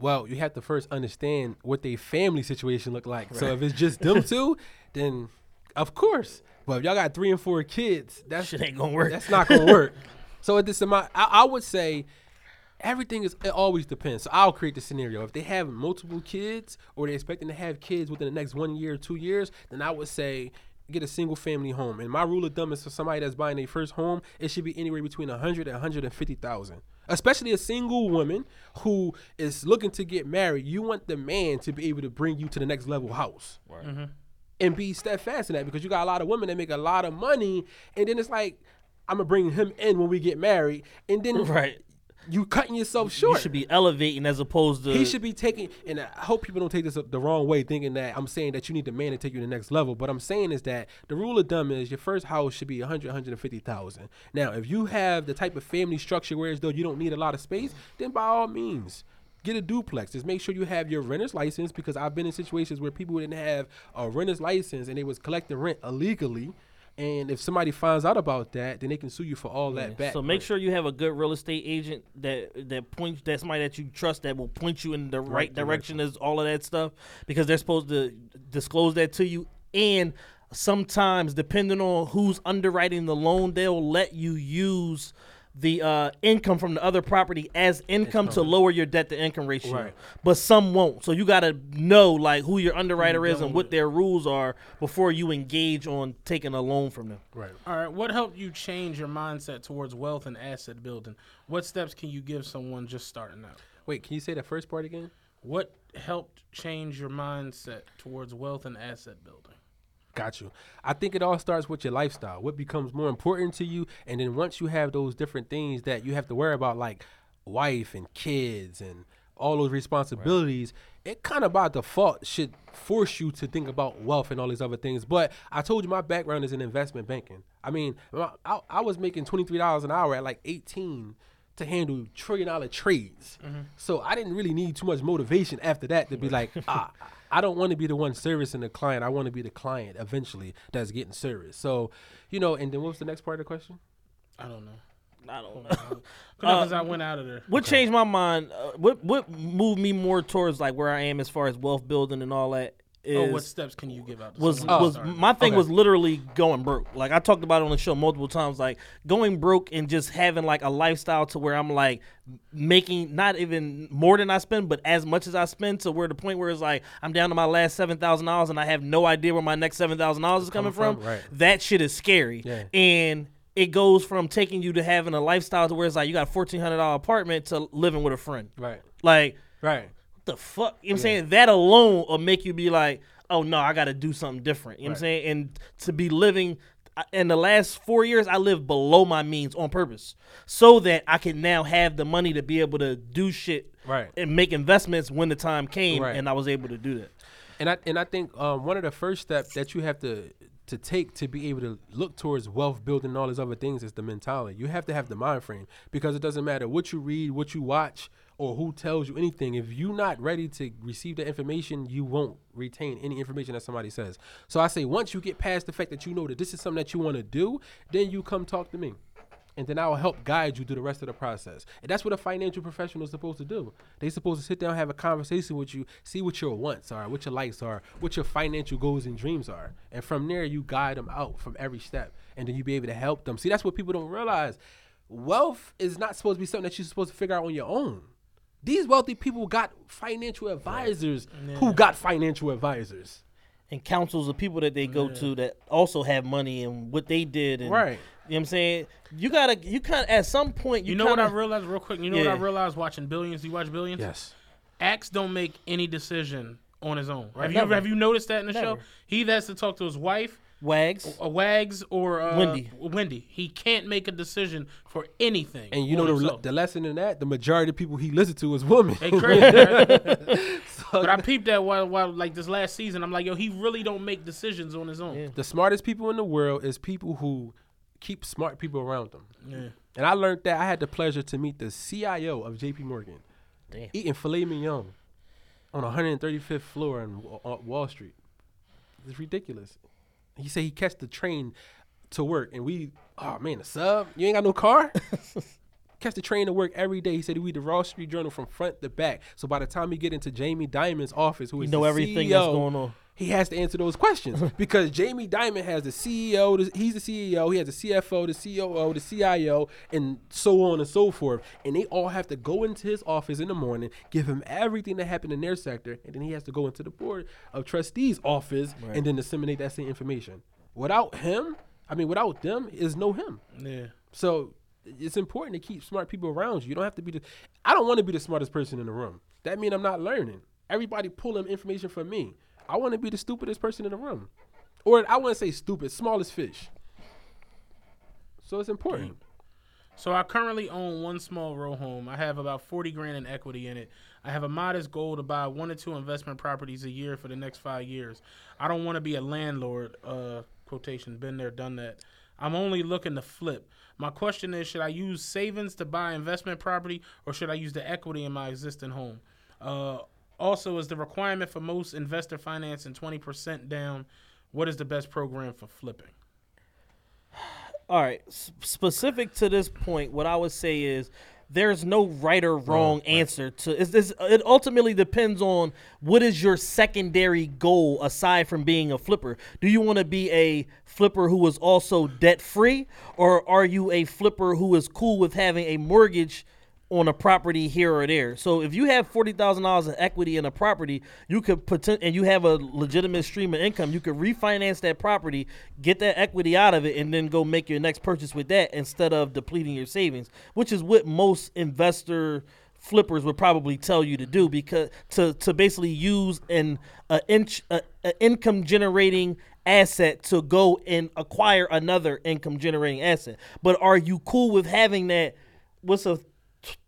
Well, you have to first understand what their family situation look like. So if it's just them two, then of course. But if y'all got three and four kids, that Shit ain't gonna work. That's not gonna work. So at this amount, I, I would say everything is it always depends. So I'll create the scenario. If they have multiple kids or they're expecting to have kids within the next one year or two years, then I would say get a single family home. And my rule of thumb is for somebody that's buying their first home, it should be anywhere between 100 and 150,000. Especially a single woman who is looking to get married, you want the man to be able to bring you to the next level house mm-hmm. and be steadfast in that because you got a lot of women that make a lot of money, and then it's like I'm gonna bring him in when we get married, and then Right. You cutting yourself short. You should be elevating as opposed to. he should be taking, and I hope people don't take this the wrong way, thinking that I'm saying that you need the man to take you to the next level. But I'm saying is that the rule of thumb is your first house should be 100, 150,000. Now, if you have the type of family structure where as though you don't need a lot of space, then by all means. Get a duplex. Just make sure you have your renter's license because I've been in situations where people didn't have a renter's license and they was collecting rent illegally. And if somebody finds out about that, then they can sue you for all that back. So make sure you have a good real estate agent that that points that somebody that you trust that will point you in the right, direction as all of that stuff because they're supposed to disclose that to you. And sometimes depending on who's underwriting the loan they'll let you use the uh, income from the other property as income to lower your debt to income ratio, Right. but some won't. So you got to know like who your underwriter is and what their rules are before you engage on taking a loan from them. Right. All right, what helped you change your mindset towards wealth and asset building? What steps can you give someone just starting out? Wait, can you say that first part again? What helped change your mindset towards wealth and asset building? Got you. I think it all starts with your lifestyle. What becomes more important to you, and then once you have those different things that you have to worry about, like wife and kids and all those responsibilities, it kind of by default should force you to think about wealth and all these other things. But I told you my background is in investment banking. I mean, I, I was making twenty three dollars an hour at like eighteen to handle trillion dollar trades. So I didn't really need too much motivation after that to be like, ah, I don't want to be the one servicing the client. I want to be the client eventually that's getting service. So, you know, and then what was the next part of the question? I don't know. I don't know. Because I went out of there. What changed my mind? Uh, what what moved me more towards like where I am as far as wealth building and all that is Oh, what steps can you give out? To was was oh, starting? my thing Okay. was literally going broke. Like I talked about it on the show multiple times. Like going broke and just having like a lifestyle to where I'm like making not even more than I spend, but as much as I spend. To where the point where it's like I'm down to my last seven thousand dollars and I have no idea where my next seven thousand dollars is coming, coming from. from, right. That shit is scary. Yeah. And it goes from taking you to having a lifestyle to where it's like you got a fourteen hundred dollar apartment to living with a friend. Right. Like Right. The fuck? You know what I'm saying? That alone will make you be like, oh no, I got to do something different. You know what I'm saying? And to be living in the last four years, I lived below my means on purpose so that I can now have the money to be able to do shit Right. and make investments when the time came, Right. and I was able to do that. And I and I think um, one of the first steps that you have to to take to be able to look towards wealth building and all these other things is the mentality. You have to have the mind frame because it doesn't matter what you read, what you watch, or who tells you anything. If you're not ready to receive the information, you won't retain any information that somebody says. So I say once you get past the fact that you know that this is something that you want to do, then you come talk to me. and then I will help guide you through the rest of the process. And that's what a financial professional is supposed to do. They're supposed to sit down, have a conversation with you, see what your wants are, what your likes are, what your financial goals and dreams are, and from there you guide them out from every step, and then you be able to help them. See, that's what people don't realize. Wealth is not supposed to be something that you're supposed to figure out on your own. These wealthy people got financial advisors who got financial advisors. and councils of people that they go to that also have money and what they did and Right. You know what I'm saying? You gotta you kind of at some point you, You know what I kinda- realized real quick? You know what I Yeah. realized watching Billions? You watch Billions? Yes. Axe don't make any decision on his own. Have you Never. have you noticed that in the show? He either has to talk to his wife, Wags. a Wags, or uh, Wendy. Wendy. He can't make a decision for anything. And you know the, himself. the lesson in that, the majority of people he listened to is women. They crazy, right? but I peeped that while, while like this last season. I'm like, yo, he really don't make decisions on his own. the smartest people in the world is people who keep smart people around them. Yeah. And I learned that I had the pleasure to meet the CIO of JP Morgan, Damn. eating filet mignon on 135th floor on Wa- on Wall Street. It's ridiculous. He said he catch the train to work, and we, oh man, the sub, you ain't got no car. catch the train to work every day. He said he read the Wall Street Journal from front to back. So by the time he get into Jamie Dimon's office, who is you know everything that's going on. He has to answer those questions because Jamie Dimon has the CEO, he's the CEO, he has the CFO, the COO, the CIO, and so on and so forth. And they all have to go into his office in the morning, give him everything that happened in their sector, and then he has to go into the board of trustees office and then disseminate that same information. Without him, I mean, without them, is no him. Yeah. So it's important to keep smart people around you. You don't have to be the. I don't want to be the smartest person in the room. That means I'm not learning. Everybody pulling information from me. I want to be the stupidest person in the room, or I want to say stupid, smallest fish. So it's important. So I currently own one small row home. I have about forty grand in equity in it. I have a modest goal to buy one or two investment properties a year for the next five years. I don't want to be a landlord. Uh, quotation. Been there, done that. I'm only looking to flip. My question is: Should I use savings to buy investment property, or should I use the equity in my existing home? Uh, also, is the requirement for most investor financing twenty percent down? What is the best program for flipping? All right. S- specific to this point, what I would say is there's no right or wrong answer to it's, it ultimately depends on what is your secondary goal aside from being a flipper do you want to be a flipper who is also debt free or are you a flipper who is cool with having a mortgage on a property here or there. So if you have forty thousand dollars in equity in a property, you could potent and you have a legitimate stream of income. You could refinance that property, get that equity out of it, and then go make your next purchase with that instead of depleting your savings, which is what most investor flippers would probably tell you to do because to to basically use an a inch a, a income generating asset to go and acquire another income generating asset. But are you cool with having that? What's a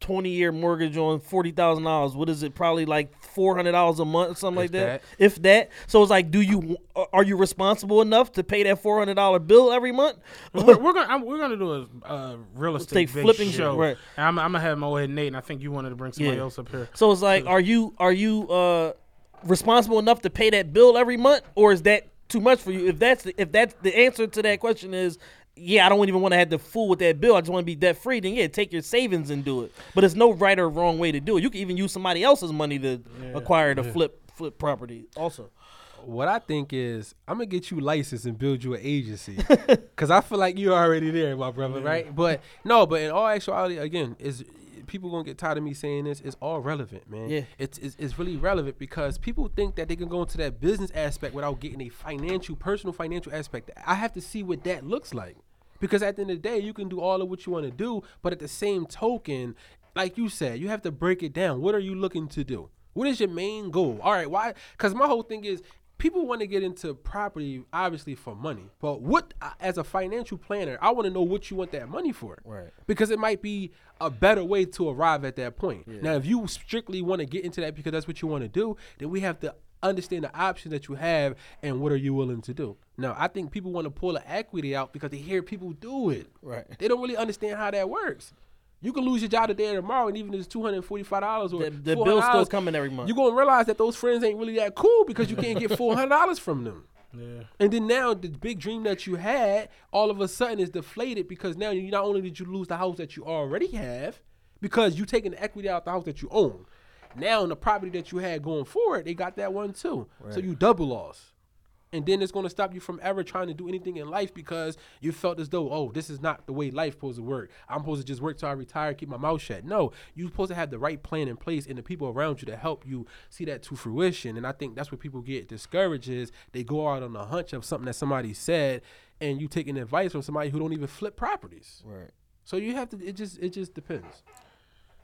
20 year mortgage on $40,000. What is it? Probably like $400 a month or something like that. that. If that. So it's like, do you, are you responsible enough to pay that $400 bill every month? we're, we're gonna I'm, we're gonna do a uh, real estate Take based flipping show. shit, right. And I'm, I'm gonna have my old head Nate, and I think you wanted to bring somebody Yeah. else up here. So it's like, are you, are you, uh, responsible enough to pay that bill every month or is that too much for you? If that's, the, if that's the answer to that question is, yeah, I don't even want to have to fool with that bill. I just want to be debt free. Then yeah, take your savings and do it. But there's no right or wrong way to do it. You can even use somebody else's money to acquire the flip flip property. Also, What I think is, I'm gonna get you licensed and build you an agency, cause I feel like you're already there, my brother, right? But no, but in all actuality, again, is people gonna get tired of me saying this? It's all relevant, man. Yeah. it's, it's it's really relevant because people think that they can go into that business aspect without getting a financial, personal financial aspect. I have to see what that looks like, because at the end of the day, you can do all of what you want to do, but at the same token, like you said, you have to break it down. What are you looking to do? What is your main goal? All right, why? Because my whole thing is people want to get into property obviously for money, but what uh, as a financial planner, I want to know what you want that money for. Right. Because it might be a better way to arrive at that point. Now, if you strictly want to get into that because that's what you want to do, then we have to understand the options that you have and what are you willing to do. Now, I think people want to pull the equity out because they hear people do it. Right. They don't really understand how that works. You can lose your job today or tomorrow, and even if it's two hundred forty-five dollars or The- the bill's $400, still coming every month. You're gonna realize that those friends ain't really that cool because you can't get four hundred dollars from them. Yeah. And then now the big dream that you had all of a sudden is deflated because now you not only did you lose the house that you already have because you taking the equity out of the house that you own. Now in the property that you had going forward, they got that one too. So you double loss. And then it's going to stop you from ever trying to do anything in life because you felt as though, oh, this is not the way life supposed to work. I'm supposed to just work till I retire, keep my mouth shut. No, you're supposed to have the right plan in place and the people around you to help you see that to fruition. And I think that's where people get discouraged is they go out on a hunch of something that somebody said and you taking advice from somebody who don't even flip properties. Right. So you have to. It just. It just depends.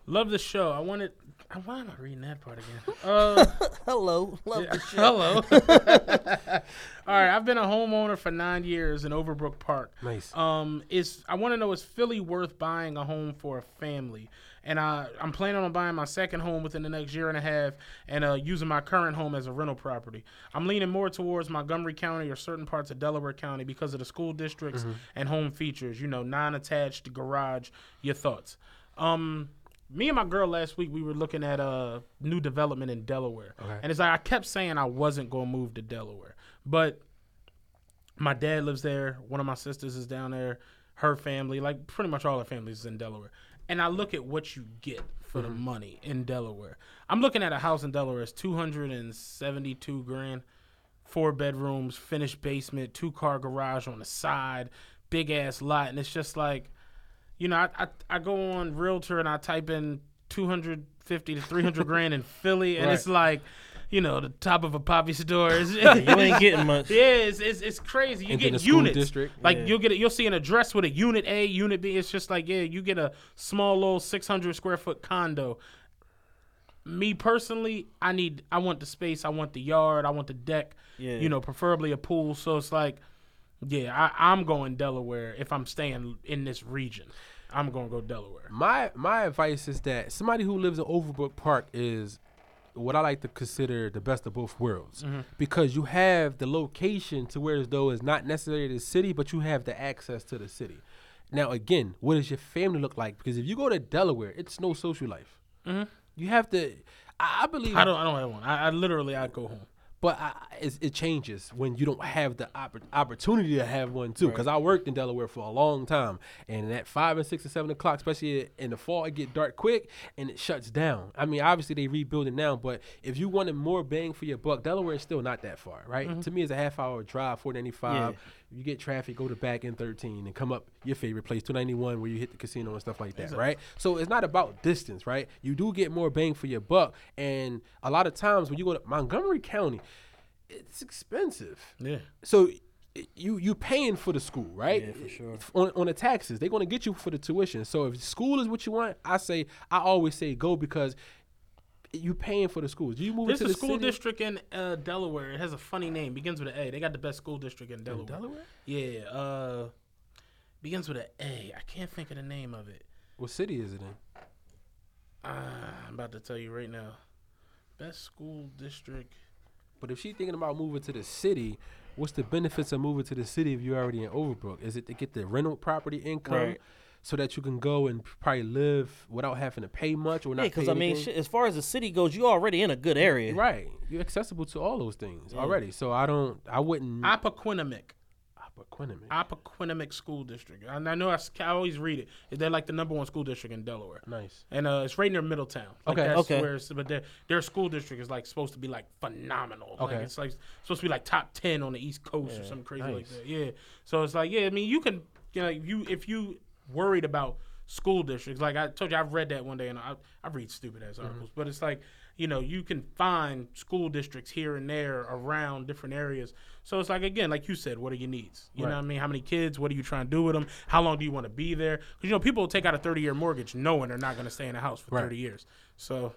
Love the show. I wanted. uh, Why am I reading that part again? Uh, Hello. Love the show. hello. All right, I've been a homeowner for nine years in Overbrook Park. Nice. Um, is I want to know is Philly worth buying a home for a family? And I I'm planning on buying my second home within the next year and a half, and uh, using my current home as a rental property. I'm leaning more towards Montgomery County or certain parts of Delaware County because of the school districts and home features. You know, non-attached garage. Your thoughts? Um, me and my girl last week we were looking at a new development in Delaware, and it's like I kept saying I wasn't gonna move to Delaware, but my dad lives there. One of my sisters is down there. Her family, like pretty much all her families, is in Delaware. And I look at what you get for the mm-hmm. money in Delaware. I'm looking at a house in Delaware. It's 272 grand, four bedrooms, finished basement, two car garage on the side, big ass lot, and it's just like, you know, I I, I go on Realtor and I type in 250 to 300 grand in Philly, and it's like. You know, the top of a poppy store. It's- You ain't getting much. yeah, it's, it's, it's crazy. You And get units. district. Like Yeah. you'll get it. You'll see an address with a unit A, unit B. It's just like yeah, you get a small little six hundred square foot condo. Me personally, I need. I want the space. I want the yard. I want the deck. Yeah. You know, preferably a pool. So it's like, yeah, I, I'm going Delaware if I'm staying in this region. I'm gonna go Delaware. My my advice is that somebody who lives in Overbrook Park is what I like to consider the best of both worlds mm-hmm. because you have the location to where as though it's not necessarily the city, but you have the access to the city. Now, again, what does your family look like? Because if you go to Delaware, it's no social life. Mm-hmm. You have to. I, I believe. I don't. I don't have one. I, I literally I go home. But I, it changes when you don't have the oppor- opportunity to have one too. Because I worked in Delaware for a long time, and at five and six and seven o'clock, especially in the fall, it get dark quick and it shuts down. I mean, obviously they rebuilding now, but if you wanted more bang for your buck, Delaware is still not that far, right? Mm-hmm. To me, it's a half hour drive, four ninety five. You get traffic, go to back in thirteen, and come up your favorite place, two ninety one, where you hit the casino and stuff like that, right? So it's not about distance, right? You do get more bang for your buck, and a lot of times when you go to Montgomery County, it's expensive. Yeah. So you you paying for the school, right? Yeah, for sure. On, on the taxes, they're gonna get you for the tuition. So if school is what you want, I say I always say go because you paying for the schools. Do you move There's to a the school city, district in uh, Delaware. It has a funny name. Begins with an A. They got the best school district in Delaware. Delaware? Yeah. Uh, begins with an A. I can't think of the name of it. What city is it in? Uh, I'm about to tell you right now. Best school district. But if she's thinking about moving to the city, what's the benefits of moving to the city if you're already in Overbrook? Is it to get the rental property income? Right. So that you can go and probably live without having to pay much or not Yeah, because pay I mean, anything? shit, as far as the city goes, you're already in a good area. Right. You're accessible to all those things already. So I don't I wouldn't Appaquinimink. Appaquinimink. Appaquinimink School District. And I know I always read it. They're like the number one school district in Delaware. Nice. And uh, it's right near Middletown. Like Okay. That's Okay. Where it's, but their their school district is like supposed to be like phenomenal. Like Okay. it's like supposed to be like top ten on the East Coast or something crazy like that. Yeah. So it's like yeah. I mean you can you know you if you worried about school districts like I told you I've read that one day and I I read stupid ass Mm-hmm. articles but it's like you know you can find school districts here and there around different areas. So it's like again like you said what are your needs? You know what I mean? How many kids? What are you trying to do with them? How long do you want to be there? Because you know people take out a thirty year mortgage knowing they're not going to stay in the house for Right. thirty years. So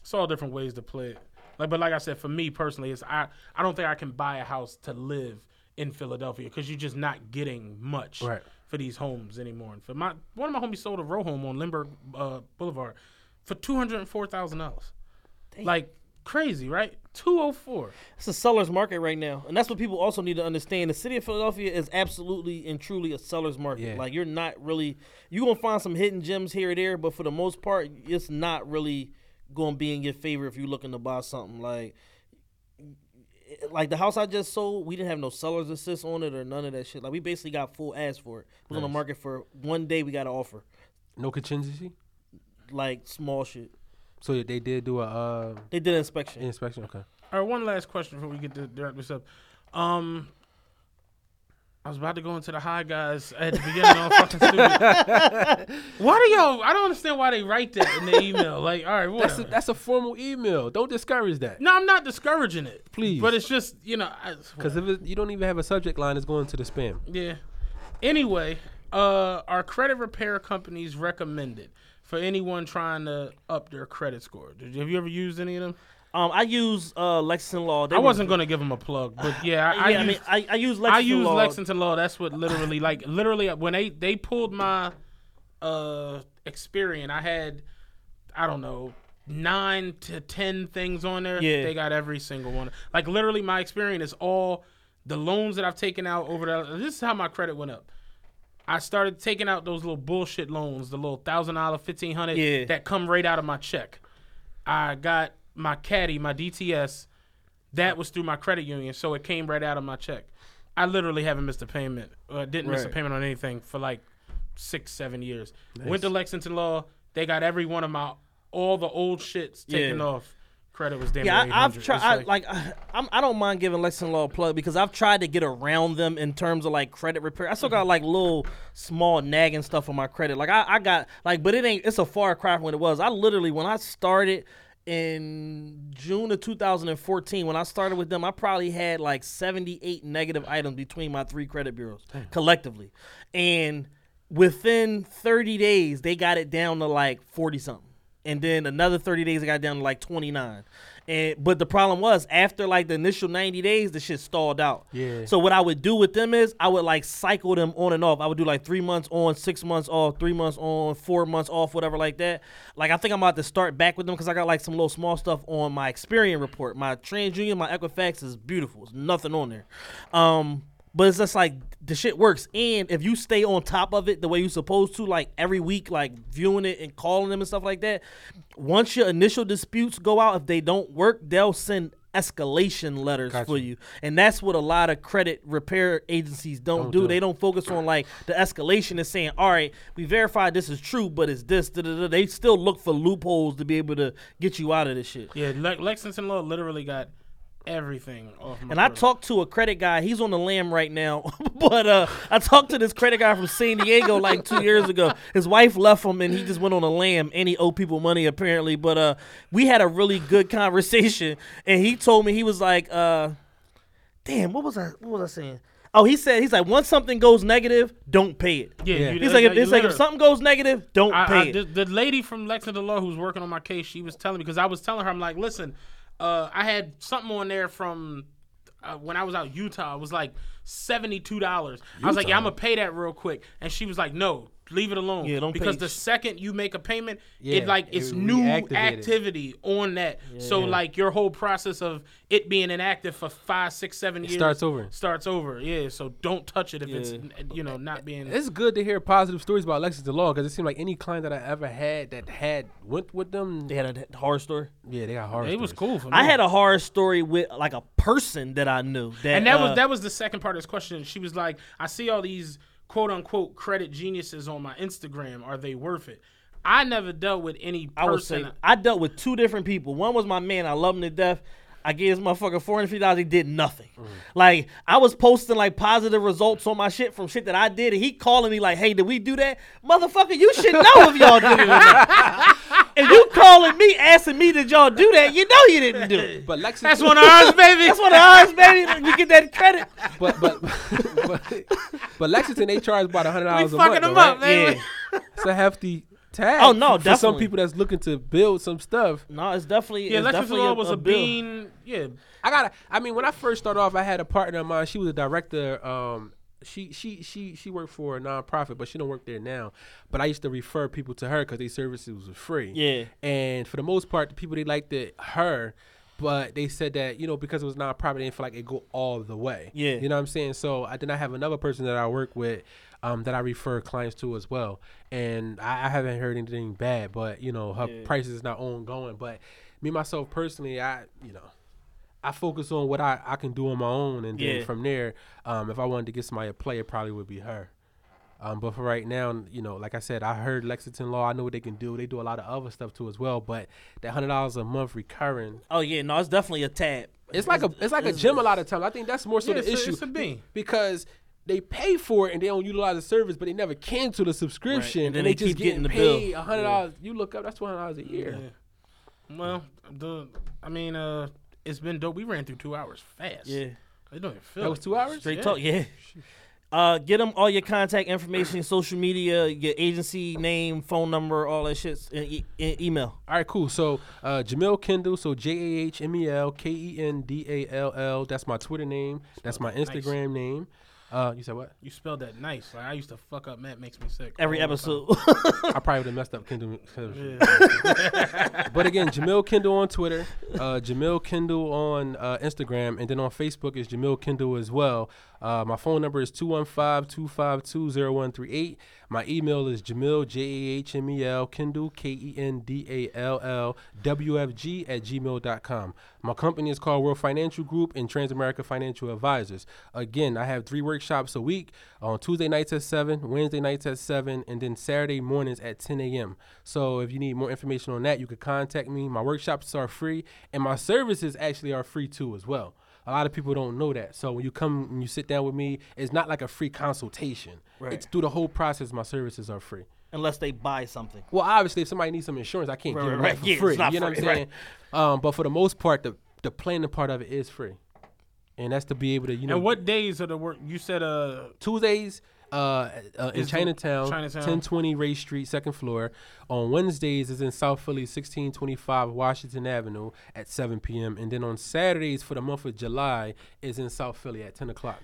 it's all different ways to play it. Like, but like I said, for me personally, it's I I don't think I can buy a house to live in Philadelphia because you're just not getting much Right. For these homes anymore. And for my one of my homies sold a row home on Lindbergh uh, Boulevard for two hundred and four thousand dollars. Like crazy, right? Two oh four. It's a seller's market right now, and that's what people also need to understand. The city of Philadelphia is absolutely and truly a seller's market. Yeah. Like you're not really you're gonna find some hidden gems here or there, but for the most part, it's not really gonna be in your favor if you're looking to buy something like. Like the house I just sold, we didn't have no seller's assist on it or none of that shit. Like we basically got full ads for it. It was on the market for one day. We got an offer, No contingency? like small shit. So they did do a uh, They did an inspection. inspection. Okay. All right, one last question before we get to wrap this up. Um, I was about to go into the high guys at the beginning. I'm fucking stupid. why do y'all? I don't understand why they write that in the email. Like, all right, That's whatever. a, that's a formal email. Don't discourage that. no, I'm not discouraging it, Please. But it's just you know, Because if it, you don't even have a subject line, it's going to the spam. Yeah. Anyway, uh, our credit repair companies recommended for anyone trying to up their credit score. Did you, have you ever used any of them? Um, I use uh, Lexington Law. They I wasn't gonna give them a plug, but yeah, I, yeah, I, I, mean, I, I use Lexington I use Law. Lexington Law. That's what literally, like, literally, when they they pulled my uh Experian, I had, I don't know, nine to ten things on there. Yeah. they got every single one. Like, literally, my Experian is all the loans that I've taken out over the. This is how my credit went up. I started taking out those little bullshit loans, the little thousand dollar, fifteen hundred Yeah. that come right out of my check. I got my caddy, my DTS. That was through my credit union, so it came right out of my check. I literally haven't missed a payment. Uh, didn't miss a payment on anything for like six, seven years. Went to Lexington Law. They got every one of my all the old shits taken Yeah. off. Credit was damn Yeah, I, I've tried. It's I, like- like, I, I'm, I don't mind giving Lexington Law a plug because I've tried to get around them in terms of like credit repair. I still got like little small nagging stuff on my credit. Like I, I got like, but it ain't. It's a far cry from what it was. I literally when I started in June of 2014, when I started with them, I probably had like 78 negative items between my three credit bureaus collectively, and within 30 days they got it down to like 40 something and then another 30 days I got down to like 29 and but the problem was after like the initial 90 days the shit stalled out. Yeah. so what I would do with them is I would like cycle them on and off. I would do like three months on six months off three months on four months off whatever like that. Like I think I'm about to start back with them because I got like some little small stuff on my Experian report. My TransUnion my Equifax is beautiful. There's nothing on there. Um but it's just like the shit works. And if you stay on top of it the way you're supposed to, like every week, like viewing it and calling them and stuff like that, once your initial disputes go out, if they don't work, they'll send escalation letters for you. And that's what a lot of credit repair agencies don't, do. They don't focus on like the escalation and saying, all right, we verified this is true, but it's this. Da, da, da. They still look for loopholes to be able to get you out of this shit. yeah, Le- Lexington Law literally got everything off my And I credit. talked to a credit guy. He's on the lam right now. but uh, I talked to this credit guy from San Diego like two years ago. His wife left him and he just went on a lam and he owed people money apparently. But uh, we had a really good conversation. And he told me, he was like, uh, damn, what was I, what was I saying? Oh, he said, he's like, once something goes negative, don't pay it. Yeah, Yeah. you- He's like, if, it's like, if something goes negative, don't I, pay I, it. the, the lady from Lexington Law who's working on my case, she was telling me because I was telling her, I'm like, listen, uh, I had something on there from uh, when I was out Utah. It was like seventy two dollars. I was like, yeah, I'm gonna pay that real quick, and she was like, no. Leave it alone. Yeah, don't because it. the second you make a payment, Yeah, it like it it's new activity on that. So like your whole process of it being inactive for five, six, seven years starts over. Starts over. Yeah. So don't touch it if it's you know not being. It's good to hear positive stories about Lexington Law because it seemed like any client that I ever had that had went with them, They had a horror story. yeah, they got horror. It was cool for me. I had a horror story with like a person that I knew. That, and that uh, was that was the second part of this question. She was like, "I see all these quote unquote credit geniuses on my Instagram. Are they worth it?" I never dealt with any I would say person. I dealt with two different people. One was my man. I love him to death. I gave this motherfucker four hundred fifty dollars. He did nothing. Mm. Like I was posting like positive results on my shit from shit that I did, and he calling me like, "Hey, did we do that, motherfucker? You should know if y'all did it or not." if you calling me asking me did y'all do that, you know you didn't do it. But Lexington, That's one of ours, baby. That's one of ours, baby. You get that credit. but but but, but Lexington they charge about hundred dollars a fucking month. them though, up, right? baby. Yeah. It's a hefty tag. Oh, no, for, for some people that's looking to build some stuff. No, it's definitely Yeah, it's Lexington definitely a, was a, a, bean. Yeah, I got. I mean, when I first started off, I had a partner of mine. She was a director. Um, she she she she worked for a nonprofit, but she don't work there now. But I used to refer people to her because their services was free. Yeah. And for the most part, the people they liked it her, but they said that you know because it was nonprofit, they didn't feel like it go all the way. Yeah. You know what I'm saying? So I then I have another person that I work with. Um, that I refer clients to as well, and I, I haven't heard anything bad. But you know, her price is not ongoing. But me myself personally, I you know, I focus on what I, I can do on my own, and then Yeah. from there, um, if I wanted to get somebody to play, it probably would be her. Um, but for right now, you know, like I said, I heard Lexington Law. I know what they can do. They do a lot of other stuff too as well. But that hundred dollars a month recurring, Oh yeah, no, it's definitely a tab. It's like a it's like a gym a lot of times. I think that's more so Yeah, the it's a- issue it's a B. because they pay for it and they don't utilize the service, but they never cancel the subscription And and, then they, they just keep getting getting the bill. paid a hundred dollars. You look up, that's two hundred dollars a year. Well, the I mean, uh, it's been dope. We ran through two hours fast. Yeah. I don't even feel That it. was two hours. Straight Yeah. talk, yeah. Uh, get them all your contact information, social media, your agency name, phone number, all that shit, and e- e- email. All right, cool. So uh, Jahmel Kendall, so J A H M E L K E N D A L L. That's my Twitter name. That's my Nice. Instagram name. Uh, you said what? You spelled that nice. Like I used to fuck up. Matt makes me sick. Every all the episode. I probably would have messed up Kendall. time. but again, Jahmel Kendall on Twitter, uh, Jahmel Kendall on uh, Instagram, and then on Facebook is Jahmel Kendall as well. Uh, my phone number is 215-252-0138. My email is Jahmel, J-A-H-M-E-L, Kendall, K-E-N-D-A-L-L, W-F-G at gmail.com. My company is called World Financial Group and Transamerica Financial Advisors. Again, I have three workshops a week on Tuesday nights at 7, Wednesday nights at 7, and then Saturday mornings at 10 a.m. So if you need more information on that, you can contact me. My workshops are free, and my services actually are free too as well. A lot of people don't know that. So when you come and you sit down with me, it's not like a free consultation. Right. It's through the whole process. My services are free. Unless they buy something. Well, obviously, if somebody needs some insurance, I can't Right, give right, them right. that for Yeah, free. not You know what I'm free, right. saying? Um, but for the most part, the the planning part of it is free, and that's to be able to you know And what days of the work? You said uh Tuesdays uh, uh, in Chinatown, Chinatown. 1020 Race Street, second floor. On Wednesdays is in South Philly, 1625 Washington Avenue at 7 p.m. And then on Saturdays for the month of July is in South Philly at 10 o'clock,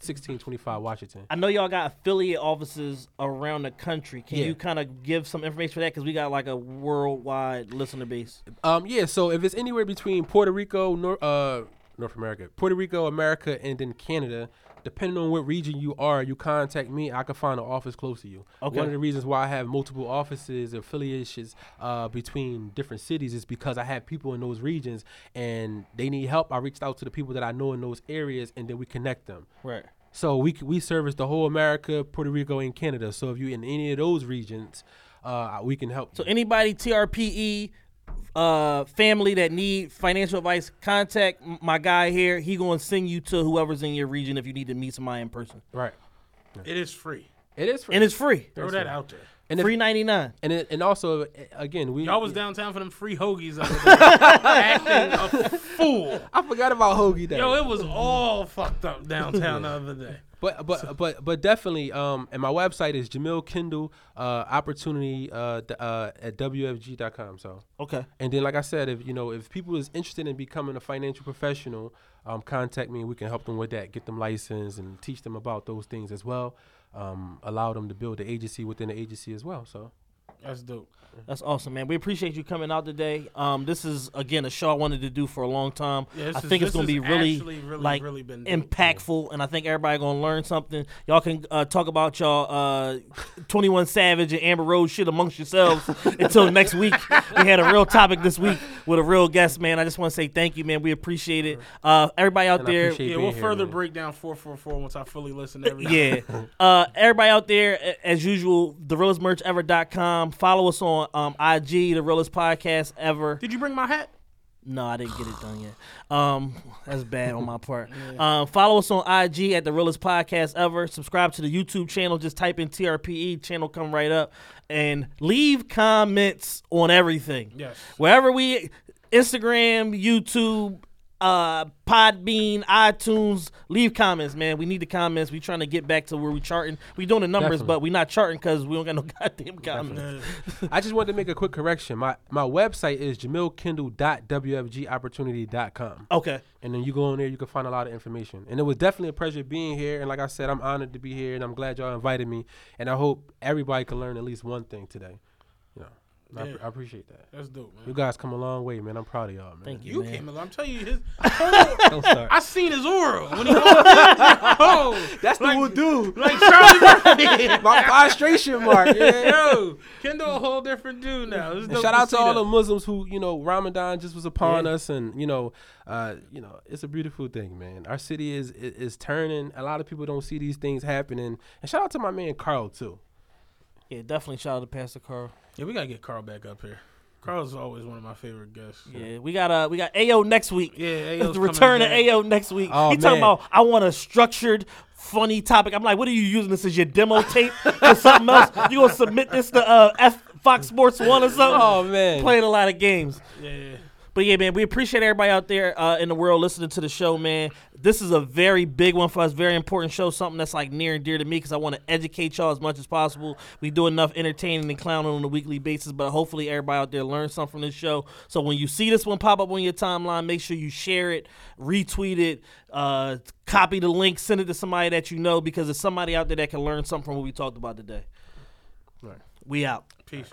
1625 Washington. I know y'all got affiliate offices around the country. Can Yeah. you kind of give some information for that? Because we got like a worldwide listener base. Um, yeah, so if it's anywhere between Puerto Rico, Nor- uh, North America, Puerto Rico, America, and then Canada, depending on what region you are, you contact me. I can find an office close to you. Okay. One of the reasons why I have multiple offices, affiliations uh, between different cities is because I have people in those regions and they need help. I reached out to the people that I know in those areas, and then we connect them. Right. So we we service the whole America, Puerto Rico, and Canada. So if you're in any of those regions, uh, we can help. So you. anybody TRPE uh family that need financial advice, contact my guy here. He going to send you to whoever's in your region if you need to meet somebody in person. right, it is free. it is free. And it's free. Throw that out there. And if- Free 99. And it, and also again we Y'all was downtown for them free hoagies the other day, acting a fool. I forgot about Hoagie Day. Yo, it was all fucked up downtown the other day. But but but but definitely um and my website is Jahmel Kendall uh opportunity uh, uh at wfg.com so Okay. and then like I said if you know if people is interested in becoming a financial professional um contact me we can help them with that get them licensed and teach them about those things as well um allow them to build the agency within the agency as well so That's dope. That's awesome, man. We appreciate you coming out today. Um, this is again a show I wanted to do for a long time. Yeah, this I is- think it's gonna be really, really, like really been dope. impactful, and I think everybody gonna learn something. Y'all can uh, talk about y'all uh, Twenty One Savage and Amber Rose shit amongst yourselves until next week. We had a real topic this week with a real guest, man. I just want to say thank you, man. We appreciate it. Uh, everybody out And there, Yeah, we'll here, further man. break down 444 once I fully listen to everything. yeah. Uh, everybody out there, as usual, therealestmerchever.com. Follow us on um, IG, the realest podcast ever. Did you bring my hat? No, I didn't get it done yet. Um, that's bad on my part. Um, follow us on IG at the realest podcast ever. Subscribe to the YouTube channel. Just type in TRPE channel, come right up, and leave comments on everything. Yes. Wherever we, Instagram, YouTube, uh, Podbean, iTunes, leave comments, man. We need the comments. We trying to get back to where we charting. We doing the numbers, Definitely. but we not charting because we don't got no goddamn comments. I just wanted to make a quick correction. My my website is jahmelkendall.wfgopportunity.com. Okay. And then you go on there, you can find a lot of information. And it was definitely a pleasure being here. And like I said, I'm honored to be here, and I'm glad y'all invited me. And I hope everybody can learn at least one thing today. You know, and I, Yeah. I appreciate that. That's dope, man. You guys come a long way, man. I'm proud of y'all, man. Thank you, You man. came along. I'm telling you, his, Don't start. I seen his aura when he oh, That's like, the dude. like Charlie My prostration mark. Yeah. Yo, Kendall a whole different dude now. It's dope shout out to see all that. the Muslims who, you know, Ramadan just was upon Yeah. us, and you know, uh, you know, it's a beautiful thing, man. Our city is is, is turning. A lot of people don't see these things happening, and shout out to my man Carl too. Yeah, definitely shout out to Pastor Carl. Yeah, we gotta get Carl back up here. Carl's always one of my favorite guests. Yeah, we got uh we got AO next week. Yeah, It's AO's the return of coming back. AO next week. Oh, he talking about I want a structured, funny topic. I'm like, what are you using this as your demo tape or something else? You gonna submit this to uh F Fox Sports One or something? Oh man. Playing a lot of games. Yeah. But yeah, man, we appreciate everybody out there uh, in the world listening to the show, man. This is a very big one for us, very important show, something that's like near and dear to me because I want to educate y'all as much as possible. We do enough entertaining and clowning on a weekly basis, but hopefully everybody out there learns something from this show. So when you see this one pop up on your timeline, make sure you share it, retweet it, uh, copy the link, send it to somebody that you know because there's somebody out there that can learn something from what we talked about today. Right. We out. Peace.